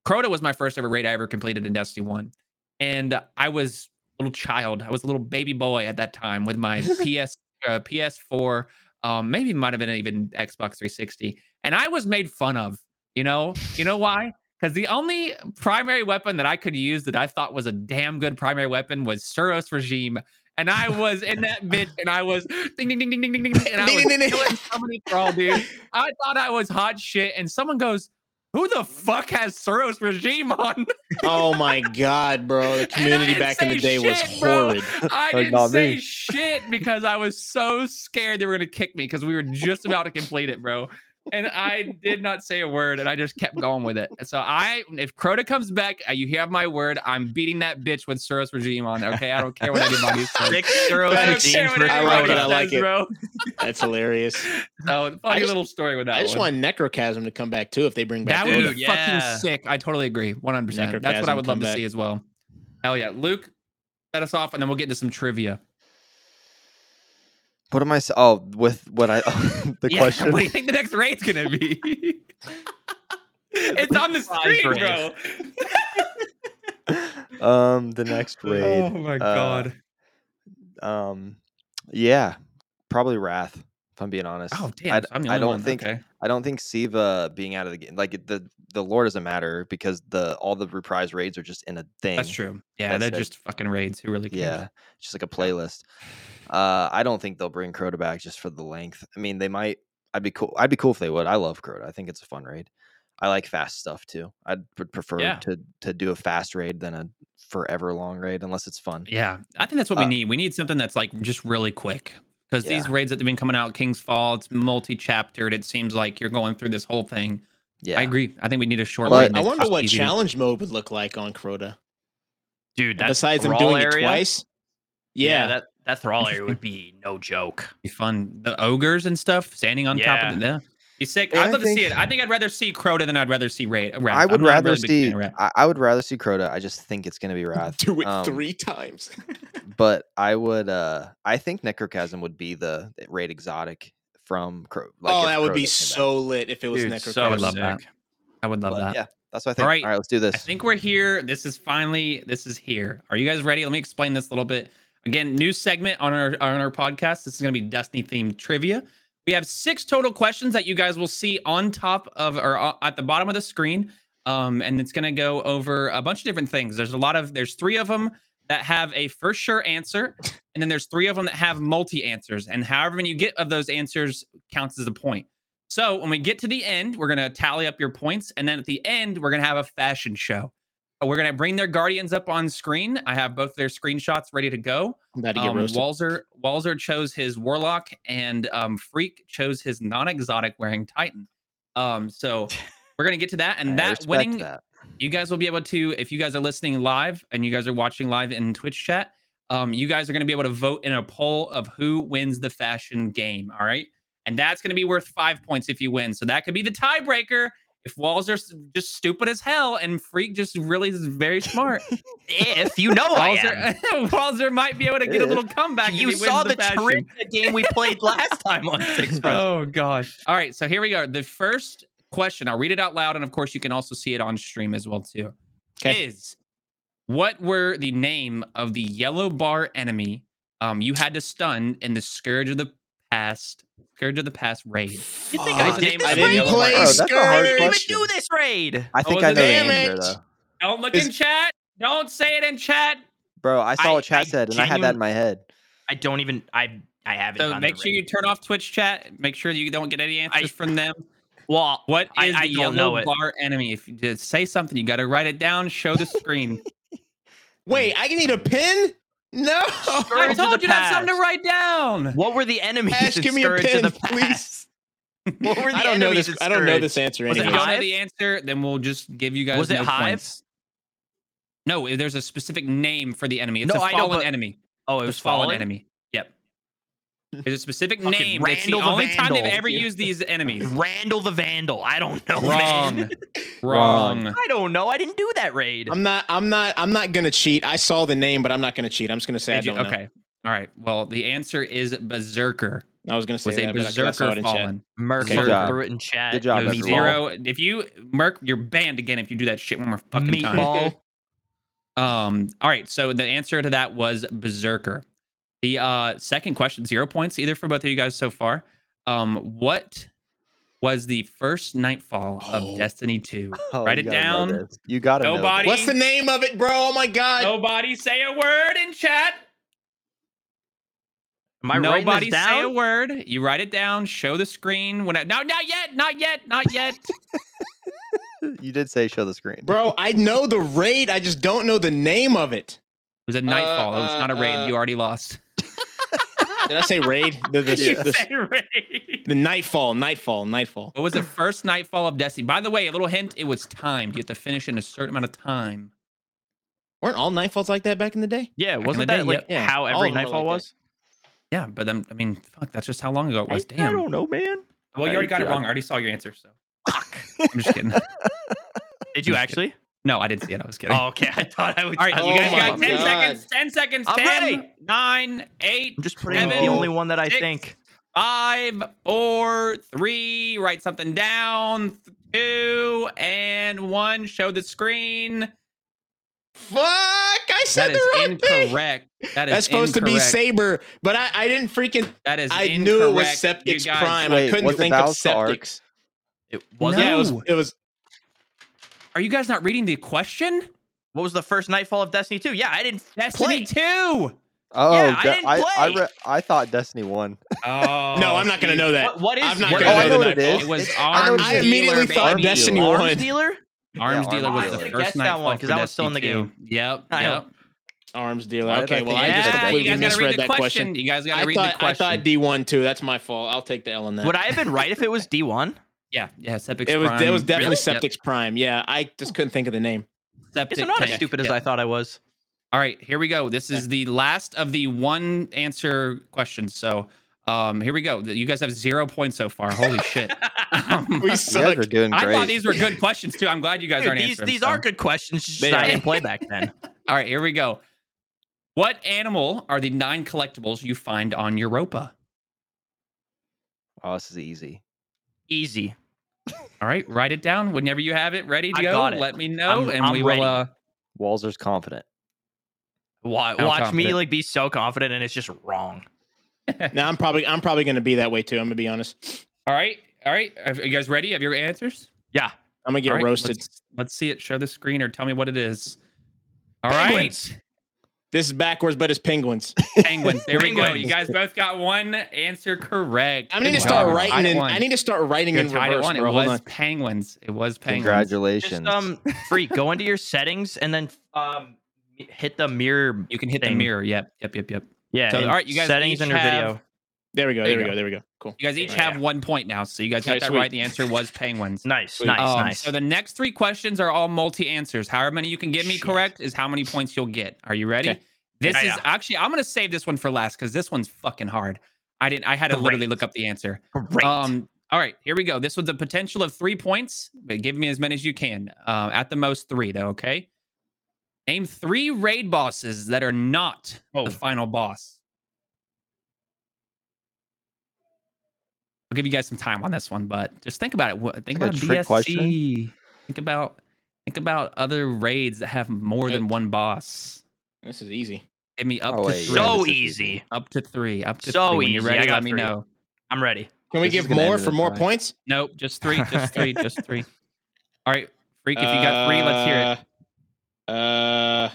Crota was my first ever raid I ever completed in Destiny One, and I was a little child. I was a little baby boy at that time with my PS uh, PS4. Um, maybe might have been even Xbox 360, and I was made fun of. You know, you know why? Because the only primary weapon that I could use that I thought was a damn good primary weapon was Suros Regime. And I was in that bitch, and I was ding ding ding ding ding ding and I was killing so many thrall dude. I thought I was hot shit, and someone goes, "Who the fuck has Suros Regime on?" Oh my god, bro! The community back in the say day was shit, bro. horrid. I didn't not say me. shit because I was so scared they were gonna kick me because we were just about to complete it, bro. And I did not say a word, and I just kept going with it. So I, if Crota comes back, uh, you have my word. I'm beating that bitch with Suros regime on. Okay, I don't care what anybody says. Six Suros I don't regimes care what for I like it, I like says, it. bro. That's hilarious. So funny just- little story with that. I just one. want Necrochasm to come back too if they bring back. that would be Dude, fucking sick. I totally agree. 100%. That's what I would love come to see as well. Hell yeah. Luke, set us off, and then we'll get into some trivia. What am I? s- Oh, with what I the Yeah, question. What do you think the next raid's gonna be? it's on the screen, raid. bro. um, the next raid. Oh my uh, god. Um, yeah, probably Wrath. If I'm being honest. Oh damn. I, so I'm the I don't one. think Okay. I don't think Siva being out of the game, like the the lore doesn't matter because the all the reprise raids are just in a thing. That's true. Yeah, That's they're it. just fucking raids. Who really cares? Yeah, it's just like a playlist. Uh, I don't think they'll bring Crota back just for the length. I mean, they might. I'd be cool. I'd be cool if they would. I love Crota. I think it's a fun raid. I like fast stuff too. I'd prefer Yeah. to to do a fast raid than a forever long raid unless it's fun. Yeah, I think that's what we Uh, need. We need something that's like just really quick. Because these raids that have been coming out, King's Fall, it's multi-chaptered. It seems like you're going through this whole thing. Yeah, I agree. I think we need a short But- raid. I wonder what easy challenge mode would look like on Crota. Dude, that Besides them doing area, it twice. Yeah, Yeah, that that thrall area would be no joke. be fun. The ogres and stuff standing on top of it. Yeah. Be sick. Yeah, I'd I love to see it. I think I'd rather see Crota than I'd rather see Raid. Wrath. I would I'm rather really see. I, I would rather see Crota. I just think it's gonna be Wrath. do it Um, three times. but I would. uh I think Necrochasm would be the raid exotic from Cro. Like oh, if that would Crota be came back. so lit if it was Dude, Necrochasm. so I would love that. I would love But that. yeah, that's what I think. All All right, right, let's do this. I think we're here. This is finally this is here. Are you guys ready? Let me explain this a little bit. Again, new segment on our on our podcast. This is going to be Destiny themed trivia. We have six total questions that you guys will see on top of or uh, at the bottom of the screen. Um, and it's going to go over a bunch of different things. There's a lot of there's three of them that have a first sure answer, and then there's three of them that have multi answers. And however many you get of those answers counts as a point. So when we get to the end, we're gonna tally up your points, and then at the end, we're gonna have a fashion show. Uh, We're gonna bring their guardians up on screen. I have both their screenshots ready to go. I'm about to get Um, roasted. Wallzer Wallzer chose his warlock, and um, Freak chose his non-exotic wearing Titan. Um, so we're gonna get to that, and that winning that. you guys will be able to if you guys are listening live and you guys are watching live in twitch chat um, you guys are going to be able to vote in a poll of who wins the fashion game all right and that's going to be worth five points if you win so that could be the tiebreaker if Wallzer just stupid as hell and freak just really is very smart If you know I am. Wallzer, Wallzer might be able to get a little comeback You saw the fashion. trivia game we played last time on Six. Oh gosh. All right, so here we go. The first question, I'll read it out loud, and of course you can also see it on stream as well too. 'Kay. Is what were the name of the yellow bar enemy um you had to stun in the Scourge of the Past Scourge of the Past raid? You think What I was the did name this of I the didn't yellow play Oh, enemy? that's a hard I didn't even do this raid. I oh, think was I it? know the answer though. Don't look Is- in chat. Don't say it in chat. Bro, I saw I- what chat I said, and I had that in my head. I don't even. I I haven't. So make sure raid. you turn off Twitch chat. Make sure you don't get any answers I- from them. Well, What I- is I the don't yellow know it. bar enemy? If you just say something, you got to write it down. Show the screen. Wait, I need a pen? No. I told the you that's something to write down. what were the enemies? Ash, give me a Scourge of pen, the please. What were the I don't know this. I don't know this answer Was If it you don't know Hive? the answer, then we'll just give you guys. Was it no Hive? points. No, there's a specific name for the enemy. It's No, a I know, fallen but- enemy. Oh, it It was was fallen fallen enemy. Yep. There's a specific Fucking name. It's the the only time they've ever used these enemies. Randall the Vandal. I don't know. Wrong. man. Wrong. I don't know. I didn't do that raid. I'm not. I'm not. I'm not gonna cheat. I saw the name, but I'm not gonna cheat. I'm just gonna say Did I don't know. okay. All right. Well, the answer is Berserker. I was gonna say Was a that, but I- I saw Berserker it in chat. fallen. Merc Good fucking job. threw it in chat. Good job, It was everyone. zero. If you Merc, you're banned again if you do that shit one more fucking time. Meatball. Um. All right. So the answer to that was Berserker. The uh second question, zero points either for both of you guys so far. Um, what was the first nightfall of Oh. Destiny 2? Oh, Write it down. You gotta. Nobody- this. What's the name of it, bro? Oh my god. Nobody say a word in chat. Am I Nobody this say a word. You write it down. Show the screen. When I, no, not yet. Not yet. Not yet. You did say show the screen, Bro, I know the raid. I just don't know the name of it. It was a nightfall. it was uh, not a raid. uh, you already lost. Did I say raid? The, the, You the, say raid. the nightfall, nightfall, nightfall. What was the first nightfall of Destiny? By the way, a little hint: it was timed. You have to finish in a certain amount of time. Weren't all nightfalls like that back in the day? Yeah, in wasn't that day, like. Yeah, how every of nightfall like that. was? Yeah, but then I mean, fuck, that's just how long ago it was. I, Damn. I don't know, man. Well, you already got it wrong. I already saw your answer. So fuck. I'm just kidding. Did you Just actually? No, I didn't see it. I was kidding. Oh, okay. I thought I would. All right, Oh you guys got 10 God. seconds. 10 seconds. I'm 10, ready. 9, 8, I'm just putting seven, the only one that I six, think. 5, 4, 3. Write something down. 2 and 1. Show the screen. Fuck! I said That is the right thing. incorrect. That is That's supposed to be. Saber, but I, I didn't freaking. That is I incorrect. knew it was You Sepiks guys- Prime. Wait, I couldn't think of Battlestar Sepiks. It was No. Yeah, it was. It was. Are you guys not reading the question? What was the first nightfall of Destiny 2? Yeah, I didn't Destiny play. 2. Oh, Yeah, I didn't I, I, play. re- I thought Destiny won. Oh, no, I'm not gonna know that. What, what is I'm not gonna oh, I know know the what it Nightfall. is. It was It's- Arms I immediately Dealer, thought baby. Destiny Arms won. dealer? Arms Yeah, Dealer was the first Guess that nightfall one, 'cause for that was still in the game. 2. Yep. Yep. Arms dealer. Why I Okay, well, it I just completely you guys gotta read misread that question. question. You guys gotta I read thought the question. I thought D one too. That's my fault. I'll take the L on that. Would I have been right if it was D1? Yeah, yeah, Septic it was. Prime. It was definitely Really? Sepiks Prime. Yeah, I just couldn't think of the name. Yep. Septic. Guess I'm not as Tank. stupid as Yep. I thought I was. All right, here we go. This is the last of the one answer questions. So, um, here we go. You guys have zero points so far. Holy shit. Um, We suck. are doing I thought these were good questions too. I'm glad you guys Dude, aren't these answering. these so. are good questions. Just They I didn't play back then. All right, here we go. What animal are the nine collectibles you find on Europa? Oh, this is easy. Easy. All right, write it down whenever you have it ready to I go. got it. Let me know, I'm- and I'm we ready. will. Uh, Wallzer's confident. Wa- How Watch me like be so confident and it's just wrong. Now I'm probably I'm probably gonna be that way too. I'm gonna be honest. all right, all right. Are you guys ready? Have your answers? Yeah. I'm gonna get All right, roasted. Let's, let's see it. Show the screen or tell me what it is. All Penguins. right, This is backwards, but it's penguins. penguins. There we go. You guys both got one answer correct. I need to start writing Tied in. I need to start writing You're in tied reverse, one. It bro. Hold was on. penguins. It was penguins. Congratulations. Just um freak, go into your settings and then um hit the mirror. You can hit the mirror. Yep, yep, yep, yep. Yeah. So, all right, you guys settings each in your have- video. There we go. There There, we go. go. There we go. Cool. You guys each All have right. one point now. So you guys got Okay, that sweet. right. The answer was penguins. Nice, Sweet. nice, Um, nice. So the next three questions are all multi answers. However many you can give me Shit. correct is how many points you'll get. Are you ready? Okay. This Yeah, is yeah. actually I'm gonna save this one for last because this one's fucking hard. I didn't. I had to Great. literally look up the answer. Great. Um. All right, here we go. This one's a potential of three points, but give me as many as you can. Uh, at the most three, though. Okay. Name three raid bosses that are not Oh. the final boss. I'll give you guys some time on this one, but just think about it. Think Like a about trick question? Think about think about other raids that have more than one boss. This is easy. Give me up Oh, to three. so this easy. Up to three. Up to So three. When you're easy. I ready, got let me three. know. I'm ready. Can we This give more for more tie. points? Nope, just three, just three, just three. All right, freak. If you got three, let's hear it. Uh,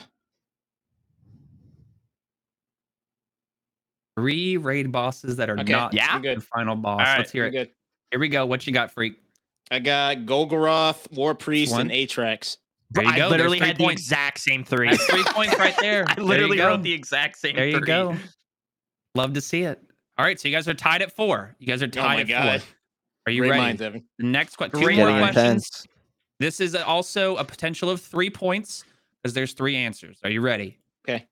Three raid bosses that are Okay, not yeah, I'm good. the final boss. All right, Let's hear it. good. Here we go. What you got, freak? I got Golgoroth, War Priest, One. and Atrex. There you I go. literally had three the exact same three. That's three points right there. I literally go. wrote the exact same. There you three. go. Love to see it. All right, so you guys are tied at four. You guys are Oh tied my at god! four. Are you Great ready? minds, Evan. The next question. Two more questions. intense. This is also a potential of three points because there's three answers. Are you ready? Okay.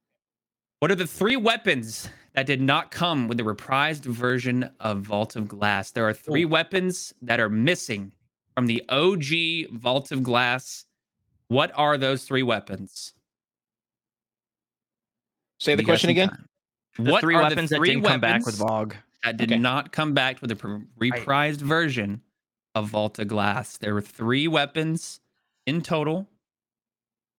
What are the three weapons that did not come with the reprised version of Vault of Glass? There are three oh. weapons that are missing from the OG Vault of Glass. What are those three weapons? Say the You question some again. time. The what three are weapons the that didn't come back with weapons VoG. that did Okay. not come back with the pr- reprised version of Vault of Glass. There were three weapons in total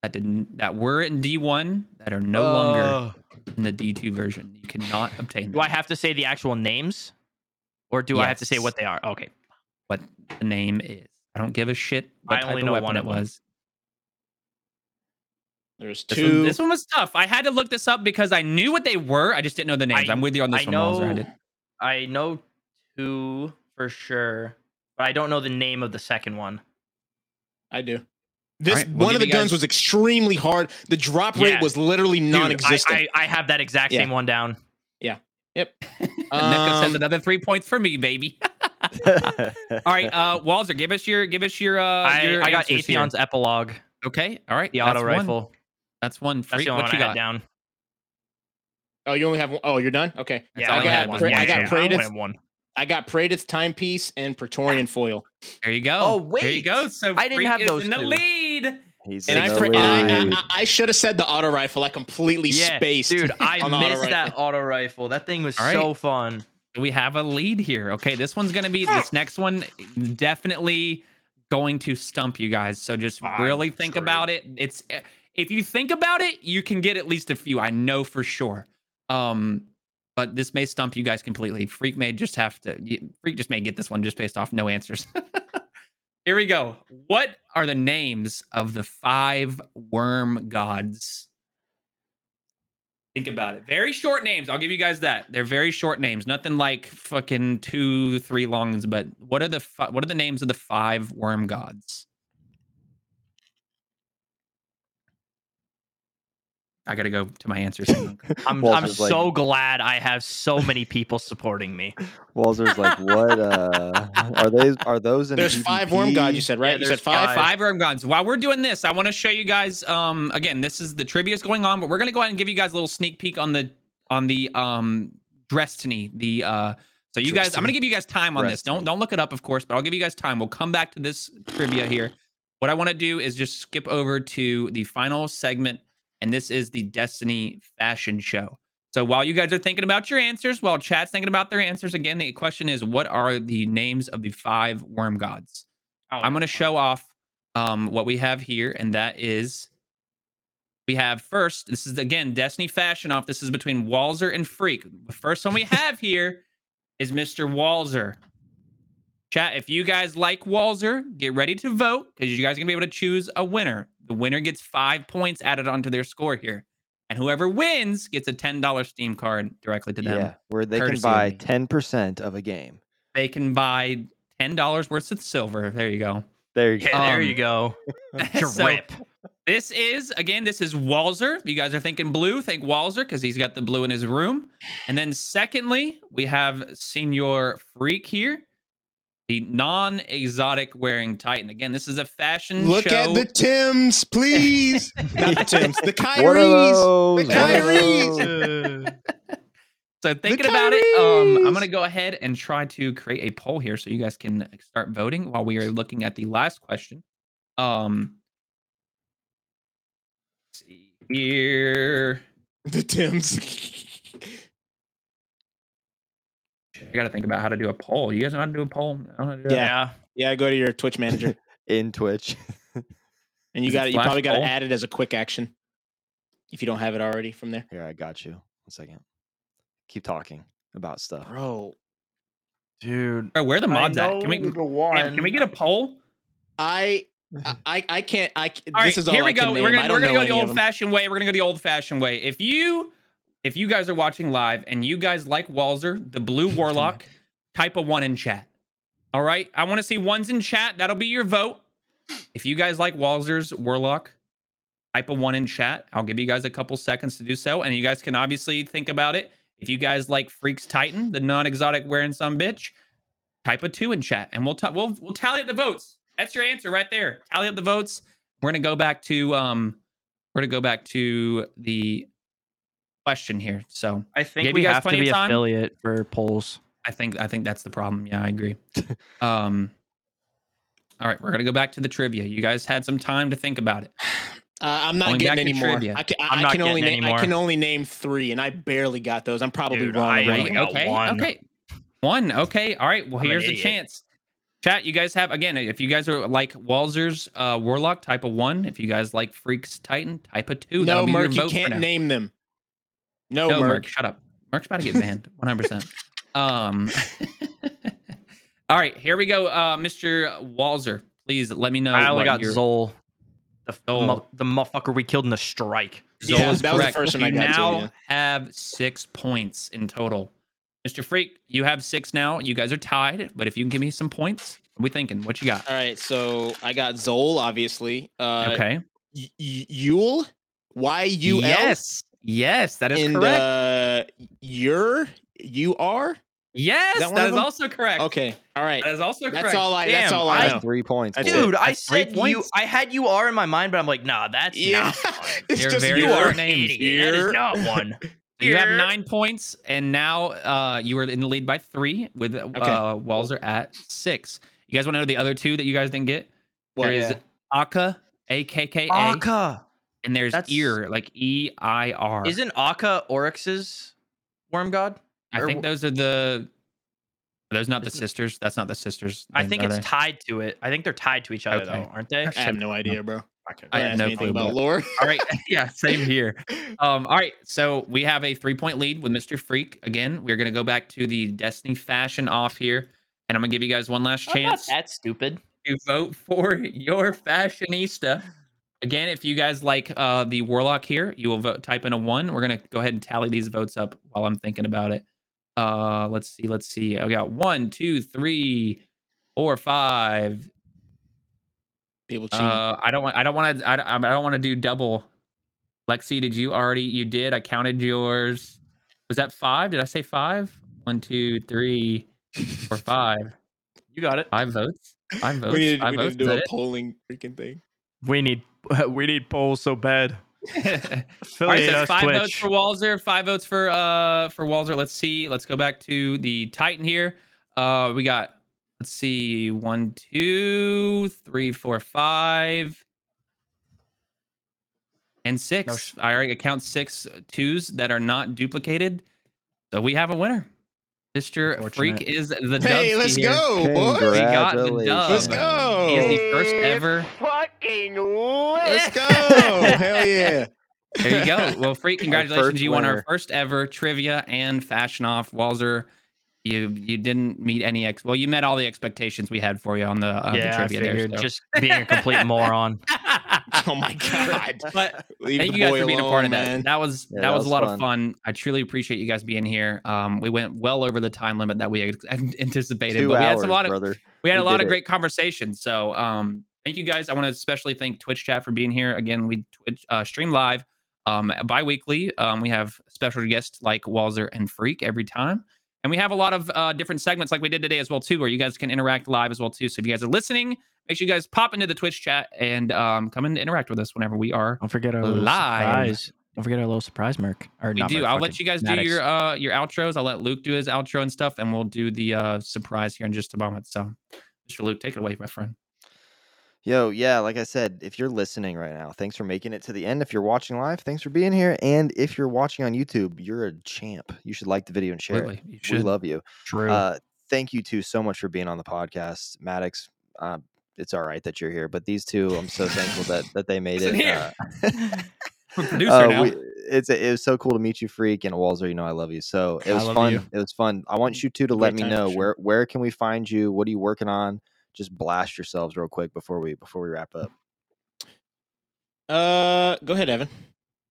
that didn't that were in D1 that are no longer oh. in the D2 version. You cannot obtain them. Do I have to say the actual names, or do I have to say what they are? Okay. what the name is? I don't give a shit what I type only of know weapon one it was. There's This two. one, this one was tough. I had to look this up because I knew what they were. I just didn't know the names. I- I'm with you on this I one, know. I did. I know two for sure, but I don't know the name of the second one. I do. This right, we'll one of the you guns guys- was extremely hard. The drop rate Yeah. was literally Dude, non-existent. I, I, I have that exact Yeah. same one down. Yeah. Yep. Neko says Um, another three points for me, baby. All right, uh, Wallzer, give us your give us your. Uh, I, your I got answers here. Epilogue, Okay, all right. the that's auto one. rifle. That's one. That's the only what one you I had got? down. oh, you only have one. Oh, you're done. Okay. Yeah, I I got had pra- one. I got Yeah. Praetus. only one. I got Praedyth's timepiece and Praetorian foil. There you go. Oh, wait, there you go. So I didn't have those in the two. Lead. He's And I, the fr- and I. I, I should have said the auto rifle. I completely Yeah, spaced. dude, I on the auto missed that auto rifle. That thing was All right. so fun. We have a lead here. Okay, this one's gonna be this next one. Definitely going to stump you guys. So just I'm really think screwed. about it. It's eh, if you think about it, you can get at least a few. I know for sure. Um, but this may stump you guys completely. Freak may just have to. Freak just may get this one just based off no answers. Here we go. What are the names of the five worm gods? Think about it. Very short names. I'll give you guys that. They're very short names. Nothing like fucking two, three longs. But what are the fi- what are the names of the five worm gods? I gotta go to my answers. I'm, I'm Walter's like- so glad I have so many people supporting me. Wallzer's like, what? Uh, are they? Are those? In There's five worm PvP? gods. You said right. Yeah, you said there's five. five. five worm gods. While we're doing this, I want to show you guys. Um, again, this is the trivia is going on, but we're gonna go ahead and give you guys a little sneak peek on the on the um Destiny. The uh, so you guys, I'm gonna give you guys time on this. Don't don't look it up, of course, but I'll give you guys time. We'll come back to this trivia here. What I want to do is just skip over to the final segment, and this is the Destiny fashion show. So while you guys are thinking about your answers, while chat's thinking about their answers, again, the question is, what are the names of the five worm gods? I'm going to show off um, what we have here, and that is we have first. This is again Destiny Fashion Off. This is between Wallzer and Freak. The first one we have here is Mr. Wallzer. Chat, if you guys like Wallzer, get ready to vote because you guys are gonna be able to choose a winner. The winner gets five points added onto their score here, and whoever wins gets a ten dollars Steam card directly to them. Yeah, where they can buy ten percent of a game. They can buy ten dollars worth of silver. There you go. There you go. Yeah, there Um, you go. So, Drip. This is again. This is Wallzer. If you guys are thinking blue, think Wallzer because he's got the blue in his room. And then secondly, we have Senior Freak here, the non-exotic wearing Titan. Again, this is a fashion show. Look show. at the Tims, please. Not the Tims. The What Kyries. The Kyries. so thinking about it, um, I'm gonna go ahead and try to create a poll here so you guys can start voting while we are looking at the last question. Um, let's see here. The Tims. I got to think about how to do a poll. You guys know how to do a poll? I don't know how to that. Yeah. yeah, go to your Twitch manager, in Twitch. and you got it you probably got to poll? add it as a quick action if you don't have it already from there. Here, I got you. One second. Keep talking about stuff. Bro, Dude. Bro, where are the mods at? Can we the can, can we get a poll? I I, I, I can't. I c- All right, this is all here we I go. We're gonna, we're gonna go the old fashioned way. We're gonna go the old fashioned way. If you if you guys are watching live and you guys like Wallzer, the blue warlock, type a one in chat. All right. I want to see ones in chat. That'll be your vote. If you guys like Wallzer's warlock, type a one in chat. I'll give you guys a couple seconds to do so. And you guys can obviously think about it. If you guys like Freaks Titan, the non-exotic wearing some bitch, type a two in chat and we'll t- we'll we'll tally up the votes. That's your answer right there. Tally up the votes. We're gonna go back to um we're gonna go back to the question here. So I think we you guys have to be time? affiliate for polls. I think I think that's the problem. Yeah, I agree. um all right, we're gonna go back to the trivia. You guys had some time to think about it. Uh, I'm not Going getting any more. trivia. I can, I'm I can only name. I can only name three, and I barely got those. I'm probably Dude, wrong. I already. okay, one. okay. One. Okay. All right. Well, I'm here's a chance. Chat, you guys have again, if you guys are like Wallzer's uh Warlock, type a one. If you guys like Freaks Titan, type a two. That'll No, be your Merc, you can't name them. No, No, Merc. Merc, shut up. Merc's about to get banned 100%. um, all right, here we go. Uh, Mr. Wallzer, please let me know. I only what got your- Xol, the, Xol. mo- the motherfucker we killed in the strike. Xol Yeah, is that was the correct. first one I you got too, now yeah. have six points in total. Mr. Freak, you have six now. You guys are tied, but if you can give me some points, what are we thinking? What you got? All right, so I got Xol, obviously. Uh, okay. Y- Y- Yul, Y U L. Yes. Yes, that is and correct. uh, you are yes, that one that of is them? also correct. Okay, all right. That is also correct. That's all I. That's all I I- know. Three points. That's boys. it. Dude, I That's three said you. I had you are in my mind, but I'm like, nah, that's Yeah, not it's You're just very you rare are. names. Idiot. That not one. You have nine points, and now uh, you are in the lead by three with uh, Wallzer at six. You guys want to know the other two that you guys didn't get? What? there is Yeah. Akka, A K K A, Akka. And there's That's- Eir, like E I R. Isn't Akka Oryx's worm god? I or think those are the. Are those not the sisters? That's not the sisters. I think it's they? tied to it. I think they're tied to each other, Okay. though, aren't they? I have no idea, bro. I Don't have no me clue, about lore. All right. yeah, same here. Um, all right. So we have a three point lead with Mr. Freak. Again, we're going to go back to the Destiny fashion off here. And I'm going to give you guys one last chance that's stupid. to vote for your fashionista. Again, if you guys like uh, the Warlock here, you will vote, type in a one. We're going to go ahead and tally these votes up while I'm thinking about it. Uh, let's see. Let's see. I got one, two, three, four, five, People cheat. uh, I don't want. I don't want to. I, don't- I don't want to do double. Lexi, did you already? You did. I counted yours. Was that five? Did I say five? One, two, three, four, five. You got it. Five votes. Five votes. we need, we need to do a that polling freaking thing. We need we need polls so bad. it? All right, Affiliate so it's us, five votes for Wallzer. Five votes for uh for Wallzer. Let's see. Let's go back to the Titan here. Uh, we got. Let's see. One, two, three, four, five. And six. sh- I already count six twos that are not duplicated. So we have a winner. Mr. Freak is the dub. Hey, let's here. go, boy. He got the dub. Let's go. He is the first ever. Fucking Let's go. Hell yeah. There you go. Well, Freak, congratulations. first You won our first ever trivia and fashion off. Wallzer, you you didn't meet any ex. Well, you met all the expectations we had for you on the, uh, the yeah, I trivia there. so. just being a complete moron. Oh my god. but Leave thank you guys boy for being a part of that. man. That was Yeah, that, that was, was a lot fun. of fun. I truly appreciate you guys being here. Um, we went well over the time limit that we anticipated, Two but we had a lot of brother. we had We a lot did of it. great conversations. So um, thank you guys. I want to especially thank Twitch chat for being here. Again, we Twitch uh, stream live um, bi-weekly. Um, we have special guests like Wallzer and Freak every time. And we have a lot of uh, different segments like we did today as well, too, where you guys can interact live as well, too. So if you guys are listening, make sure you guys pop into the Twitch chat and um, come and interact with us whenever we are. Don't forget our little Live. surprise. Don't forget our little surprise, Merc. Or We do. Merc, I'll let you guys do your uh, your outros. I'll let Luke do his outro and stuff, and we'll do the uh, surprise here in just a moment. So, Mr. Luke, take it away, my friend. Yo, yeah, like I said, if you're listening right now, thanks for making it to the end. If you're watching live, thanks for being here. And if you're watching on YouTube, you're a champ. You should like the video and share Absolutely. it. You We love you. True. Uh, thank you two so much for being on the podcast, Maddox. Uh, it's all right that you're here, but these two, I'm so thankful that that they made it. Here. Uh, producer uh, now. we- it's it was so cool to meet you, Freak and Wallzer. You know I love you. So it was fun. you. It was fun. I want you two to let me know sure. where where can we find you? What are you working on? Just blast yourselves real quick before we before we wrap up. Uh, go ahead, Evan.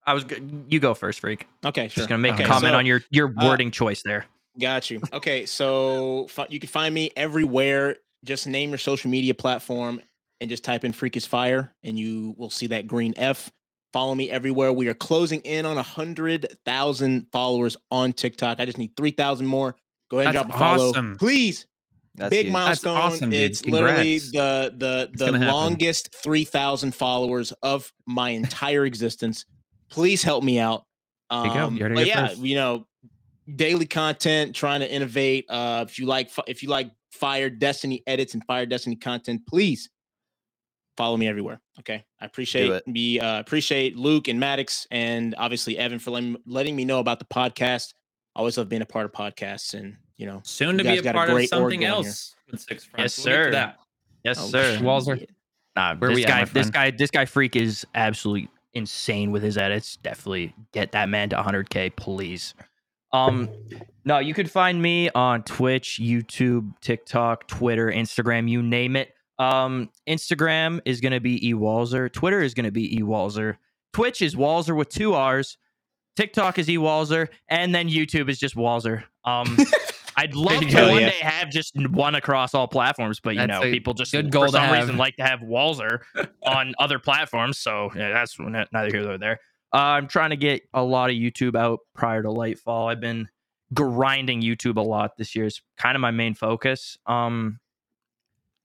I was. You go first, freak. Okay, sure. Just gonna make okay, a comment so- on your your uh, wording choice there. Got you. Okay, so fi- you can find me everywhere. Just name your social media platform and just type in "Freak is Fire" and you will see that green F. Follow me everywhere. We are closing in on a hundred thousand followers on TikTok. I just need three thousand more. Go ahead and That's drop a follow, awesome. please. That's Big huge. milestone. awesome, dude. It's literally Congrats. the the the gonna happen. longest three thousand followers of my entire existence. Please help me out. you go. Um, You heard it but yeah, first. you know, daily content, trying to innovate. Uh, if you like, if you like Fire Destiny edits and Fire Destiny content, please follow me everywhere. Okay, I appreciate me. Uh, appreciate Luke and Maddox, and obviously Evan for letting, letting me know about the podcast. I always love being a part of podcasts, and you know, Soon You to be a got a part of something else with Six Yes, Fronts. We'll sir. that. Yes, Oh, sir. shit. Wallzer. Nah, Where this we at, guy, my this guy, this guy freak is absolutely insane with his edits. Definitely get that man to 100k, please. Um, no, you could find me on Twitch, YouTube, TikTok, Twitter, Instagram, you name it. Um, Instagram is gonna be e Wallzer. Twitter is gonna be e Wallzer. Twitch is Wallzer with two R's. TikTok is e Wallzer, and then YouTube is just Wallzer. Um, I'd love to go. one Yeah. day have just one across all platforms, but you That's know, people just good for goal to some reason like to have Wallzer on other platforms. So yeah, that's neither here nor there. Uh, I'm trying to get a lot of YouTube out prior to Lightfall. I've been grinding YouTube a lot this year. It's kind of my main focus. Um,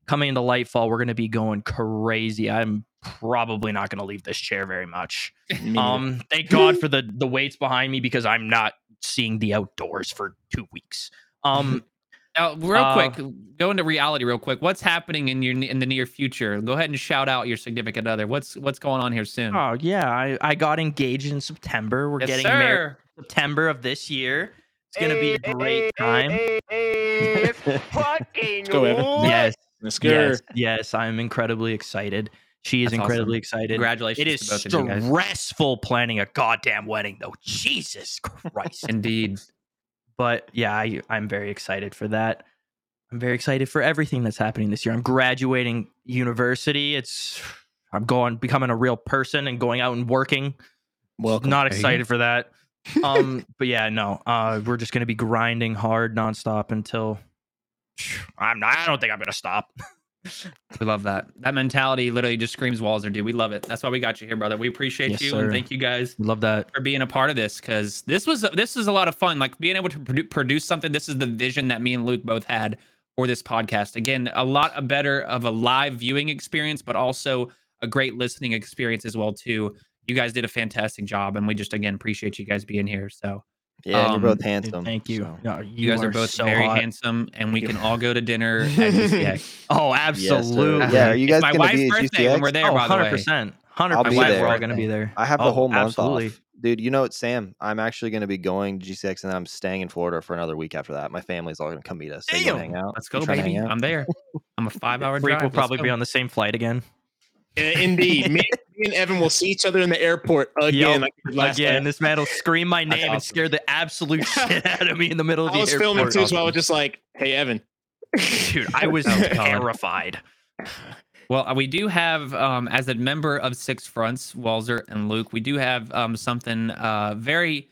coming into Lightfall, we're going to be going crazy. I'm probably not going to leave this chair very much. Um, thank God for the the weights behind me because I'm not seeing the outdoors for two weeks. Um, Now, real Uh, quick, go into reality real quick. What's happening in your in the near future? Go ahead and shout out your significant other. What's what's going on here soon? oh yeah, I I got engaged in September. We're yes, getting sir. married September of this year. It's gonna be a great time. Let's go, Evan. Yes, Let's go. yes, yes. I'm incredibly excited. She is That's incredibly awesome. excited. Congratulations It is to both of you guys. stressful planning a goddamn wedding, though. Jesus Christ. Indeed. But yeah, I, I'm very excited for that. I'm very excited for everything that's happening this year. I'm graduating university. It's I'm going becoming a real person and going out and working. Well, Not There you go. excited for that. Um, but yeah, no. Uh, we're just gonna be grinding hard nonstop until I'm not. I don't think I'm gonna stop. We love that. That mentality literally just screams Walls Wallzer, dude. We love it. That's why we got you here, brother. We appreciate Yes, you sir. and thank you guys Love that. for being a part of this because this was this is a lot of fun. Like being able to produ- produce something. This is the vision that me and Luke both had for this podcast. Again, a lot a better of a live viewing experience, but also a great listening experience as well too. You guys did a fantastic job, and we just again appreciate you guys being here. So Yeah, Um, you're both handsome. Thank you. so- No, you, guys are are both so very hot. handsome, and we can all go to dinner at GCX. Oh, Yes, absolutely. Yeah, are you It's guys my wife's be at birthday when we're there, oh, by the way. 100%. 100%. I'll be we're all going to be there. I have the Oh, whole month absolutely. off. Dude, you know what, Sam? I'm actually going to be going to GCX and then I'm staying in Florida for another week after that. My family's all going to come meet us. So you Damn. hang out? Let's go, baby. I'm there. I'm a five hour Freak drive. will Let's probably be on the same flight again. Indeed. me, me and Evan will see each other in the airport again. Yup, like we did Again, time. this man will scream my That's name and scare the absolute shit out of me in the middle of I the airport. I was filming too, so I was just like, "Hey, Evan." Dude, I was That was fun. terrified. Well, uh, we do have, um, as a member of Six Fronts, Wallzer and Luke, we do have um, something uh, very,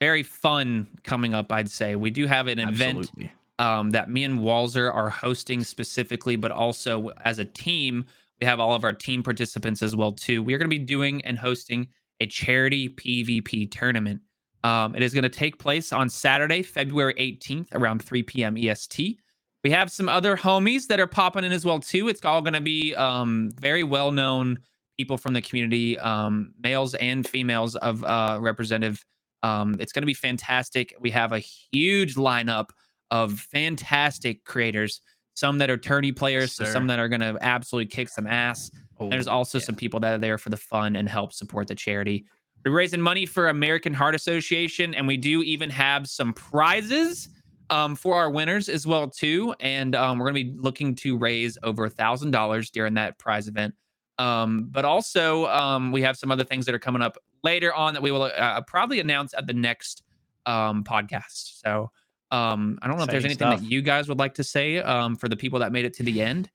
very fun coming up. I'd say we do have an event um, that me and Wallzer are hosting specifically, but also as a team, we have all of our team participants as well too. We are going to be doing and hosting a charity PvP tournament. Um, it is going to take place on Saturday, February 18th, around 3 p.m. EST. We have some other homies that are popping in as well too. It's all going to be um, very well-known people from the community, um, males and females of uh, representative. Um, it's going to be fantastic. We have a huge lineup of fantastic creators. Some that are tourney players, so some that are going to absolutely kick some ass. There's also yeah. some people that are there for the fun and help support the charity. We're raising money for American Heart Association, and we do even have some prizes um, for our winners as well too. And um, we're going to be looking to raise over a thousand dollars during that prize event. Um, but also, um, we have some other things that are coming up later on that we will uh, probably announce at the next um, podcast. So um, I don't know if there's anything stuff. that you guys would like to say um, for the people that made it to the end.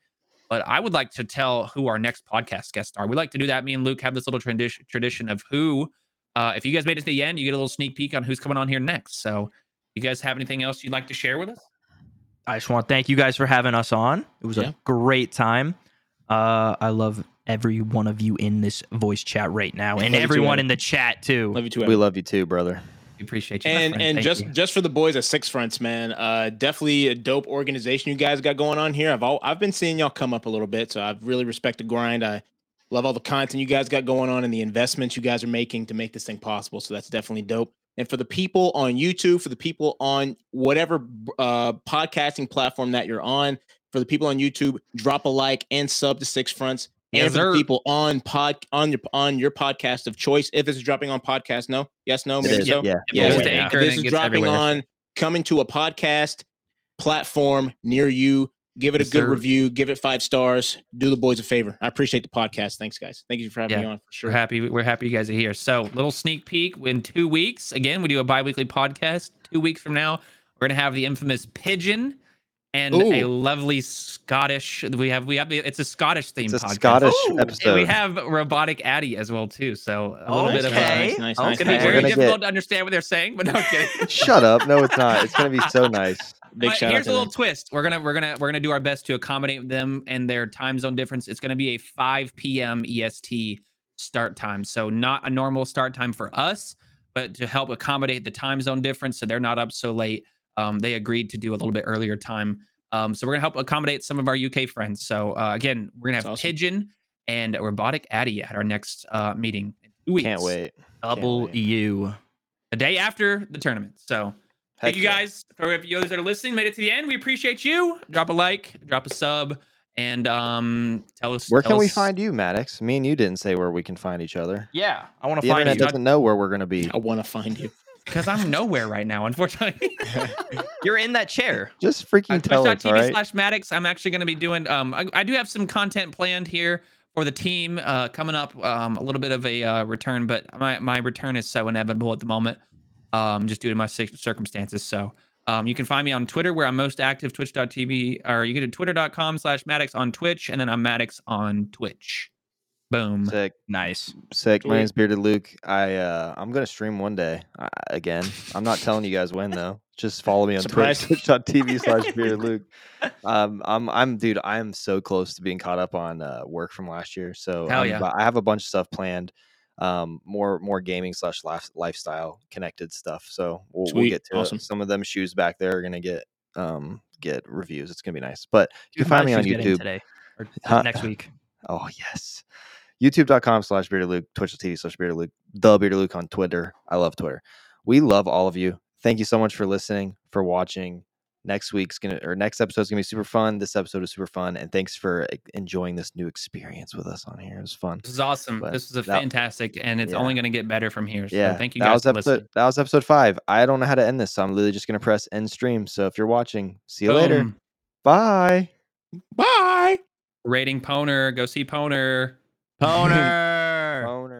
But I would like to tell who our next podcast guests are. We like to do that. Me and Luke have this little tradition tradition of who. Uh, if you guys made it to the end, you get a little sneak peek on who's coming on here next. So, you guys have anything else you'd like to share with us? I just want to thank you guys for having us on. It was Yeah. a great time. Uh, I love every one of you in this voice chat right now, and Love too, everyone in the chat too. Love you too. We love you too, brother. We appreciate you. and and Thank just you. just for the boys at Six Fronts, man, uh, definitely a dope organization you guys got going on here. I've all, I've been seeing y'all come up a little bit, so I've really respect the grind. I love all the content you guys got going on and the investments you guys are making to make this thing possible. So that's definitely dope. And for the people on YouTube, for the people on whatever uh, podcasting platform that you're on, for the people on YouTube, drop a like and sub to Six Fronts. And for the people on pod on your on your podcast of choice, if it's dropping on podcast, no, yes, no, It maybe so. yeah. Yeah, yeah, yeah. Anchor If this it is gets dropping everywhere. on coming to a podcast platform near you. Give it Yes, a good sir. review. Give it five stars. Do the boys a favor. I appreciate the podcast. Thanks, guys. Thank you for having Yeah. me on for We're sure. happy. We're happy you guys are here. So, little sneak peek in two weeks. Again, we do a bi-weekly podcast. Two weeks from now, we're gonna have the infamous pigeon and a lovely Scottish. We have we have it's a Scottish theme It's a podcast. Scottish Ooh. And episode. we have robotic Addy as well too. So a little Okay. bit of a, Okay. Nice, nice, it's gonna be very gonna difficult get- to understand what they're saying, but no kidding. Shut up. No, it's not. It's gonna be so nice. Big But shout here's to a little them. twist. We're gonna we're gonna we're gonna do our best to accommodate them and their time zone difference. It's gonna be a 5 p.m. EST start time, so not a normal start time for us, but to help accommodate the time zone difference, so they're not up so late. Um, they agreed to do a little bit earlier time. Um, so we're gonna help accommodate some of our UK friends. So uh, again, we're gonna have That's awesome. Pigeon and a robotic Addy at our next uh, meeting. in two weeks, Can't wait. Double wait. U. The day after the tournament. So. Heck Thank you yeah. guys for if you that are listening, made it to the end. We appreciate you. Drop a like, drop a sub, and um tell us Where tell can we find you, Maddox? Me and you didn't say where we can find each other. Yeah, I want to find internet you. doesn't know where we're gonna be. I want to find you. Because I'm nowhere right now, unfortunately. You're in that chair. Just freaking tell us, all Twitch.tv right? slash Maddox. I'm actually going to be doing. Um, I, I do have some content planned here for the team uh, coming up. Um, a little bit of a uh, return, but my my return is so inevitable at the moment. Um, just due to my circumstances. So. Um, you can find me on Twitter where I'm most active, twitch.tv, or you go to twitter.com slash Maddox on Twitch, and then I'm Maddox on Twitch. Boom. Sick, Nice. sick. My name's Bearded Luke. I uh, I'm gonna stream one day uh, again. I'm not telling you guys when though. Just follow me on Twitch, Surprise. twitch.tv slash Bearded Luke. Um, I'm I'm dude. I am so close to being caught up on uh, work from last year. So Hell I'm yeah. about- I have a bunch of stuff planned. Um, more more gaming slash lif- lifestyle connected stuff. So we'll, we'll Sweet. get to Awesome. it. Some of them shoes back there are gonna get um get reviews. It's gonna be nice. But you can find me on shoes get in YouTube. today or Huh? next week. Oh yes. YouTube.com slash bearded Luke, Twitch.tv slash bearded Luke, the bearded Luke on Twitter. I love Twitter. We love all of you. Thank you so much for listening, for watching. Next week's gonna or next episode's gonna be super fun. This episode is super fun, and thanks for e- enjoying this new experience with us on here. It was fun. This is awesome. But this is a that- fantastic, and it's yeah. only going to get better from here. So Yeah, thank you that guys was episode. listening. That was episode five. I don't know how to end this, so I'm literally just gonna press end stream. So if you're watching, see you later. Bye. Bye. Rating Poner. Go see Poner. Poner. Owner.